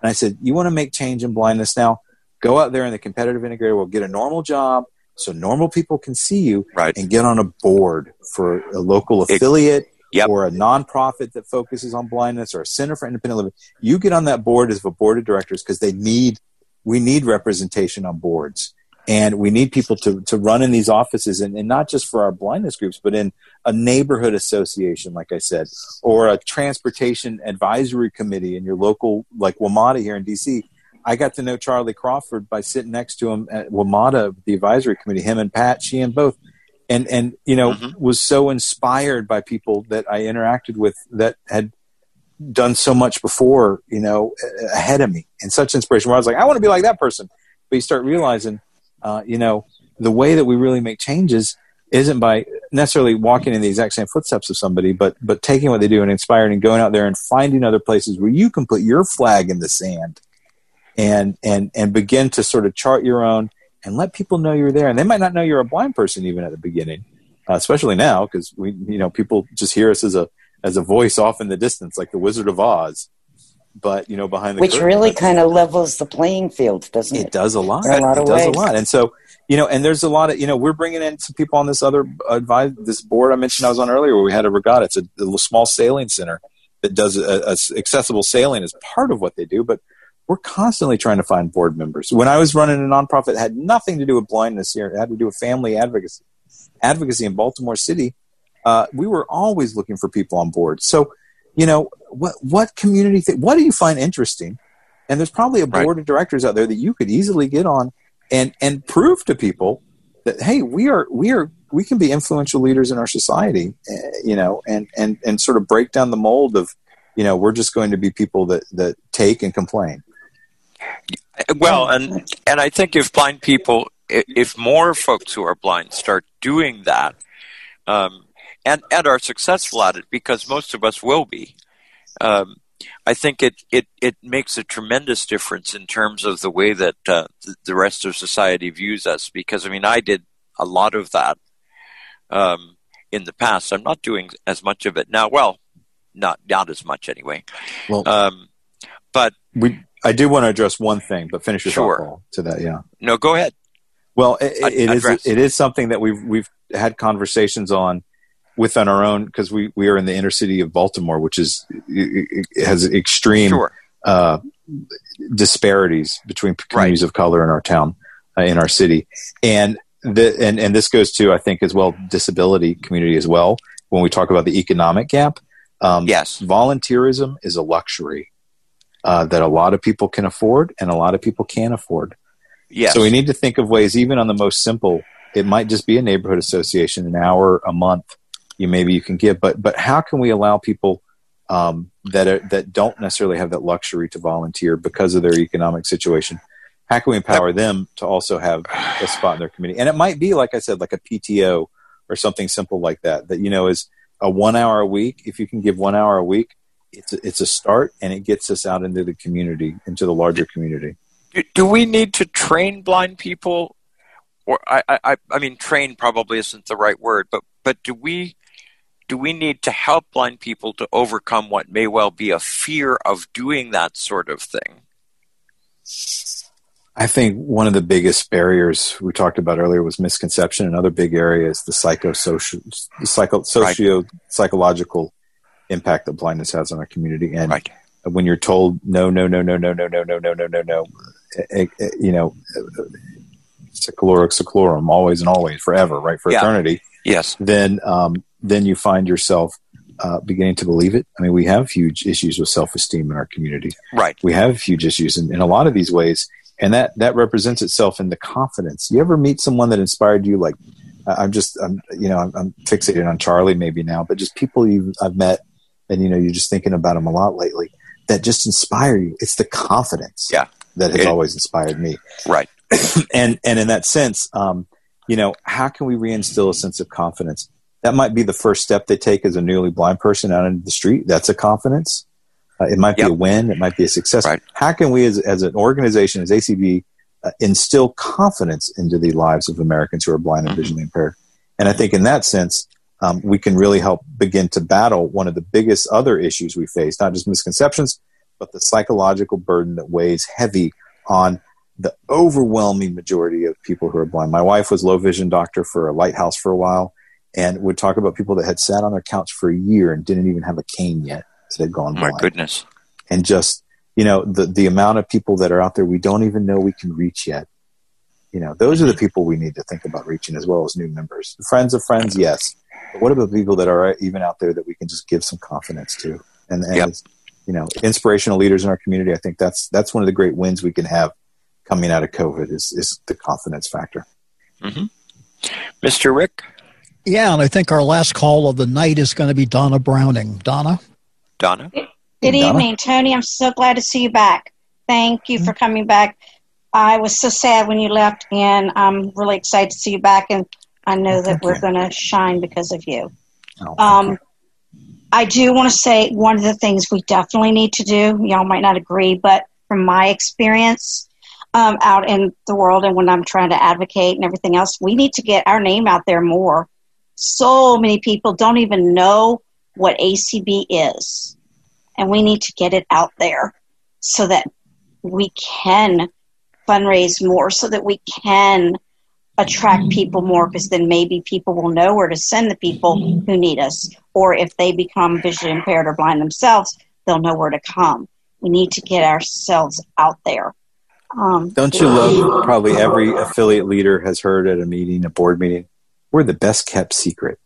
And I said, you want to make change in blindness now? Go out there in the competitive integrator will get a normal job so normal people can see you right. and get on a board for a local affiliate yep. or a nonprofit that focuses on blindness or a center for independent living, you get on that board as a board of directors because they need we need representation on boards. And we need people to, to run in these offices and, and not just for our blindness groups, but in a neighborhood association, like I said, or a transportation advisory committee in your local, like WMATA here in DC. I got to know Charlie Crawford by sitting next to him at WMATA, the advisory committee, him and Pat Sheehan both and and you know mm-hmm. was so inspired by people that I interacted with that had done so much before you know ahead of me and such inspiration where I was like I want to be like that person but you start realizing uh, you know the way that we really make changes isn't by necessarily walking in the exact same footsteps of somebody but but taking what they do and inspiring and going out there and finding other places where you can put your flag in the sand and and and begin to sort of chart your own and let people know you're there. And they might not know you're a blind person even at the beginning, uh, especially now because we, you know, people just hear us as a as a voice off in the distance, like the Wizard of Oz. But you know, behind the which curtain, really kind of levels the playing field, doesn't it? It does a lot. A lot it of does ways. a lot, and so you know, and there's a lot of you know, we're bringing in some people on this other advice this board I mentioned I was on earlier, where we had a regatta. It's a, a small sailing center that does a, a accessible sailing as part of what they do, but we're constantly trying to find board members. When I was running a nonprofit that had nothing to do with blindness here, it had to do with family advocacy, advocacy in Baltimore City. Uh, we were always looking for people on board. So, you know, what what community? Th- what do you find interesting? And there's probably a board right. of directors out there that you could easily get on and and prove to people that hey, we are we are we can be influential leaders in our society. Uh, you know, and and and sort of break down the mold of you know we're just going to be people that that take and complain well, and and I think if blind people, if more folks who are blind start doing that, um, and and are successful at it, because most of us will be, um, I think it, it it makes a tremendous difference in terms of the way that uh, the rest of society views us. Because I mean, I did a lot of that, um, in the past. I'm not doing as much of it now. Well, not not as much anyway. Well, um, but we I do want to address one thing, but finish your Sure. thought to that. Yeah. no, go ahead. Well, it, it is, it is something that we've we've had conversations on within our own because we we are in the inner city of Baltimore, which is has extreme Sure. uh, disparities between communities of color in our town, uh, in our city, and the and and this goes to I think as well disability community as well. When we talk about the economic gap, um, Yes. volunteerism is a luxury uh, that a lot of people can afford and a lot of people can't afford. Yes. So we need to think of ways, even on the most simple. It might just be a neighborhood association, an hour a month. You maybe you can give, but but how can we allow people um, that are, that don't necessarily have that luxury to volunteer because of their economic situation? How can we empower them to also have a spot in their community? And it might be, like I said, like a PTO or something simple like that. That you know is a one hour a week. If you can give one hour a week, it's a, it's a start, and it gets us out into the community, into the larger community. do, we need to train blind people or I, I, I- I mean train probably isn't the right word but but do we do we need to help blind people to overcome what may well be a fear of doing that sort of thing I think one of the biggest barriers we talked about earlier was misconception. Another big area is the psychosocial, psycho, socio psychological impact that blindness has on our community. And right when you're told no, no, no, no, no, no, no, no, no, no, no, no, eh, eh, you know, seclorum, seclorum, always and always, forever, right, for Yeah. eternity. yes Then, um, then you find yourself uh, beginning to believe it. I mean, we have huge issues with self-esteem in our community. Right. We have huge issues in, in a lot of these ways and that that represents itself in the confidence. You ever meet someone that inspired you? Like i'm just i'm you know i'm, I'm fixated on charlie maybe now but just people you i've met and you know you're just thinking about them a lot lately that just inspire you. It's the confidence Yeah. that has It- always inspired me. Right. And and in that sense, um, you know, how can we reinstill a sense of confidence? That might be the first step they take as a newly blind person out into the street. That's a confidence. Uh, it might Yep. be a win. It might be a success. Right. How can we, as, as an organization, as ACB, uh, instill confidence into the lives of Americans who are blind and Mm-hmm. visually impaired? And I think in that sense, um, we can really help begin to battle one of the biggest other issues we face, not just misconceptions, but the psychological burden that weighs heavy on the overwhelming majority of people who are blind. My wife was low vision doctor for a lighthouse for a while and would talk about people that had sat on their couch for a year and didn't even have a cane yet that had gone my blind. goodness And just, you know, the, the amount of people that are out there we don't even know we can reach yet. You know, those are the people we need to think about reaching as well as new members. Friends of friends, yes. But what about people that are even out there that we can just give some confidence to? And, and Yep. you know, inspirational leaders in our community, I think that's that's one of the great wins we can have coming out of COVID is, is the confidence factor. Mm-hmm. mr rick Yeah, and I think our last call of the night is going to be Donna Browning. Donna? donna Good Donna? evening, Tony. I'm so glad to see you back. Thank you for coming back. I was so sad when you left, and I'm really excited to see you back. And I know that thank we're going to shine because of you. Oh, thank Um. I do want to say one of the things we definitely need to do. Y'all might not agree, but from my experience um, out in the world, and when I'm trying to advocate and everything else, we need to get our name out there more. So many people don't even know what ACB is, and we need to get it out there so that we can fundraise more, so that we can attract people more because then maybe people will know where to send the people who need us. Or if they become visually impaired or blind themselves, they'll know where to come. We need to get ourselves out there. Um, Don't you love probably every affiliate leader has heard at a meeting, a board meeting, we're the best kept secret.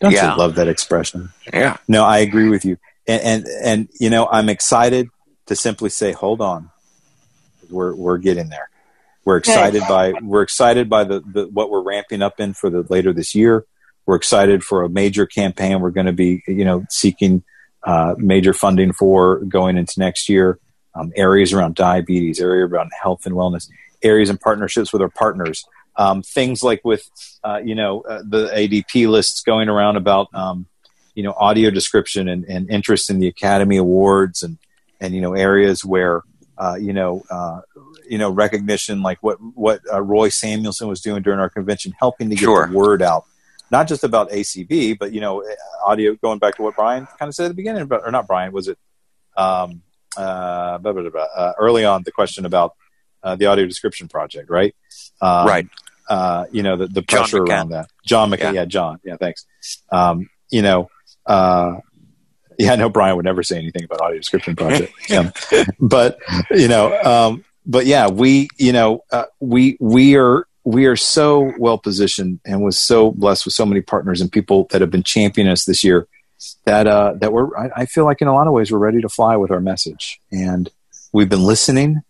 Don't Yeah. you love that expression? yeah No, I agree with you. And, and and you know, I'm excited to simply say, hold on. We're we're getting there. We're excited by we're excited by the, the what we're ramping up in for the later this year. We're excited for a major campaign we're going to be, you know, seeking uh, major funding for going into next year. Um, areas around diabetes, area around health and wellness, areas and partnerships with our partners. Um, things like with, uh, you know, uh, the ADP lists going around about, um, you know, audio description and, and interest in the Academy Awards and, and, you know, areas where, uh, you know, uh, you know, recognition like what, what uh, Roy Samuelson was doing during our convention, helping to get Sure. the word out, not just about ACB, but you know, audio. Going back to what Brian kind of said at the beginning, or not Brian, was it? Um, uh, blah, blah, blah, uh, early on, the question about uh, the audio description project, right? Um, right. Uh, you know, the, the pressure around that. John McCann. Yeah. yeah. John. Yeah, thanks. Um, you know, uh, yeah, I know Brian would never say anything about audio description project. um, but, you know, um, but yeah, we, you know, uh, we, we are, we are so well positioned and was so blessed with so many partners and people that have been championing us this year that uh, that we're I, I, feel like in a lot of ways we're ready to fly with our message and we've been listening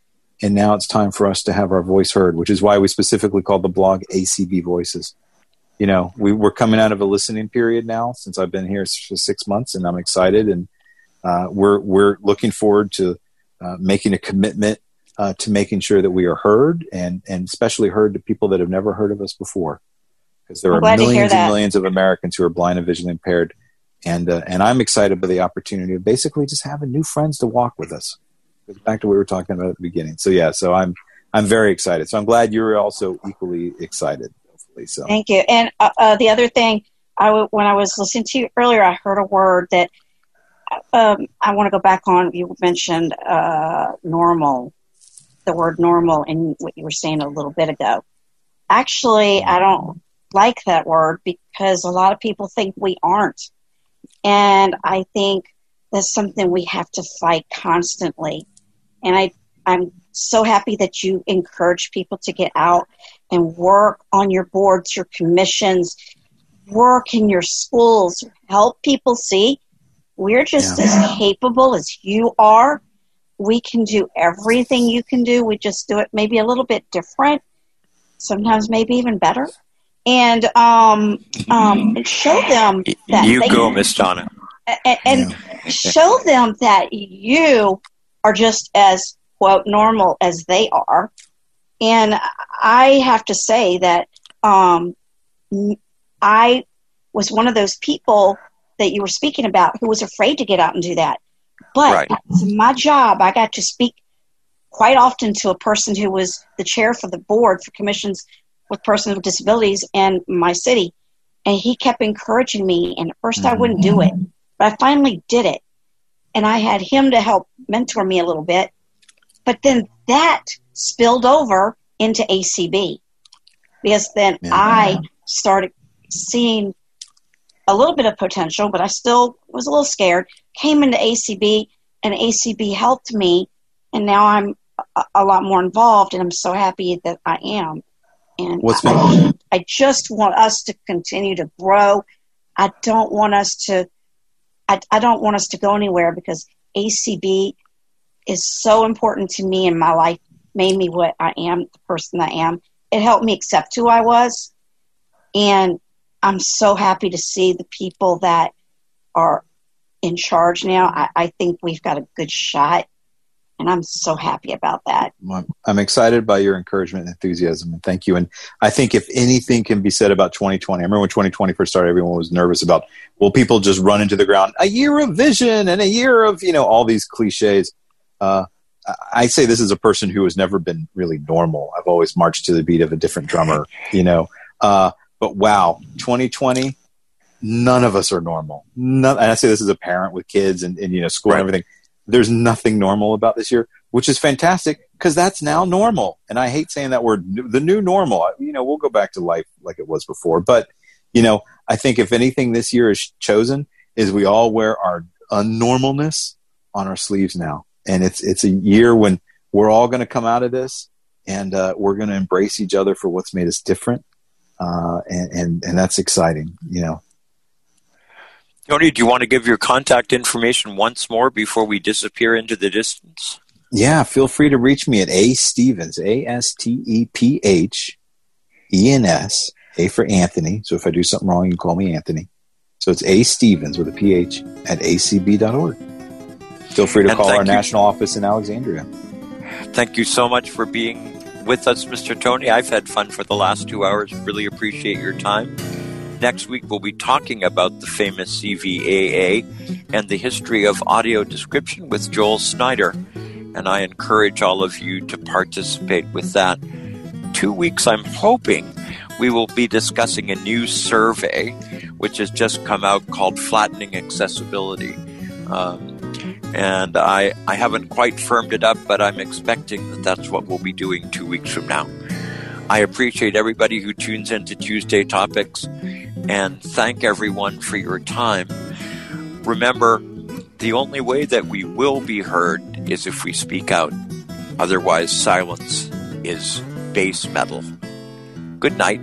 and now it's time for us to have our voice heard which is why we specifically called the blog acb voices. You know we, we're coming out of a listening period now since i've been here for six months and i'm excited and uh, we're we're looking forward to uh, making a commitment uh, to making sure that we are heard and and especially heard to people that have never heard of us before. Because there I'm are millions and millions of americans who are blind and visually impaired and uh, and I'm excited by the opportunity of basically just having new friends to walk with us. Back to what we were talking about at the beginning. So yeah, so I'm I'm very excited. So I'm glad you're also equally excited. Hopefully, so thank you. And uh, uh, the other thing, I w- when I was listening to you earlier, I heard a word that um, I want to go back on. You mentioned uh, normal, the word normal, in what you were saying a little bit ago. Actually, I don't like that word because a lot of people think we aren't and I think that's something we have to fight constantly. And I, I'm so happy that you encourage people to get out and work on your boards, your commissions, work in your schools, help people see we're just yeah. as capable as you are. We can do everything you can do. We just do it maybe a little bit different, sometimes maybe even better and um, um, show them that you go, Miss Donna, and, and yeah. show them that you are just as quote normal as they are. And I have to say that um, I was one of those people that you were speaking about who was afraid to get out and do that. But right. my job. I got to speak quite often to a person who was the chair for the board for commissions with persons with disabilities in my city. And he kept encouraging me. And at 1st mm-hmm. I wouldn't do it, but I finally did it. And I had him to help mentor me a little bit. But then that spilled over into ACB because then yeah. I started seeing a little bit of potential, but I still was a little scared. Came into ACB, and ACB helped me, and now I'm a, a lot more involved, and I'm so happy that I am. And What's I, I just want us to continue to grow. I don't want us to I, I don't want us to go anywhere because ACB is so important to me in my life, made me what I am, the person I am. It helped me accept who I was. And I'm so happy to see the people that are in charge now. I, I think we've got a good shot and I'm so happy about that. I'm excited by your encouragement and enthusiasm, and thank you. And I think if anything can be said about 2020, I remember when 2020 first started, everyone was nervous about will people just run into the ground a year of vision and a year of you know all these cliches. Uh, I say this is a person who has never been really normal. I've always marched to the beat of a different drummer, you know. Uh, but wow, 2020, none of us are normal. None, and I say this as a parent with kids and, and you know school right. and everything there's nothing normal about this year, which is fantastic because that's now normal. And I hate saying that word, the new normal. You know, we'll go back to life like it was before. But, you know, I think if anything this year is chosen, is we all wear our unnormalness on our sleeves now. And it's, it's a year when we're all going to come out of this and uh, we're going to embrace each other for what's made us different. Uh, and, and, and that's exciting, you know. Tony, do you want to give your contact information once more before we disappear into the distance? Yeah, feel free to reach me at A Stephens, A S T E P H E N S, A for Anthony. So if I do something wrong, you can call me Anthony. So it's A Stephens with a PH at acb.org. Feel free to and call our you. national office in Alexandria. Thank you so much for being with us, Mr. Tony. I've had fun for the last two hours. Really appreciate your time. Next week, we'll be talking about the famous CVAA and the history of audio description with Joel Snyder. And I encourage all of you to participate with that. Two weeks, I'm hoping, we will be discussing a new survey which has just come out called Flattening Accessibility. Um, and I, I haven't quite firmed it up, but I'm expecting that that's what we'll be doing two weeks from now. I appreciate everybody who tunes into Tuesday Topics and thank everyone for your time. Remember, the only way that we will be heard is if we speak out. Otherwise, silence is base metal. Good night.